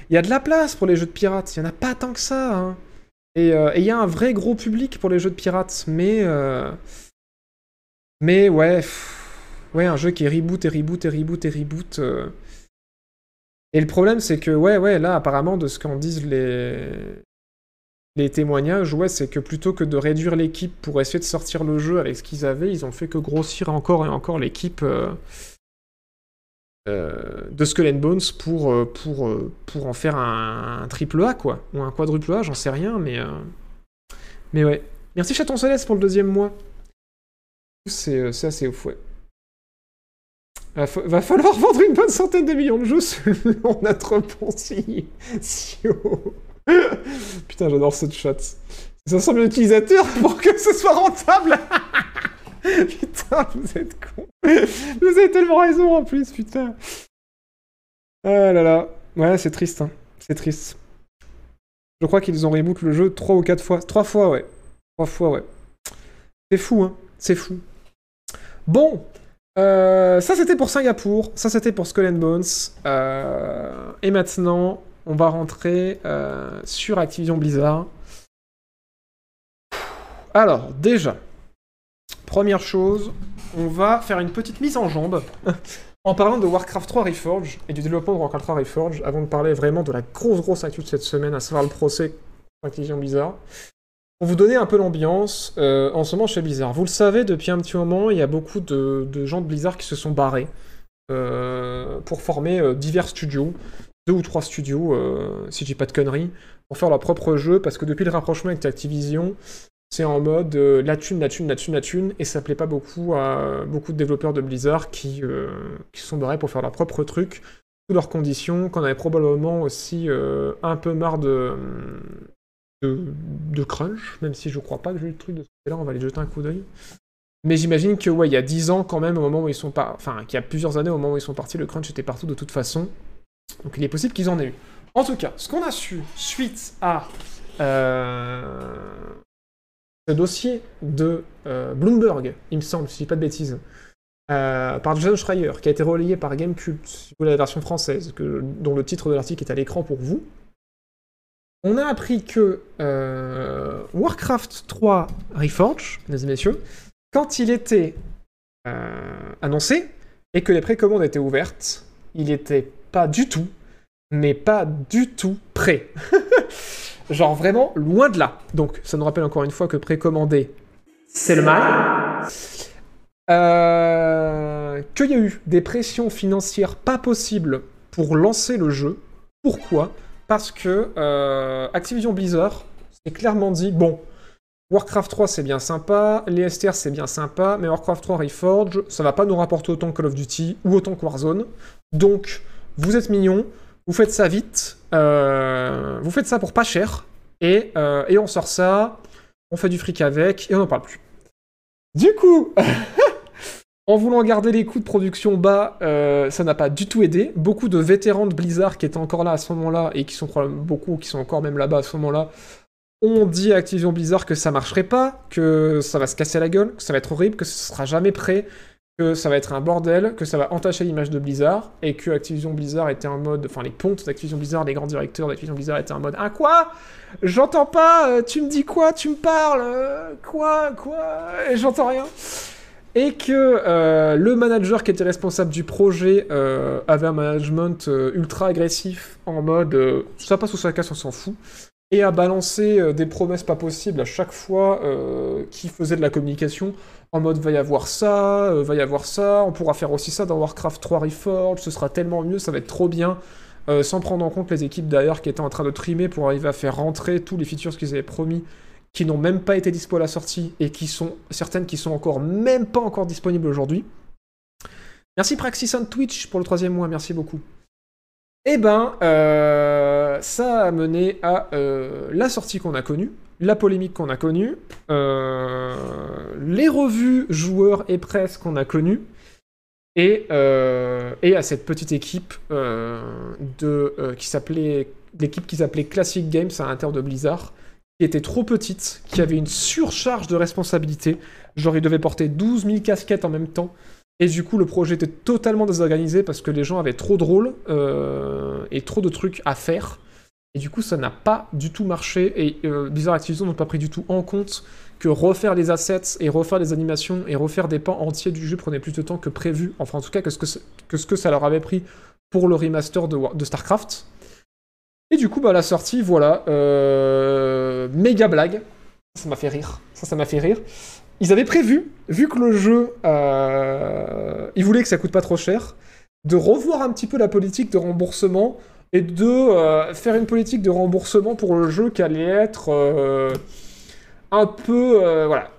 Il y a de la place pour les jeux de pirates. Il y en a pas tant que ça, hein. Et il y a un vrai gros public pour les jeux de pirates, mais... mais ouais, ouais, un jeu qui est reboot et reboot et reboot et reboot. euh. Et le problème, c'est que, ouais, ouais, là, apparemment, de ce qu'en disent les... les témoignages, ouais, c'est que plutôt que de réduire l'équipe pour essayer de sortir le jeu avec ce qu'ils avaient, ils ont fait que grossir encore et encore l'équipe euh, euh, de Skull and Bones pour, pour, pour en faire un, triple A, quoi. Ou un quadruple A, j'en sais rien, mais... Mais ouais. Merci Chaton Céleste pour le deuxième mois. C'est euh, c'est assez ouf, ouais. Va, fa- va falloir vendre une bonne centaine de millions de jeux selon notre bon si-. Putain, j'adore ce chat. C'est 500 000 utilisateurs pour que ce soit rentable. putain, vous êtes con. Vous avez tellement raison en plus, putain. Ah là là. Ouais, c'est triste. hein. C'est triste. Je crois qu'ils ont reboot le jeu trois ou quatre fois. Trois fois, ouais. Trois fois, ouais. C'est fou, hein. C'est fou. Bon, euh, ça c'était pour Singapour, ça c'était pour Skull and Bones. Euh, et maintenant, on va rentrer euh, sur Activision Blizzard. Alors, déjà, première chose, on va faire une petite mise en jambe. En parlant de Warcraft 3 Reforged et du développement de Warcraft 3 Reforged, avant de parler vraiment de la grosse grosse actu de cette semaine, à savoir le procès Activision Blizzard, pour vous donner un peu l'ambiance, euh, en ce moment chez Blizzard, vous le savez, depuis un petit moment, il y a beaucoup de, gens de Blizzard qui se sont barrés euh, pour former euh, divers studios, deux ou trois studios, si j'ai pas de conneries, pour faire leur propre jeu, parce que depuis le rapprochement avec Activision, c'est en mode la thune, la thune, la thune, la thune, et ça plaît pas beaucoup à beaucoup de développeurs de Blizzard qui, qui sont barrés pour faire leur propre truc, sous leurs conditions, qu'on avait probablement aussi un peu marre de, de, crunch, même si je crois pas que j'ai eu le truc de ce côté-là, on va aller jeter un coup d'œil. Mais j'imagine que ouais, il y a 10 ans quand même, au moment où ils sont pas, enfin, qu'il y a plusieurs années au moment où ils sont partis, le crunch était partout de toute façon. Donc il est possible qu'ils en aient eu. En tout cas, ce qu'on a su suite à euh, ce dossier de euh, Bloomberg, il me semble, si je dis pas de bêtises, euh, par John Schreier, qui a été relayé par Gamecult, si vous voulez la version française, dont le titre de l'article est à l'écran pour vous. On a appris que euh, Warcraft 3 Reforged, mesdames et messieurs, quand il était euh, annoncé et que les précommandes étaient ouvertes, il n'était pas du tout, mais pas du tout prêt. Genre vraiment loin de là. Donc ça nous rappelle encore une fois que précommander, c'est le mal. Euh, Qu'il y a eu des pressions financières pas possibles pour lancer le jeu. Pourquoi? Parce que euh, Activision Blizzard s'est clairement dit bon, Warcraft 3 c'est bien sympa, les STR c'est bien sympa, mais Warcraft 3 Reforged ça va pas nous rapporter autant que Call of Duty ou autant que Warzone. Donc vous êtes mignons, vous faites ça vite, euh, vous faites ça pour pas cher, et, euh, et on sort ça, on fait du fric avec, et on n'en parle plus. Du coup, en voulant garder les coûts de production bas, euh, ça n'a pas du tout aidé. Beaucoup de vétérans de Blizzard qui étaient encore là à ce moment-là, et qui sont beaucoup, qui sont encore même là-bas à ce moment-là, ont dit à Activision Blizzard que ça marcherait pas, que ça va se casser la gueule, que ça va être horrible, que ce sera jamais prêt, que ça va être un bordel, que ça va entacher l'image de Blizzard, et que Activision Blizzard était en mode, enfin les pontes d'Activision Blizzard, les grands directeurs d'Activision Blizzard étaient en mode Ah quoi? J'entends pas, euh, tu me dis quoi, tu me parles, euh, quoi, quoi, j'entends rien. Et que euh, le manager qui était responsable du projet euh, avait un management euh, ultra agressif en mode ça passe ou ça casse, on s'en fout. Et a balancé des promesses pas possibles à chaque fois qui faisait de la communication en mode va y avoir ça, va y avoir ça, on pourra faire aussi ça dans Warcraft 3 Reforged, ce sera tellement mieux, ça va être trop bien, sans prendre en compte les équipes derrière qui étaient en train de trimer pour arriver à faire rentrer tous les features qu'ils avaient promis, qui n'ont même pas été dispo à la sortie et qui sont certaines qui sont encore même pas encore disponibles aujourd'hui. Merci Praxison Twitch pour le troisième mois, merci beaucoup. Eh ben, euh, ça a mené à euh, la sortie qu'on a connue, la polémique qu'on a connue, euh, les revues joueurs et presse qu'on a connues, et, et à cette petite équipe de, qui s'appelait l'équipe qui s'appelait Classic Games à l'intérieur de Blizzard, était trop petite, qui avait une surcharge de responsabilité, genre ils devaient porter 12 000 casquettes en même temps. Et du coup, le projet était totalement désorganisé parce que les gens avaient trop de rôles euh, et trop de trucs à faire. Et du coup, ça n'a pas du tout marché. Et euh, Blizzard Activision n'ont pas pris du tout en compte que refaire les assets et refaire les animations et refaire des pans entiers du jeu prenait plus de temps que prévu. Enfin, en tout cas, que ce que, ça leur avait pris pour le remaster de StarCraft. Et du coup, bah, la sortie, voilà. Euh, méga blague. Ça m'a fait rire. Ça, ça m'a fait rire. Ils avaient prévu, vu que le jeu, euh, ils voulaient que ça coûte pas trop cher, de revoir un petit peu la politique de remboursement et de euh, faire une politique de remboursement pour le jeu qui allait être euh, un peu, voilà,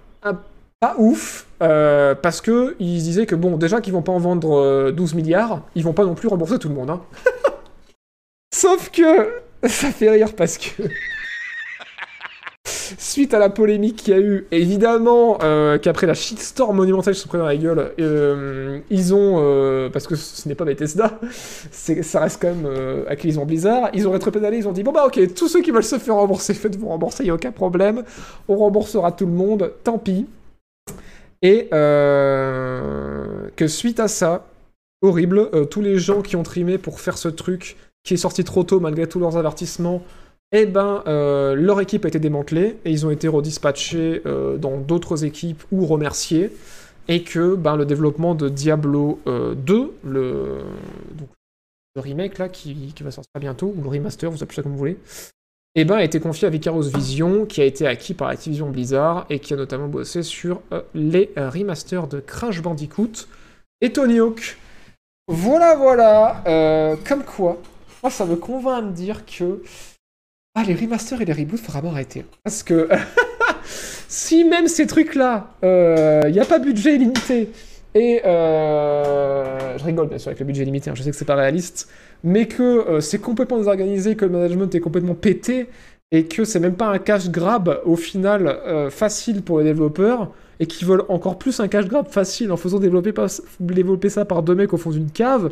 pas ouf, parce que ils disaient que bon, déjà qu'ils vont pas en vendre euh, 12 milliards, ils vont pas non plus rembourser tout le monde. Hein. Sauf que ça fait rire parce que suite à la polémique qu'il y a eu, évidemment euh, qu'après la shitstorm monumentale qui se pris dans la gueule, euh, ils ont, euh, parce que ce n'est pas Bethesda, ça reste quand même Activision Blizzard, ils ont rétropédalé, ils ont dit bon bah ok, tous ceux qui veulent se faire rembourser, faites-vous rembourser, il n'y a aucun problème, on remboursera tout le monde, tant pis. Et que suite à ça, horrible, tous les gens qui ont trimé pour faire ce truc qui est sorti trop tôt malgré tous leurs avertissements, eh ben, euh, leur équipe a été démantelée et ils ont été redispatchés euh, dans d'autres équipes ou remerciés. et que ben, le développement de Diablo euh, 2, le, donc, le remake là, qui, qui va sortir bientôt, ou le remaster, vous appelez ça comme vous voulez, eh ben, a été confié à Vicarious Vision, qui a été acquis par Activision Blizzard, et qui a notamment bossé sur euh, les euh, remasters de Crash Bandicoot et Tony Hawk. Voilà, voilà, euh, comme quoi, moi ça me convainc à me dire que ah, les remasters et les reboots, faut vraiment arrêter. Parce que si même ces trucs-là, il n'y a pas budget limité, et euh, je rigole bien sûr avec le budget limité, hein, je sais que c'est pas réaliste, mais que euh, c'est complètement désorganisé, que le management est complètement pété, et que c'est même pas un cash grab au final euh, facile pour les développeurs, et qu'ils veulent encore plus un cash grab facile en faisant développer ça par deux mecs au fond d'une cave,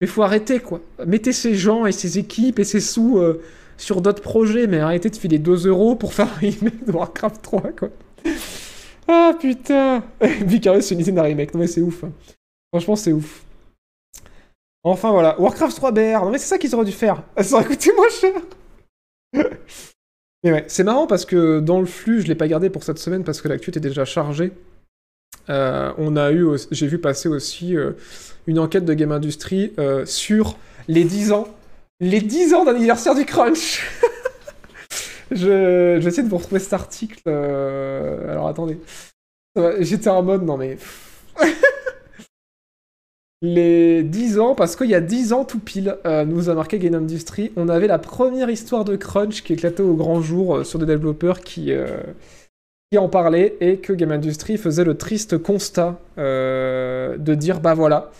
mais faut arrêter quoi. Mettez ces gens et ces équipes et ces sous euh, sur d'autres projets, mais arrêtez de filer 2 euros pour faire un remake de Warcraft 3 quoi. Ah putain Vicarious idée d'un remake, non mais c'est ouf. hein. Franchement c'est ouf. Enfin voilà, Warcraft 3 BR, non mais c'est ça qu'ils auraient dû faire. Ça aurait coûté moins cher. mais ouais, c'est marrant parce que dans le flux, je l'ai pas gardé pour cette semaine parce que l'actu était déjà chargée. Euh, on a eu, j'ai vu passer aussi euh, une enquête de Game Industry euh, sur les 10 ans, les 10 ans d'anniversaire du crunch. je, je vais essayer de vous retrouver cet article. Alors attendez, j'étais en mode non mais les 10 ans, parce qu'il y a 10 ans tout pile, nous a marqué Game Industry, on avait la première histoire de crunch qui éclatait au grand jour sur des développeurs qui, qui en parlaient et que Game Industry faisait le triste constat euh, de dire bah voilà,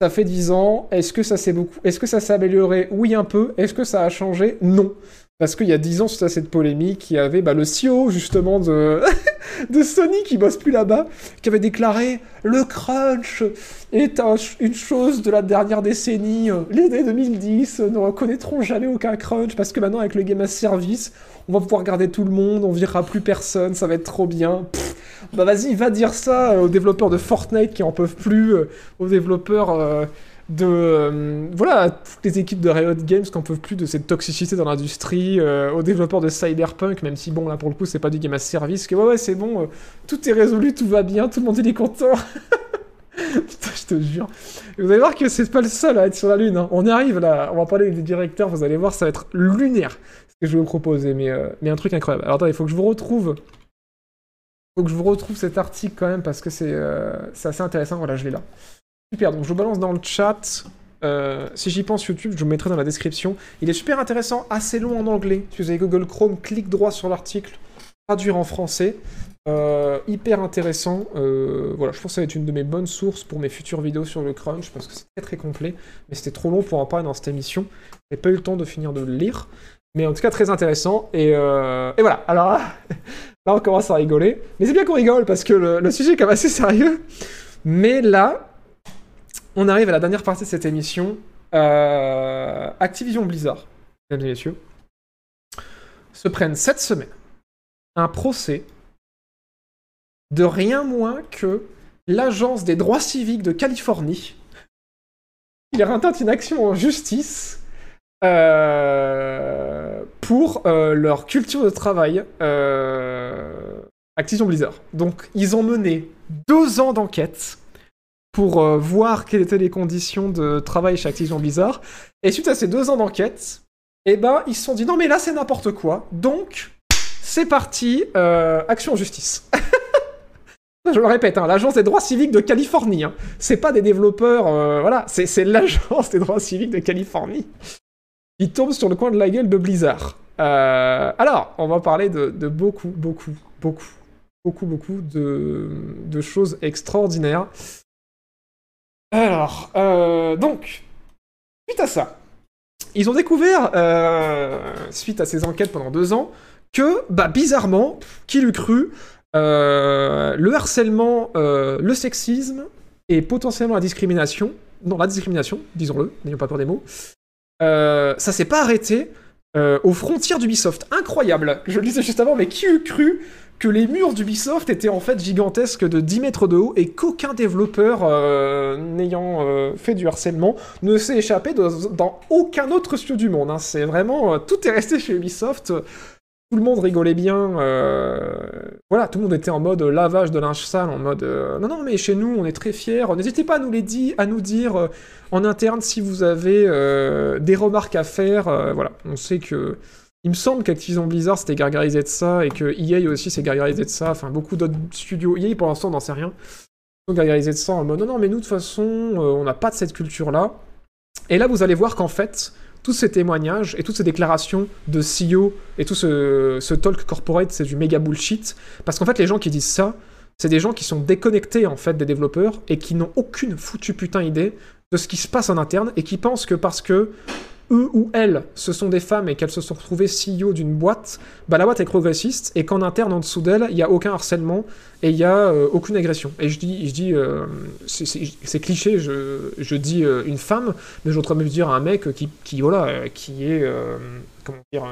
ça fait 10 ans, est-ce que ça s'est beaucoup, est-ce que ça s'est amélioré? Oui un peu, est-ce que ça a changé? Non. Parce qu'il y a 10 ans, à cette polémique, il y avait bah, le CEO justement de, de Sony qui bosse plus là-bas, qui avait déclaré le crunch est un- une chose de la dernière décennie. Les années 2010 ne reconnaîtront jamais aucun crunch parce que maintenant avec le Game as Service, on va pouvoir garder tout le monde, on virera plus personne, ça va être trop bien. Bah vas-y, va dire ça euh, aux développeurs de Fortnite qui en peuvent plus, euh, aux développeurs euh, de voilà toutes les équipes de Riot Games qui en peuvent plus de cette toxicité dans l'industrie, aux développeurs de Cyberpunk, même si bon là pour le coup c'est pas du Game as Service, que ouais ouais c'est bon, tout est résolu, tout va bien, tout le monde il est content. Putain, je te jure. Vous allez voir que c'est pas le seul à être sur la Lune. hein. On y arrive là. On va parler des directeurs. Vous allez voir, ça va être lunaire que je vais vous proposer. Mais, euh, mais un truc incroyable. Alors attendez, il faut que je vous retrouve. faut que je vous retrouve cet article quand même parce que c'est euh, assez intéressant. Voilà, je l'ai là. Super. Donc je vous balance dans le chat. Euh, si j'y pense YouTube, je vous mettrai dans la description. Il est super intéressant, assez long en anglais. Si vous avez Google Chrome, clique droit sur l'article, traduire en français. Hyper intéressant. Voilà, je pense que ça va être une de mes bonnes sources pour mes futures vidéos sur le crunch parce que c'est très très complet. Mais c'était trop long pour en parler dans cette émission. J'ai pas eu le temps de finir de le lire. Mais en tout cas, très intéressant. Et, euh, et voilà. Alors là, on commence à rigoler. Mais c'est bien qu'on rigole parce que le, sujet est quand même assez sérieux. Mais là, on arrive à la dernière partie de cette émission. Euh, Activision Blizzard, mesdames et messieurs, se prennent cette semaine un procès de rien moins que l'Agence des droits civiques de Californie. Il intente une action en justice euh, pour euh, leur culture de travail euh, Activision Blizzard. Donc, ils ont mené deux ans d'enquête pour voir quelles étaient les conditions de travail chez Activision Blizzard. Et suite à ces deux ans d'enquête, eh ben, ils se sont dit non, mais là, c'est n'importe quoi. Donc, c'est parti, action en justice. Je le répète, hein, l'agence des droits civiques de Californie. hein. C'est pas des développeurs, voilà, c'est l'agence des droits civiques de Californie. Qui tombe sur le coin de la gueule de Blizzard. Euh, alors, on va parler de, beaucoup, beaucoup, beaucoup, beaucoup, beaucoup de, choses extraordinaires. Alors, euh, donc, suite à ça, ils ont découvert, euh, suite à ces enquêtes pendant deux ans, que, bah, bizarrement, qui l'eût cru, le harcèlement, le sexisme et potentiellement la discrimination, non, la discrimination, disons-le, n'ayons pas peur des mots, euh, ça s'est pas arrêté euh, aux frontières d'Ubisoft. Incroyable Je le disais juste avant, mais qui eût cru que les murs d'Ubisoft étaient en fait gigantesques de 10 mètres de haut et qu'aucun développeur euh, n'ayant fait du harcèlement ne s'est échappé dans aucun autre studio du monde. hein. C'est vraiment... tout est resté chez Ubisoft. Tout le monde rigolait bien. euh, Voilà, tout le monde était en mode lavage de linge sale, en mode euh, non, non, mais chez nous, on est très fiers. N'hésitez pas à nous les dire, à nous dire euh, en interne si vous avez des remarques à faire. voilà, on sait que. Il me semble qu'Activision Blizzard s'était gargarisé de ça et que EA aussi s'est gargarisé de ça. Enfin, beaucoup d'autres studios. EA pour l'instant, on n'en sait rien. Sont gargarisés de ça en mode non, non, mais nous, de toute façon, on n'a pas de cette culture-là. Et là, vous allez voir qu'en fait, tous ces témoignages et toutes ces déclarations de CEO et tout ce, talk corporate, c'est du méga bullshit. Parce qu'en fait, les gens qui disent ça, c'est des gens qui sont déconnectés en fait des développeurs et qui n'ont aucune foutue putain idée de ce qui se passe en interne et qui pensent que parce que eux ou elles, ce sont des femmes et qu'elles se sont retrouvées CEO d'une boîte, bah la boîte est progressiste et qu'en interne, en dessous d'elle, il n'y a aucun harcèlement et il n'y a euh, aucune agression. Et je dis, je dis euh, c'est- cliché, je, dis euh, une femme, mais j'aurais même dire un mec qui, qui voilà, qui est, comment dire,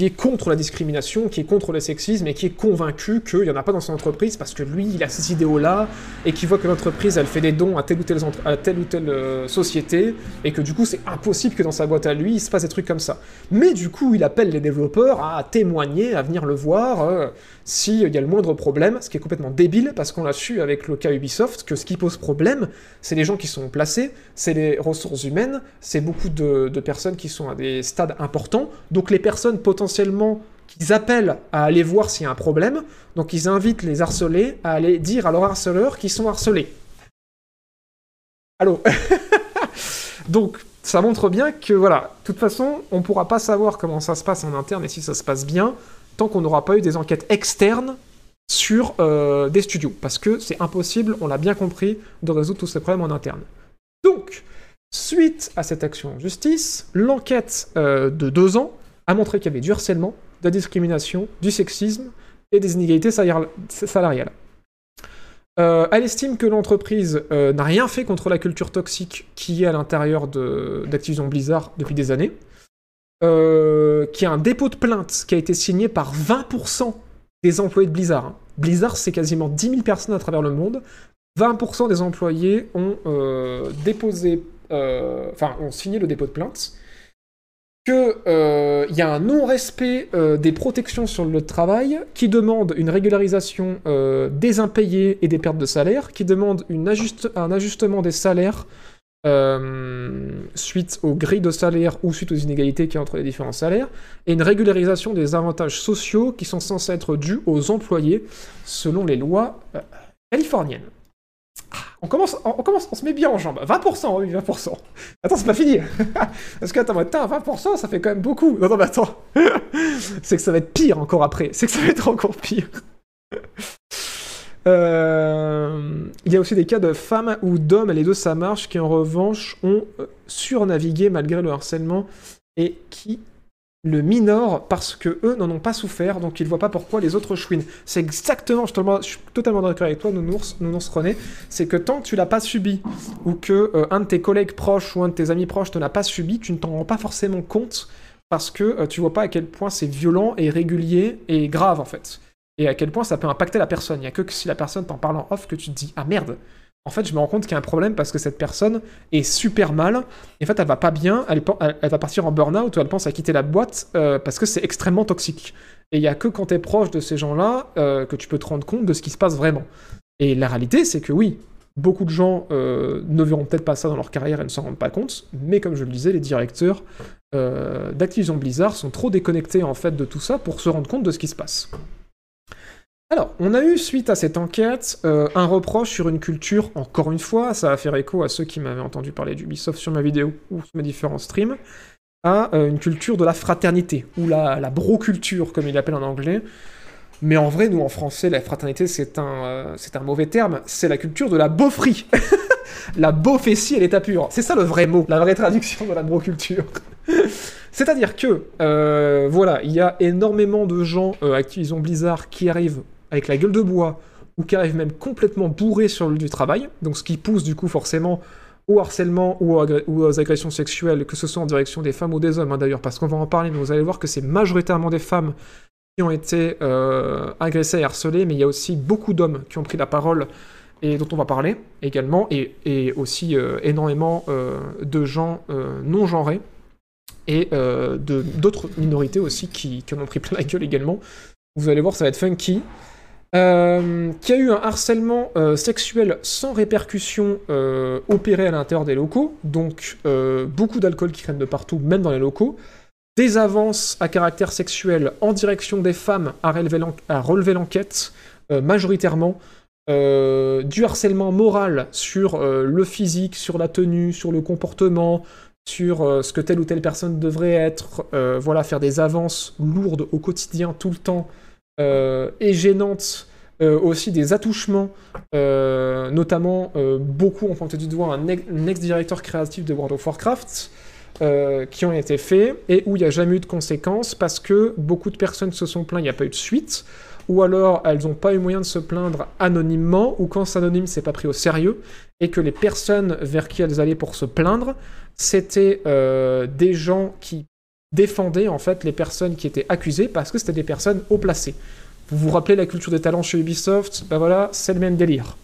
qui est contre la discrimination, qui est contre le sexisme et qui est convaincu qu'il n'y en a pas dans son entreprise parce que lui, il a ces idéaux-là et qui voit que l'entreprise, elle fait des dons à telle ou telle, euh, société et que du coup, c'est impossible que dans sa boîte à lui, il se passe des trucs comme ça. Mais du coup, il appelle les développeurs à témoigner, à venir le voir euh, s'il y a le moindre problème, ce qui est complètement débile parce qu'on l'a su avec le cas Ubisoft que ce qui pose problème, c'est les gens qui sont placés, c'est les ressources humaines, c'est beaucoup de, personnes qui sont à des stades importants, donc les personnes potentiellement qu'ils appellent à aller voir s'il y a un problème, donc ils invitent les harcelés à aller dire à leurs harceleurs qu'ils sont harcelés. Allô? Donc, ça montre bien que, voilà, de toute façon, on pourra pas savoir comment ça se passe en interne et si ça se passe bien, tant qu'on n'aura pas eu des enquêtes externes sur euh, des studios. Parce que c'est impossible, on l'a bien compris, de résoudre tous ces problèmes en interne. Donc, suite à cette action en justice, l'enquête euh, de deux ans a montré qu'il y avait du harcèlement, de la discrimination, du sexisme et des inégalités salari- salariales. Euh, elle estime que l'entreprise n'a rien fait contre la culture toxique qui est à l'intérieur d'Activision Blizzard depuis des années. Euh, qui a un dépôt de plainte qui a été signé par 20% des employés de Blizzard. hein. Blizzard, c'est quasiment 10 000 personnes à travers le monde. 20% des employés ont euh, déposé, euh, enfin, ont signé le dépôt de plainte. Que euh, il y a un non-respect des protections sur le travail, qui demande une régularisation des impayés et des pertes de salaire, qui demande un ajustement des salaires euh, suite aux grilles de salaire ou suite aux inégalités qu'il y a entre les différents salaires, et une régularisation des avantages sociaux qui sont censés être dus aux employés selon les lois euh, californiennes. Ah, On commence, on, commence, on se met bien en jambes. 20%, oui, 20%. Attends, c'est pas fini. Parce que, attends, attends, 20%, ça fait quand même beaucoup. Non, non, mais attends. c'est que ça va être pire encore après. C'est que ça va être encore pire. Euh, Il y a aussi des cas de femmes ou d'hommes, les deux ça marche, qui en revanche ont euh, surnavigué malgré le harcèlement et qui le minorent parce que eux n'en ont pas souffert, donc ils voient pas pourquoi les autres chouinent. C'est exactement, je, je suis totalement d'accord avec toi, Nounours, Nounours René, c'est que tant que tu l'as pas subi, ou que euh, un de tes collègues proches ou un de tes amis proches te l'a pas subi, tu ne t'en rends pas forcément compte parce que euh, tu vois pas à quel point c'est violent et régulier et grave en fait. Et à quel point ça peut impacter la personne. Il n'y a que si la personne t'en parle en off que tu te dis Ah merde En fait, je me rends compte qu'il y a un problème parce que cette personne est super mal. En fait, elle va pas bien, elle, va partir en burn-out ou elle pense à quitter la boîte euh, parce que c'est extrêmement toxique. Et il n'y a que quand tu es proche de ces gens-là euh, que tu peux te rendre compte de ce qui se passe vraiment. Et la réalité, c'est que oui, beaucoup de gens euh, ne verront peut-être pas ça dans leur carrière et ne s'en rendent pas compte, mais comme je le disais, les directeurs d'Activision Blizzard sont trop déconnectés en fait de tout ça pour se rendre compte de ce qui se passe. Alors, on a eu, suite à cette enquête, euh, un reproche sur une culture, encore une fois, ça va faire écho à ceux qui m'avaient entendu parler d'Ubisoft sur ma vidéo ou sur mes différents streams, à euh, une culture de la fraternité, ou la, bro-culture, comme il l'appelle en anglais. Mais en vrai, nous, en français, la fraternité, c'est un, euh, mauvais terme, c'est la culture de la beaufrie. la beaufessie et l'état pur. C'est ça le vrai mot, la vraie traduction de la bro-culture. C'est-à-dire que, voilà, il y a énormément de gens euh, Activision Blizzard qui arrivent avec la gueule de bois ou qui arrivent même complètement bourrés sur le lieu du travail, donc ce qui pousse du coup forcément au harcèlement ou, aux ou aux agressions sexuelles, que ce soit en direction des femmes ou des hommes hein, d'ailleurs, parce qu'on va en parler, mais vous allez voir que c'est majoritairement des femmes qui ont été euh, agressées et harcelées, mais il y a aussi beaucoup d'hommes qui ont pris la parole et dont on va parler également, et, aussi euh, énormément euh, de gens non genrés. et d'autres minorités aussi qui, qui en ont pris plein la gueule également. Vous allez voir, ça va être funky. Euh, qui a eu un harcèlement euh, sexuel sans répercussion euh, opéré à l'intérieur des locaux, donc euh, beaucoup d'alcool qui traîne de partout, même dans les locaux, des avances à caractère sexuel en direction des femmes à relever l'enquête, majoritairement, du harcèlement moral sur le physique, sur la tenue, sur le comportement, sur ce que telle ou telle personne devrait être, voilà, faire des avances lourdes au quotidien, tout le temps, et gênantes, euh, aussi des attouchements, euh, notamment euh, beaucoup ont pointé du doigt un, ex- un ex-directeur créatif de World of Warcraft, euh, qui ont été faits, et où il n'y a jamais eu de conséquences, parce que beaucoup de personnes se sont plaintes, il n'y a pas eu de suite, ou alors elles n'ont pas eu moyen de se plaindre anonymement, ou quand c'est anonyme, c'est pas pris au sérieux, et que les personnes vers qui elles allaient pour se plaindre, c'était euh, des gens qui défendaient en fait les personnes qui étaient accusées parce que c'était des personnes haut placées. Vous vous rappelez la culture des talents chez Ubisoft? Ben voilà, c'est le même délire.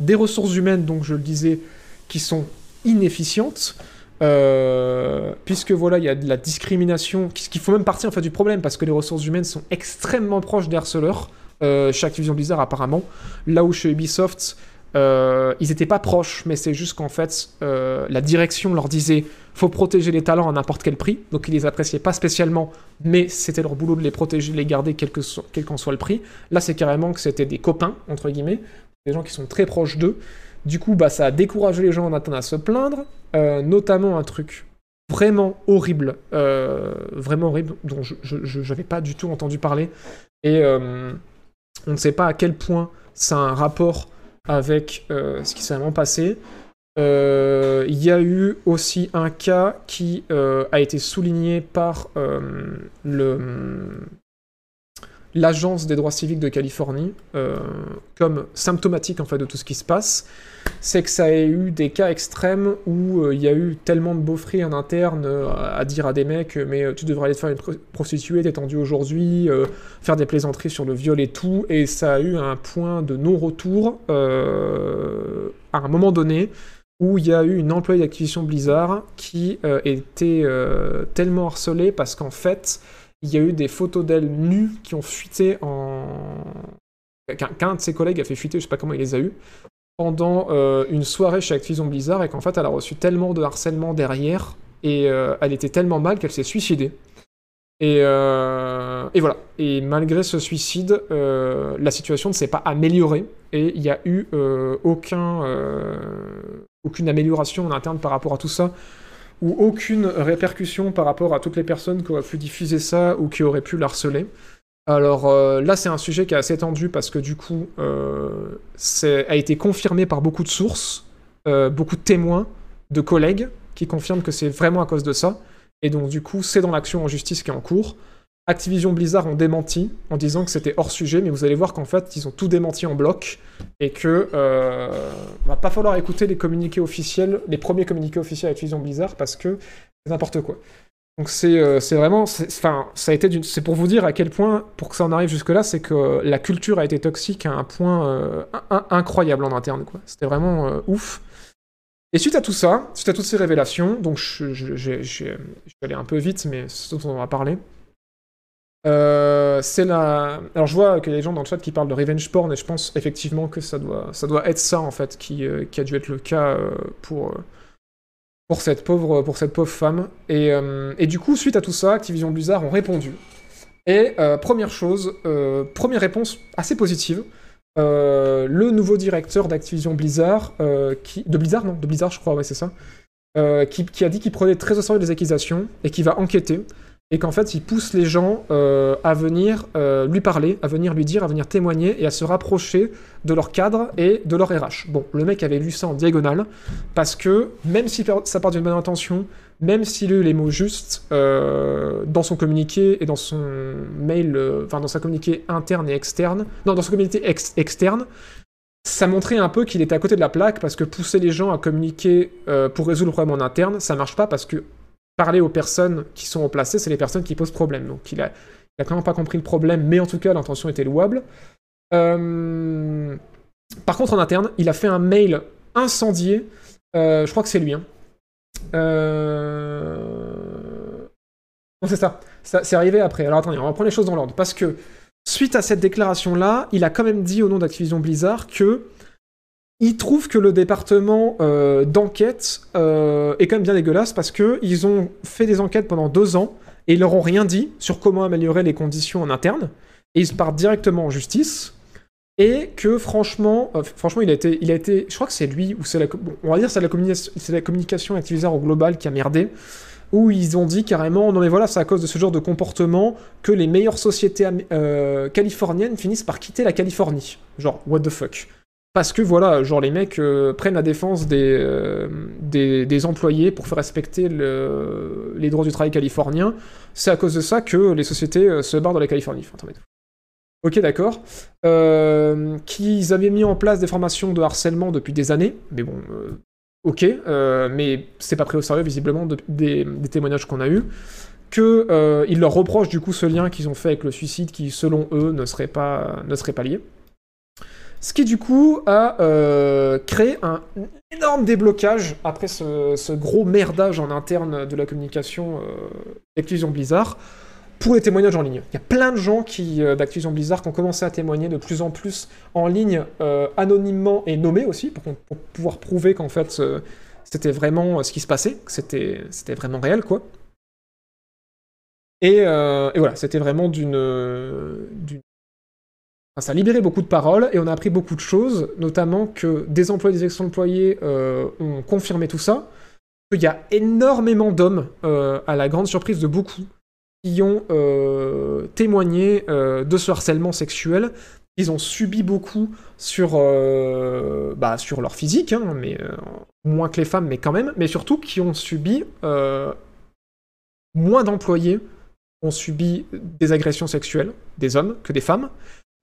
Des ressources humaines, donc je le disais, qui sont inefficientes, euh, puisque voilà, il y a de la discrimination, qui, qui même partie en fait du problème, parce que les ressources humaines sont extrêmement proches des harceleurs, euh, Activision Blizzard apparemment, là où chez Ubisoft, euh, ils étaient pas proches, mais c'est juste qu'en fait, euh, la direction leur disait faut protéger les talents à n'importe quel prix, donc ils les appréciaient pas spécialement, mais c'était leur boulot de les protéger, de les garder quel qu'en soit le prix. Là, c'est carrément que c'était des copains, entre guillemets, des gens qui sont très proches d'eux. Du coup, bah, ça a découragé les gens en attendant à se plaindre, euh, notamment un truc vraiment horrible, vraiment horrible, dont je n'avais pas du tout entendu parler, et on ne sait pas à quel point ça a un rapport avec euh, ce qui s'est vraiment passé. Euh, Il y a eu aussi un cas qui euh, a été souligné par l'agence des droits civiques de Californie comme symptomatique en fait de tout ce qui se passe, c'est que ça a eu des cas extrêmes où euh, il y a eu tellement de beaufries en interne euh, à dire à des mecs euh, mais tu devrais aller te faire une pro- prostituée, t'es aujourd'hui, faire des plaisanteries sur le viol et tout, et ça a eu un point de non-retour à un moment donné où il y a eu une employée d'Activision Blizzard qui était tellement harcelée parce qu'en fait, il y a eu des photos d'elle nues qui ont fuité en... Qu'un qu'un de ses collègues a fait fuiter, je sais pas comment il les a eu, pendant euh, une soirée chez Activision Blizzard et qu'en fait, elle a reçu tellement de harcèlement derrière et euh, elle était tellement mal qu'elle s'est suicidée. Et, euh, et voilà. Et malgré ce suicide, la situation ne s'est pas améliorée et il n'y a eu aucun, aucune amélioration en interne par rapport à tout ça ou aucune répercussion par rapport à toutes les personnes qui auraient pu diffuser ça ou qui auraient pu l'harceler. Alors euh, là, c'est un sujet qui est assez tendu parce que du coup, euh, a été confirmé par beaucoup de sources, euh, beaucoup de témoins, de collègues qui confirment que c'est vraiment à cause de ça. Et donc du coup, c'est dans l'action en justice qui est en cours. Activision Blizzard ont démenti en disant que c'était hors sujet, mais vous allez voir qu'en fait, ils ont tout démenti en bloc et que euh, va pas falloir écouter les communiqués officiels, les premiers communiqués officiels d'Activision Blizzard parce que c'est n'importe quoi. Donc c'est euh, vraiment, enfin, ça a été, c'est pour vous dire à quel point, pour que ça en arrive jusque là, c'est que la culture a été toxique à un point euh, in- incroyable en interne, quoi. C'était vraiment euh, ouf. Et suite à tout ça, suite à toutes ces révélations, donc je, vais aller un peu vite, mais c'est ce dont on va parler. C'est la. Alors je vois qu'il y a des gens dans le chat qui parlent de revenge porn et je pense effectivement que ça doit, ça doit être ça en fait qui, a dû être le cas pour, pour, cette pauvre, pour cette pauvre femme. Et, euh, et du coup, suite à tout ça, Activision Blizzard ont répondu. Et euh, première chose, euh, première réponse assez positive. le nouveau directeur d'Activision Blizzard, qui, de Blizzard, non, de Blizzard, je crois, ouais, c'est ça, qui, qui a dit qu'il prenait très au sérieux les accusations et qui va enquêter et qu'en fait il pousse les gens euh, à venir euh, lui parler, à venir lui dire, à venir témoigner et à se rapprocher de leur cadre et de leur RH. Bon, le mec avait lu ça en diagonale parce que même si ça part d'une bonne intention, même s'il a eu les mots justes euh, dans son communiqué et dans son mail, enfin dans sa communiqué interne et externe, non dans son communiqué ex- externe, ça montrait un peu qu'il était à côté de la plaque parce que pousser les gens à communiquer pour résoudre le problème en interne, ça marche pas parce que parler aux personnes qui sont placées, c'est les personnes qui posent problème. Donc il a, il pas compris le problème, mais en tout cas l'intention était louable. Euh, Par contre en interne, il a fait un mail incendié. Euh, je crois que c'est lui. hein. Euh, Non, c'est ça. ça c'est arrivé après. Alors attendez, on va prendre les choses dans l'ordre. Parce que, suite à cette déclaration-là, il a quand même dit au nom d'Activision Blizzard que il trouve que le département euh, d'enquête euh, est quand même bien dégueulasse parce que ils ont fait des enquêtes pendant deux ans et ils leur ont rien dit sur comment améliorer les conditions en interne. Et ils se partent directement en justice. Et que franchement, euh, franchement, il a été, il a été, je crois que c'est lui ou c'est la, on va dire c'est la la communication Activision au global qui a merdé où ils ont dit carrément non mais voilà c'est à cause de ce genre de comportement que les meilleures sociétés californiennes finissent par quitter la Californie. Genre what the fuck. Parce que voilà, genre les mecs euh, prennent la défense des, euh, des, des, employés pour faire respecter le, les droits du travail californien. C'est à cause de ça que les sociétés euh, se barrent dans la Californie. Enfin, ok, d'accord. Qu'ils avaient mis en place des formations de harcèlement depuis des années, mais bon, ok, mais c'est pas pris au sérieux visiblement de, des, des, témoignages qu'on a eus. Qu'ils leur reprochent du coup ce lien qu'ils ont fait avec le suicide qui, selon eux, ne serait pas, ne serait pas lié. Ce qui du coup a euh, créé un énorme déblocage après ce, gros merdage en interne de la communication euh, d'Activision Blizzard pour les témoignages en ligne. Il y a plein de gens qui euh, d'Activision Blizzard qui ont commencé à témoigner de plus en plus en ligne, euh, anonymement et nommés aussi, pour, pouvoir prouver qu'en fait c'était vraiment ce qui se passait, que c'était vraiment réel quoi. Et voilà, c'était vraiment d'une ça a libéré beaucoup de paroles et on a appris beaucoup de choses, notamment que des employés des ex-employés euh, ont confirmé tout ça. Il y a énormément d'hommes, euh, à la grande surprise de beaucoup, qui ont euh, témoigné de ce harcèlement sexuel. Ils ont subi beaucoup sur, bah, sur leur physique, hein, mais moins que les femmes, mais quand même, mais surtout qui ont subi moins d'employés ont subi des agressions sexuelles, des hommes que des femmes.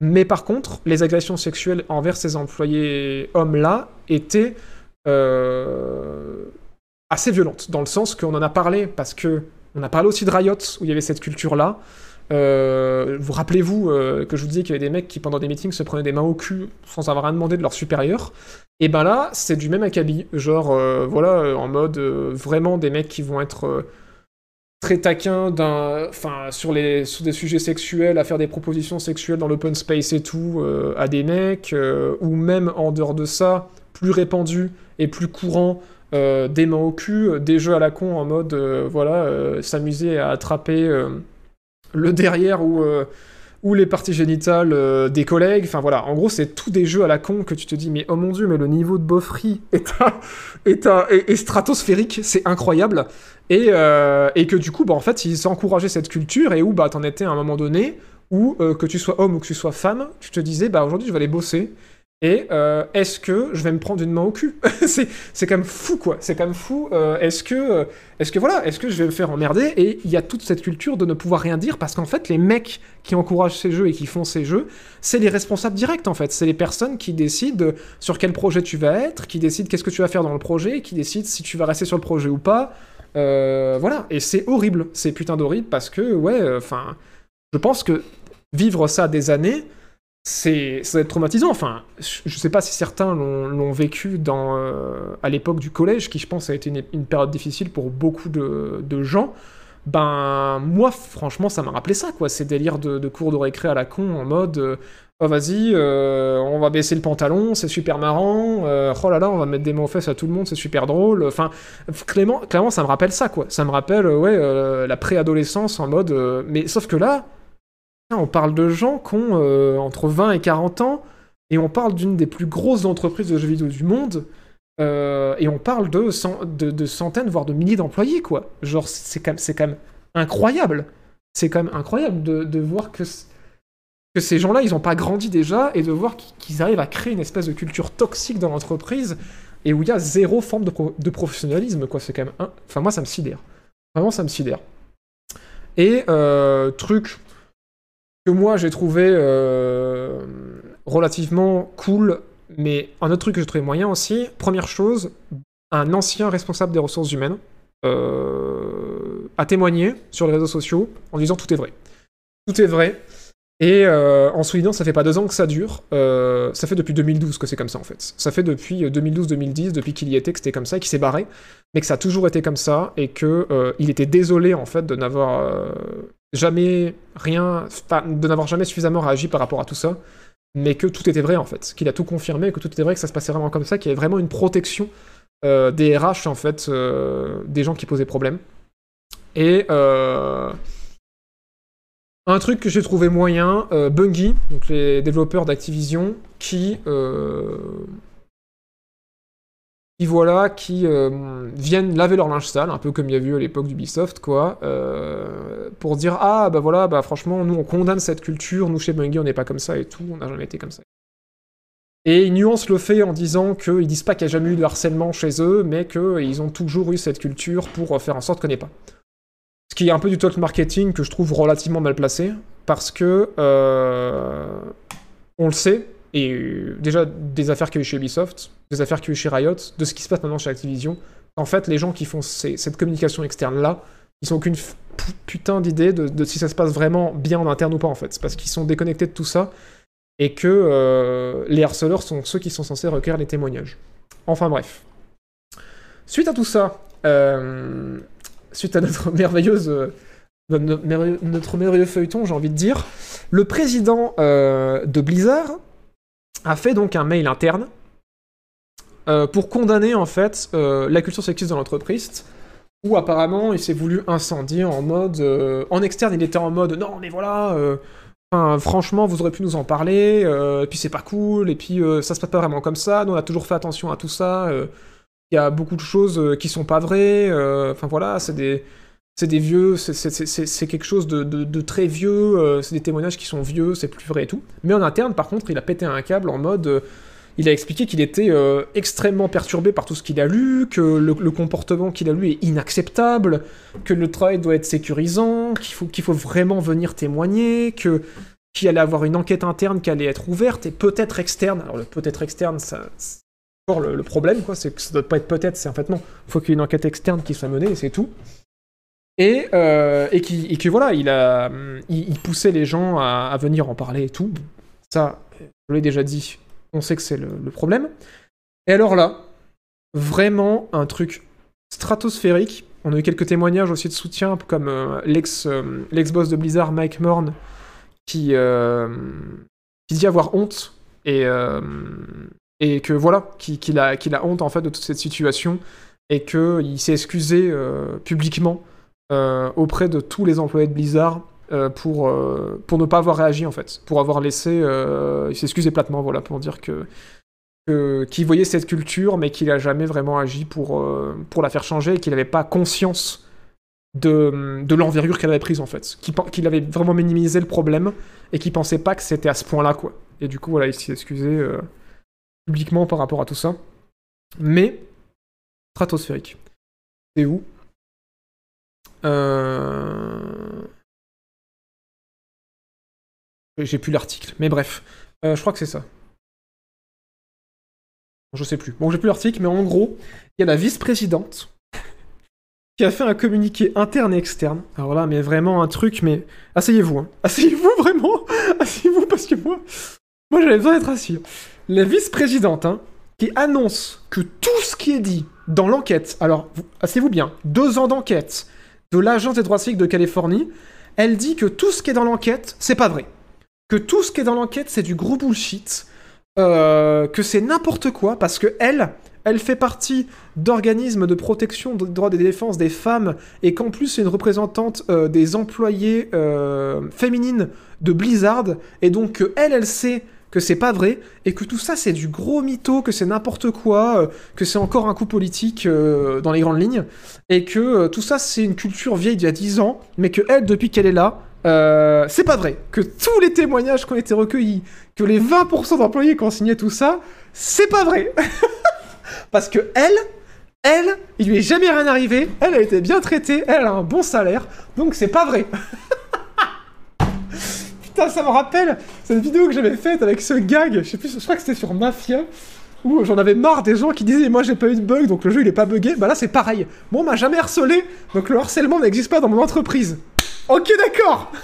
Mais par contre, les agressions sexuelles envers ces employés hommes-là étaient euh, assez violentes, dans le sens qu'on en a parlé, parce que on a parlé aussi de Riot, où il y avait cette culture-là. Euh, vous rappelez-vous euh, que je vous disais qu'il y avait des mecs qui, pendant des meetings, se prenaient des mains au cul sans avoir rien demandé de leur supérieur Et ben là, c'est du même acabit. Genre, voilà, en mode vraiment des mecs qui vont être très taquin sur des sujets sexuels, à faire des propositions sexuelles dans l'open space et tout euh, à des mecs, euh, ou même en dehors de ça, plus répandu et plus courant, euh, des mains au cul, des jeux à la con en mode voilà s'amuser à attraper le derrière ou les parties génitales des collègues. Enfin voilà, en gros, c'est tous des jeux à la con que tu te dis, mais oh mon dieu, mais le niveau de bofferie est, à, est, à, est, est stratosphérique, c'est incroyable. Et, euh, et, que du coup, bah, en fait, ils encourageaient cette culture et où bah, t'en étais à un moment donné où, euh, que tu sois homme ou que tu sois femme, tu te disais, bah aujourd'hui, je vais aller bosser. Et euh, est-ce que je vais me prendre une main au cul? C'est quand même fou, quoi. C'est quand même fou. Euh, est-ce que, est-ce que voilà, est-ce que je vais me faire emmerder? Et il y a toute cette culture de ne pouvoir rien dire parce qu'en fait, les mecs qui encouragent ces jeux et qui font ces jeux, c'est les responsables directs, en fait. C'est les personnes qui décident sur quel projet tu vas être, qui décident qu'est-ce que tu vas faire dans le projet, qui décident si tu vas rester sur le projet ou pas. Voilà. Et c'est horrible. C'est putain d'horrible parce que, ouais, enfin, je pense que vivre ça des années c'est ça va être traumatisant. Enfin, je sais pas si certains l'ont vécu dans, euh, à l'époque du collège, qui je pense a été une, période difficile pour beaucoup de, de, gens. Ben, moi, franchement, ça m'a rappelé ça, quoi. Ces délires de, de, cours de récré à la con en mode. Euh, oh, vas-y, euh, on va baisser le pantalon, c'est super marrant. Euh, oh là là, on va mettre des mots aux fesses à tout le monde, c'est super drôle. Enfin, clairement, clairement, ça me rappelle ça, quoi. Ça me rappelle, ouais, la préadolescence en mode. mais sauf que là, on parle de gens qui ont euh, entre 20 et 40 ans, et on parle d'une des plus grosses entreprises de jeux vidéo du monde, euh, et on parle de, cent, de, de, centaines, voire de milliers d'employés, quoi. Genre, c'est quand, même incroyable. C'est quand même incroyable de voir que, que ces gens-là, ils n'ont pas grandi déjà, et de voir qu'ils arrivent à créer une espèce de culture toxique dans l'entreprise, et où il y a zéro forme de, pro de professionnalisme, quoi. C'est quand même... Un... Enfin, moi, ça me sidère. Vraiment, ça me sidère. Et, euh, truc que moi j'ai trouvé euh, relativement cool, mais un autre truc que j'ai trouvé moyen aussi, première chose, un ancien responsable des ressources humaines euh, a témoigné sur les réseaux sociaux en disant tout est vrai. Tout est vrai. Et euh, en soulignant, ça fait pas deux ans que ça dure, euh, ça fait depuis 2012 que c'est comme ça en fait. Ça fait depuis 2012-2010, depuis qu'il y était, que c'était comme ça, qu'il s'est barré, mais que ça a toujours été comme ça, et que euh, il était désolé en fait de n'avoir euh, jamais rien, de n'avoir jamais suffisamment réagi par rapport à tout ça, mais que tout était vrai en fait, qu'il a tout confirmé, que tout était vrai, que ça se passait vraiment comme ça, qu'il y avait vraiment une protection euh, des RH en fait, euh, des gens qui posaient problème. Et euh, un truc que j'ai trouvé moyen, euh, Bungie, donc les développeurs d'Activision, qui, euh, voilà, qui euh, viennent laver leur linge sale, un peu comme il y a eu à l'époque d'Ubisoft, quoi, pour dire ah bah voilà, bah franchement nous on condamne cette culture, nous chez Bungie on n'est pas comme ça et tout, on n'a jamais été comme ça. Et ils nuancent le fait en disant qu'ils disent pas qu'il n'y a jamais eu de harcèlement chez eux, mais qu'ils ont toujours eu cette culture pour faire en sorte qu'on n'ait pas. Ce qui est un peu du talk marketing que je trouve relativement mal placé, parce que euh, on le sait, et euh, déjà des affaires qu'il y a eu chez Ubisoft, des affaires qu'il y a eu chez Riot, de ce qui se passe maintenant chez Activision, en fait les gens qui font cette communication externe là, ils ont aucune putain d'idée de, si ça se passe vraiment bien en interne ou pas en fait, C'est parce qu'ils sont déconnectés de tout ça, et que euh, les harceleurs sont ceux qui sont censés recueillir les témoignages. Enfin bref. Suite à tout ça, suite à notre merveilleuse, euh, notre merveilleux, feuilleton, j'ai envie de dire, le président euh, de Blizzard a fait donc un mail interne euh, pour condamner en fait la culture sexiste dans l'entreprise, où apparemment il s'est voulu incendier en mode, en externe il était en mode non mais voilà. franchement, vous aurez pu nous en parler, et puis c'est pas cool, et puis ça se passe pas vraiment comme ça, nous on a toujours fait attention à tout ça, y a beaucoup de choses euh, qui sont pas vraies, euh, enfin voilà, c'est des, c'est des vieux, c'est- quelque chose de, très vieux, euh, c'est des témoignages qui sont vieux, c'est plus vrai et tout. Mais en interne, par contre, il a pété un câble en mode, il a expliqué qu'il était extrêmement perturbé par tout ce qu'il a lu, que le, comportement qu'il a lu est inacceptable, que le travail doit être sécurisant, qu'il faut, qu'il faut vraiment venir témoigner, que qu'il allait avoir une enquête interne qui allait être ouverte et peut-être externe. Alors le peut-être externe, ça, le, problème, quoi, c'est que ça doit pas être peut-être, c'est en fait non. Il faut qu'il y ait une enquête externe qui soit menée et c'est tout. Et, euh, et, qui, et voilà, il, a, il, il poussait les gens à, venir en parler et tout. Ça, je l'ai déjà dit, on sait que c'est le, problème. Et alors là, vraiment un truc stratosphérique. On a eu quelques témoignages aussi de soutien, comme euh, euh, l'ex-boss de Blizzard, Mike Morn, qui, euh, qui dit avoir honte et, et que voilà, qu'il a, qu'il a honte en fait de toute cette situation et qu'il s'est excusé euh, publiquement euh, auprès de tous les employés de Blizzard euh, pour, pour ne pas avoir réagi en fait, pour avoir laissé, il s'est excusé platement voilà pour dire que qu'il voyait cette culture, mais qu'il a jamais vraiment agi pour, pour la faire changer et qu'il n'avait pas conscience de, de l'envergure qu'elle avait prise en fait. Qu'il avait vraiment minimisé le problème et qu'il pensait pas que c'était à ce point-là quoi. Et du coup, voilà, il s'est excusé publiquement par rapport à tout ça. Mais, stratosphérique. C'est où? Euh... J'ai plus l'article, mais bref. Euh, je crois que c'est ça. Je sais plus. Bon, j'ai plus l'article, mais en gros, il y a la vice-présidente qui a fait un communiqué interne et externe. Alors là, mais vraiment un truc, mais asseyez-vous, hein. asseyez-vous vraiment, asseyez-vous parce que moi, moi j'avais besoin d'être assis. La vice-présidente, hein, qui annonce que tout ce qui est dit dans l'enquête, alors vous- asseyez-vous bien, deux ans d'enquête de l'agence des droits civiques de Californie, elle dit que tout ce qui est dans l'enquête, c'est pas vrai. Que tout ce qui est dans l'enquête, c'est du gros bullshit. Euh, que c'est n'importe quoi parce que elle, elle fait partie d'organismes de protection des droits des défenses des femmes et qu'en plus c'est une représentante euh, des employés euh, féminines de Blizzard et donc elle, elle sait que c'est pas vrai et que tout ça c'est du gros mytho, que c'est n'importe quoi, euh, que c'est encore un coup politique euh, dans les grandes lignes et que euh, tout ça c'est une culture vieille d'il y a 10 ans mais que elle depuis qu'elle est là c'est pas vrai. Que tous les témoignages qui ont été recueillis, que les 20% d'employés qui ont signé tout ça, c'est pas vrai. Parce que elle, elle, il lui est jamais rien arrivé, elle a été bien traitée, elle a un bon salaire, donc c'est pas vrai. Putain, ça me rappelle cette vidéo que j'avais faite avec ce gag, je sais plus, je crois que c'était sur Mafia, où j'en avais marre des gens qui disaient moi j'ai pas eu de bug donc le jeu il est pas buggé, bah là c'est pareil. Bon, on m'a jamais harcelé, donc le harcèlement n'existe pas dans mon entreprise. Ok, d'accord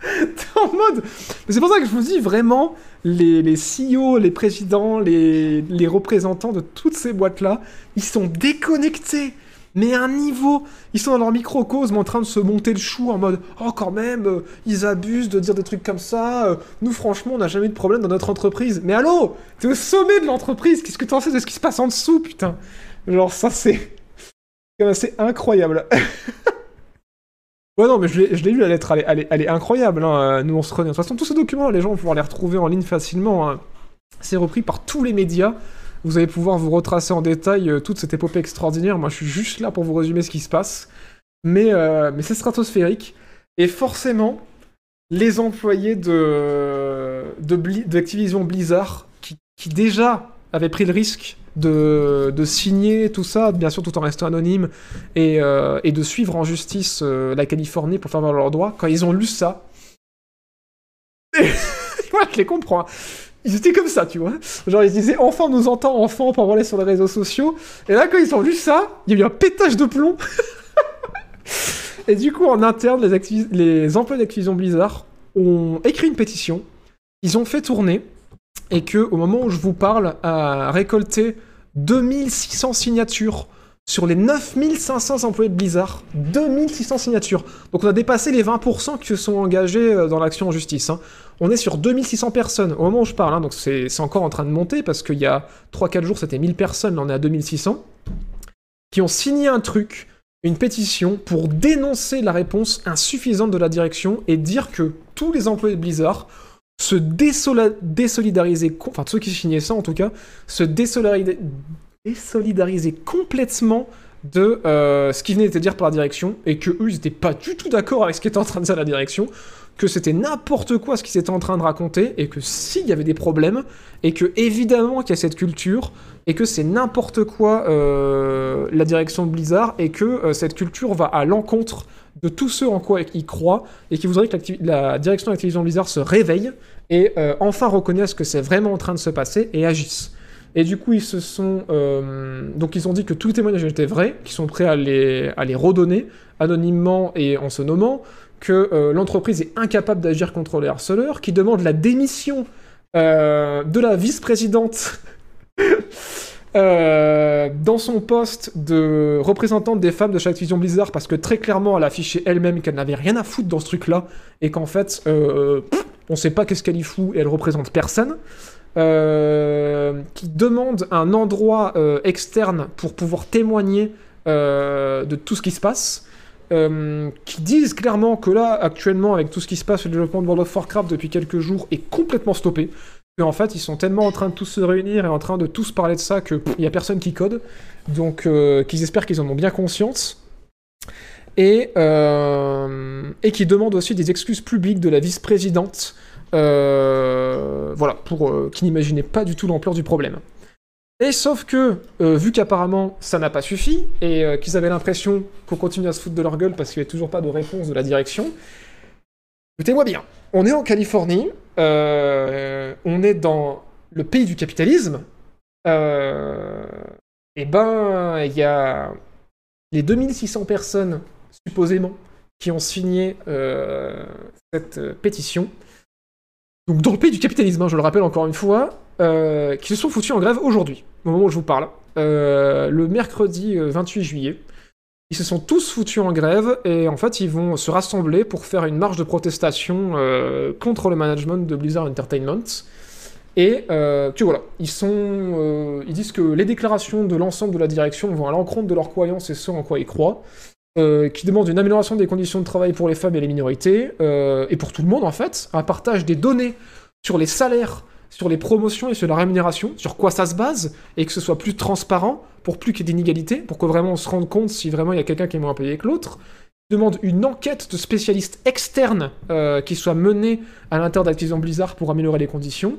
T'es en mode. Mais c'est pour ça que je vous dis vraiment, les, les CEO, les présidents, les, les représentants de toutes ces boîtes-là, ils sont déconnectés. Mais un niveau, ils sont dans leur microcosme en train de se monter le chou en mode Oh, quand même, euh, ils abusent de dire des trucs comme ça. euh, nous, franchement, on n'a jamais eu de problème dans notre entreprise. Mais allô? T'es au sommet de l'entreprise. Qu'est-ce que t'en sais de ce qui se passe en dessous, putain? Genre, ça, c'est. C'est incroyable. Ouais, non, mais je l'ai lu, la lettre, elle est, incroyable. hein. Euh, Nous, on se remet. De toute façon, tous ces documents, les gens vont pouvoir les retrouver en ligne facilement. hein. C'est repris par tous les médias. Vous allez pouvoir vous retracer en détail euh, toute cette épopée extraordinaire. Moi, je suis juste là pour vous résumer ce qui se passe. Mais, euh, mais c'est stratosphérique. Et forcément, les employés de, de Bli- d'Activision Blizzard, qui, déjà avaient pris le risque de, de signer tout ça, bien sûr tout en restant anonyme, et, euh, et de suivre en justice la Californie pour faire valoir leurs droits, quand ils ont lu ça, ouais, je les comprends. hein. Ils étaient comme ça, tu vois. Genre, ils se disaient, enfin, on nous entend, enfin, on peut en parler sur les réseaux sociaux. Et là, quand ils ont lu ça, il y a eu un pétage de plomb. et du coup, en interne, les, les employés d'Activision Blizzard ont écrit une pétition. Ils ont fait tourner. Et que, au moment où je vous parle, a récolté 2600 signatures sur les 9500 employés de Blizzard. 2600 signatures. Donc on a dépassé les 20% qui se sont engagés euh, dans l'action en justice. hein. On est sur 2600 personnes au moment où je parle, hein, donc c'est encore en train de monter parce qu'il y a 3-4 jours c'était 1000 personnes, là on est à 2600, qui ont signé un truc, une pétition pour dénoncer la réponse insuffisante de la direction et dire que tous les employés de Blizzard se co- enfin ceux qui signaient ça en tout cas, se désolidariser, désolidariser complètement de euh, ce qui venait d'être dit par la direction et que eux ils étaient pas du tout d'accord avec ce qu'était en train de dire la direction que c'était n'importe quoi ce qu'ils étaient en train de raconter et que s'il y avait des problèmes et que évidemment qu'il y a cette culture et que c'est n'importe quoi euh, la direction de Blizzard et que euh, cette culture va à l'encontre de tous ceux en quoi ils croient et qui voudraient que la direction d'Activision Blizzard se réveille et enfin reconnaisse que c'est vraiment en train de se passer et agisse. Et du coup, ils se sont. euh, donc, ils ont dit que tous les témoignages étaient vrais, qu'ils sont prêts à les, à les redonner anonymement et en se nommant, que euh, l'entreprise est incapable d'agir contre les harceleurs, qui demande la démission euh, de la vice-présidente dans son poste de représentante des femmes de chaque division Blizzard, parce que très clairement, elle a affiché elle-même qu'elle n'avait rien à foutre dans ce truc-là, et qu'en fait, euh, on sait pas qu'est-ce qu'elle y fout, et elle représente personne. Euh, qui demande un endroit euh, externe pour pouvoir témoigner euh, de tout ce qui se passe, qui disent clairement que là, actuellement, avec tout ce qui se passe, le développement de World of Warcraft depuis quelques jours est complètement stoppé. Que en fait, ils sont tellement en train de tous se réunir et en train de tous parler de ça que il y a personne qui code. Donc, qu'ils espèrent qu'ils en ont bien conscience. Et, euh, et qui demandent aussi des excuses publiques de la vice-présidente voilà, pour euh, qui n'imaginait pas du tout l'ampleur du problème. Et sauf que, euh, vu qu'apparemment ça n'a pas suffi, et euh, qu'ils avaient l'impression qu'on continue à se foutre de leur gueule parce qu'il n'y avait toujours pas de réponse de la direction, écoutez-moi bien, on est en Californie, euh, on est dans le pays du capitalisme, euh, et ben, il y a les 2600 personnes, supposément, qui ont signé euh, cette euh, pétition, donc dans le pays du capitalisme, hein, je le rappelle encore une fois, euh, qui se sont foutus en grève aujourd'hui, au moment où je vous parle, euh, le mercredi euh, 28 juillet. Ils se sont tous foutus en grève et en fait ils vont se rassembler pour faire une marche de protestation euh, contre le management de Blizzard Entertainment. Et euh, que voilà, ils sont, euh, ils disent que les déclarations de l'ensemble de la direction vont à l'encontre de leurs croyances et ce en quoi ils croient euh, qui demande une amélioration des conditions de travail pour les femmes et les minorités, euh, et pour tout le monde en fait, un partage des données sur les salaires, sur les promotions et sur la rémunération, sur quoi ça se base, et que ce soit plus transparent, pour plus qu'il y ait d'inégalités, pour que vraiment on se rende compte si vraiment il y a quelqu'un qui est moins payé que l'autre. demande une enquête de spécialistes externes euh, qui soit menée à l'intérieur d'Activision Blizzard pour améliorer les conditions,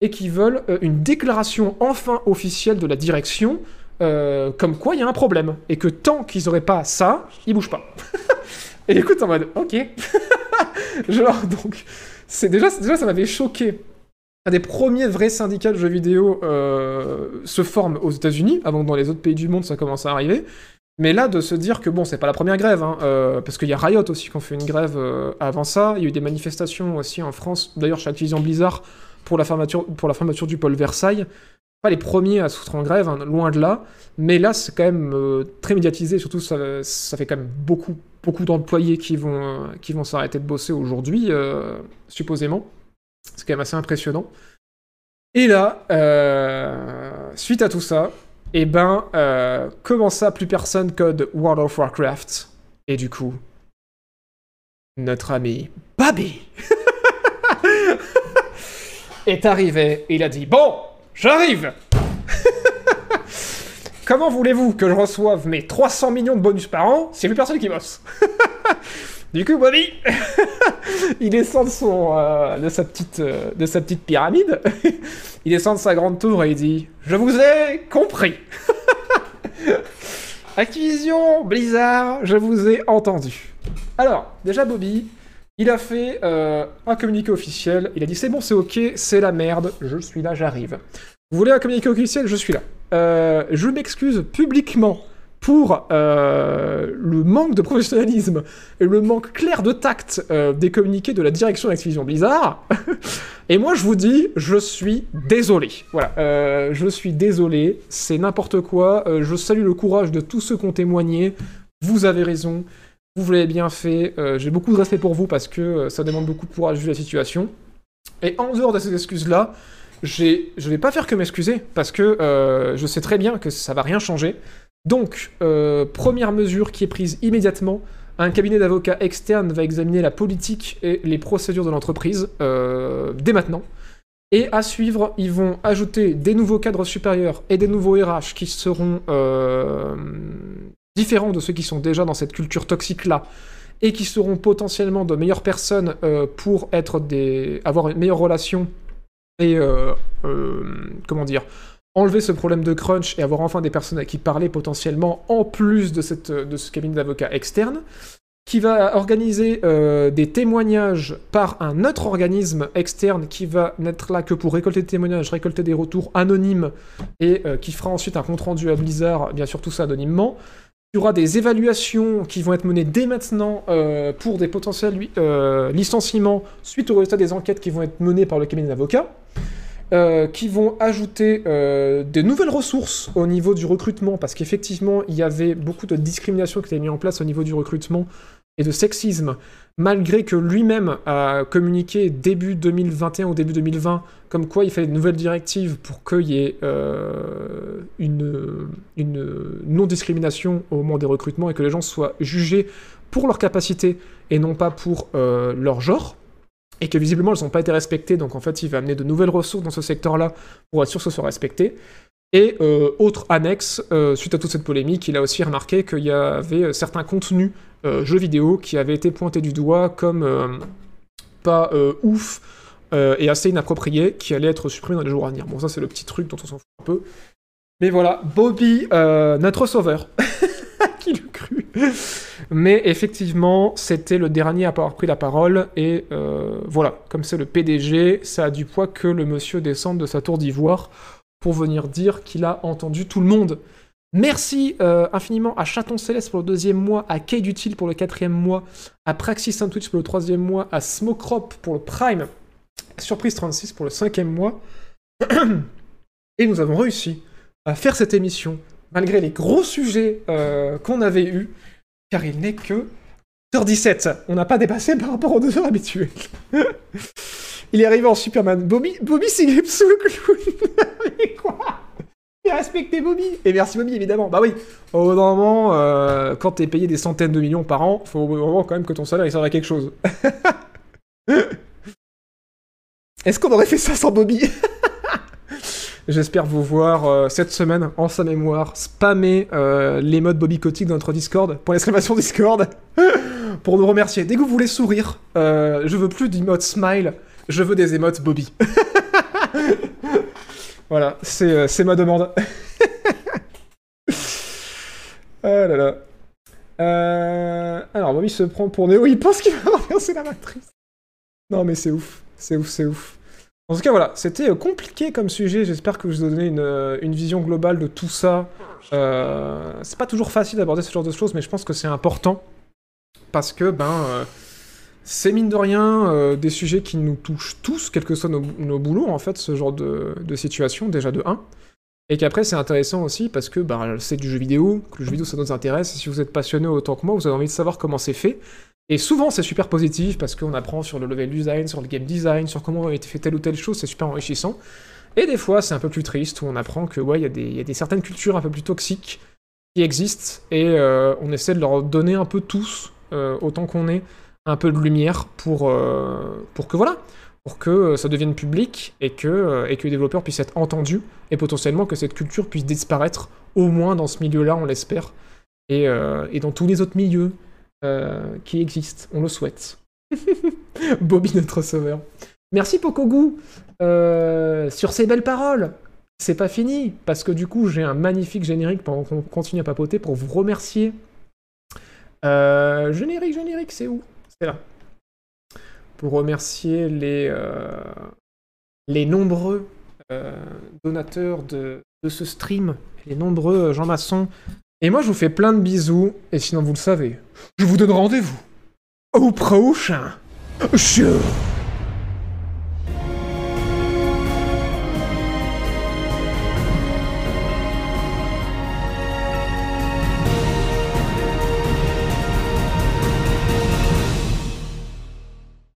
et qui veulent une déclaration enfin officielle de la direction euh, comme quoi il y a un problème. Et que tant qu'ils auraient pas ça, ils bougent pas. et écoute, en mode, ok. Genre, donc, c'est déjà, déjà, ça m'avait choqué. Un des premiers vrais syndicats de jeux vidéo euh, se forment aux États-Unis, avant que dans les autres pays du monde ça commence à arriver. Mais là, de se dire que bon, c'est pas la première grève, hein, euh, parce qu'il y a Riot aussi qui ont fait une grève avant ça. Il y a eu des manifestations aussi en France, d'ailleurs chez Activision Blizzard, pour la fermeture, pour la fermeture du pôle Versailles. Pas les premiers à foutre en grève, hein, loin de là. Mais là, c'est quand même euh, très médiatisé. Surtout, ça, fait quand même beaucoup, beaucoup d'employés qui vont, euh, s'arrêter de bosser aujourd'hui, euh, supposément. C'est quand même assez impressionnant. Et là, suite à tout ça, eh ben, comment ça, plus personne code World of Warcraft? Et du coup, notre ami Babi est arrivé. Il a dit Bon, j'arrive. Comment voulez-vous que je reçoive mes 300 millions de bonus par an s'il n'y a plus personne qui bosse Du coup, Bobby, il descend de, euh, sa petite, euh, de sa petite pyramide, il descend de sa grande tour et il dit Je vous ai compris. Activision, Blizzard, je vous ai entendu. Alors, déjà, Bobby, il a fait euh, un communiqué officiel. Il a dit c'est bon, c'est ok, c'est la merde, je suis là, j'arrive. Vous voulez un communiqué officiel? Je suis là. Euh, je m'excuse publiquement pour euh, le manque de professionnalisme et le manque clair de tact des communiqués de la direction d'Activision Blizzard. et moi, je vous dis, je suis désolé. Voilà, je suis désolé, c'est n'importe quoi. Je salue le courage de tous ceux qui ont témoigné. Vous avez raison, vous l'avez bien fait. Euh, J'ai beaucoup de respect pour vous parce que euh, ça demande beaucoup de courage vu la situation. Et en dehors de ces excuses-là, je vais pas faire que m'excuser parce que euh, je sais très bien que ça va rien changer. Donc, première mesure qui est prise immédiatement, un cabinet d'avocats externe va examiner la politique et les procédures de l'entreprise dès maintenant. Et à suivre, ils vont ajouter des nouveaux cadres supérieurs et des nouveaux RH qui seront différents de ceux qui sont déjà dans cette culture toxique-là et qui seront potentiellement de meilleures personnes euh, pour être des... avoir une meilleure relation et euh, euh, comment dire enlever ce problème de crunch et avoir enfin des personnes à qui parler potentiellement en plus de, ce cabinet d'avocats externe qui va organiser des témoignages par un autre organisme externe qui va n'être là que pour récolter des témoignages, récolter des retours anonymes et qui fera ensuite un compte-rendu à Blizzard, bien sûr tout ça anonymement. Il y aura des évaluations qui vont être menées dès maintenant euh, pour des potentiels euh, licenciements suite au résultat des enquêtes qui vont être menées par le cabinet d'avocats. euh, qui vont ajouter des nouvelles ressources au niveau du recrutement, parce qu'effectivement, il y avait beaucoup de discrimination qui était mise en place au niveau du recrutement et de sexisme, malgré que lui-même a communiqué début 2021 ou début 2020, comme quoi il fallait de nouvelles directives pour qu'il y ait euh, une, une non-discrimination au moment des recrutements et que les gens soient jugés pour leur capacité et non pas pour euh, leur genre et que visiblement elles n'ont pas été respectées, donc en fait il va amener de nouvelles ressources dans ce secteur-là pour être sûr que ce soit respecté. Et euh, autre annexe, euh, suite à toute cette polémique, il a aussi remarqué qu'il y avait euh, certains contenus jeux vidéo qui avaient été pointés du doigt comme pas ouf et assez inappropriés, qui allaient être supprimés dans les jours à venir. Bon ça c'est le petit truc dont on s'en fout un peu. Mais voilà, Bobby, notre sauveur. Qui l'eût cru Mais effectivement, c'était le dernier à avoir pris la parole, et voilà, comme c'est le PDG, ça a du poids que le monsieur descende de sa tour d'ivoire pour venir dire qu'il a entendu tout le monde. Merci euh, infiniment à Chaton Céleste pour le deuxième mois, à Kate Utile pour le quatrième mois, à Praxis Twitch pour le troisième mois, à Smokrop pour le Prime, Surprise 36 pour le cinquième mois. Et nous avons réussi à faire cette émission malgré les gros sujets euh, qu'on avait eus, car il n'est que 2h17. On n'a pas dépassé par rapport aux 2 heures habituelles. il est arrivé en Superman. Bobby, Bobby Siglip sous le clown. Mais quoi? Et respectez Bobby. Et merci Bobby, évidemment. Bah oui, au moment, euh, quand t'es payé des centaines de millions par an, faut au moment quand même que ton salaire il serve à quelque chose. Est-ce qu'on aurait fait ça sans Bobby? J'espère vous voir euh, cette semaine en sa mémoire spammer euh, les modes Bobby Kotick dans notre Discord, pour l'exclamation Discord, pour nous remercier. Dès que vous voulez sourire, euh, je veux plus d'emotes smile, je veux des émotes Bobby. voilà, c'est euh, c'est ma demande. ah là là. Alors, Bobby se prend pour Néo, il pense qu'il va renverser la matrice. Non mais c'est ouf, c'est ouf, c'est ouf. En tout cas, voilà, c'était euh, compliqué comme sujet. J'espère que je vous ai donné une, euh, une vision globale de tout ça Euh, c'est pas toujours facile d'aborder ce genre de choses, mais je pense que c'est important parce que ben c'est mine de rien des sujets qui nous touchent tous, quel que soit nos, nos boulots en fait, ce genre de, de situation déjà de 1. Et qu'après c'est intéressant aussi parce que ben, c'est du jeu vidéo, que le jeu vidéo ça nous intéresse, et si vous êtes passionné autant que moi, vous avez envie de savoir comment c'est fait. Et souvent c'est super positif parce qu'on apprend sur le level design, sur le game design, sur comment a été fait telle ou telle chose, c'est super enrichissant. Et des fois, c'est un peu plus triste, où on apprend que ouais, il y, a des- certaines cultures un peu plus toxiques qui existent, et euh, on essaie de leur donner un peu tous, euh, autant qu'on est, un peu de lumière pour, euh, pour que voilà, pour que ça devienne public et que, et que les développeurs puissent être entendus, et potentiellement que cette culture puisse disparaître, au moins dans ce milieu-là, on l'espère, et, et dans tous les autres milieux euh, qui existent, on le souhaite. Bobby, notre sauveur. Merci Pokogu euh, sur ces belles paroles. C'est pas fini, parce que du coup, j'ai un magnifique générique pendant qu'on continue à papoter pour vous remercier. Euh, générique, générique, c'est où? C'est là. Pour remercier les, nombreux donateurs de, de ce stream, les nombreux Jean Masson. Et moi, je vous fais plein de bisous, et sinon, vous le savez, je vous donne rendez-vous au prochain show.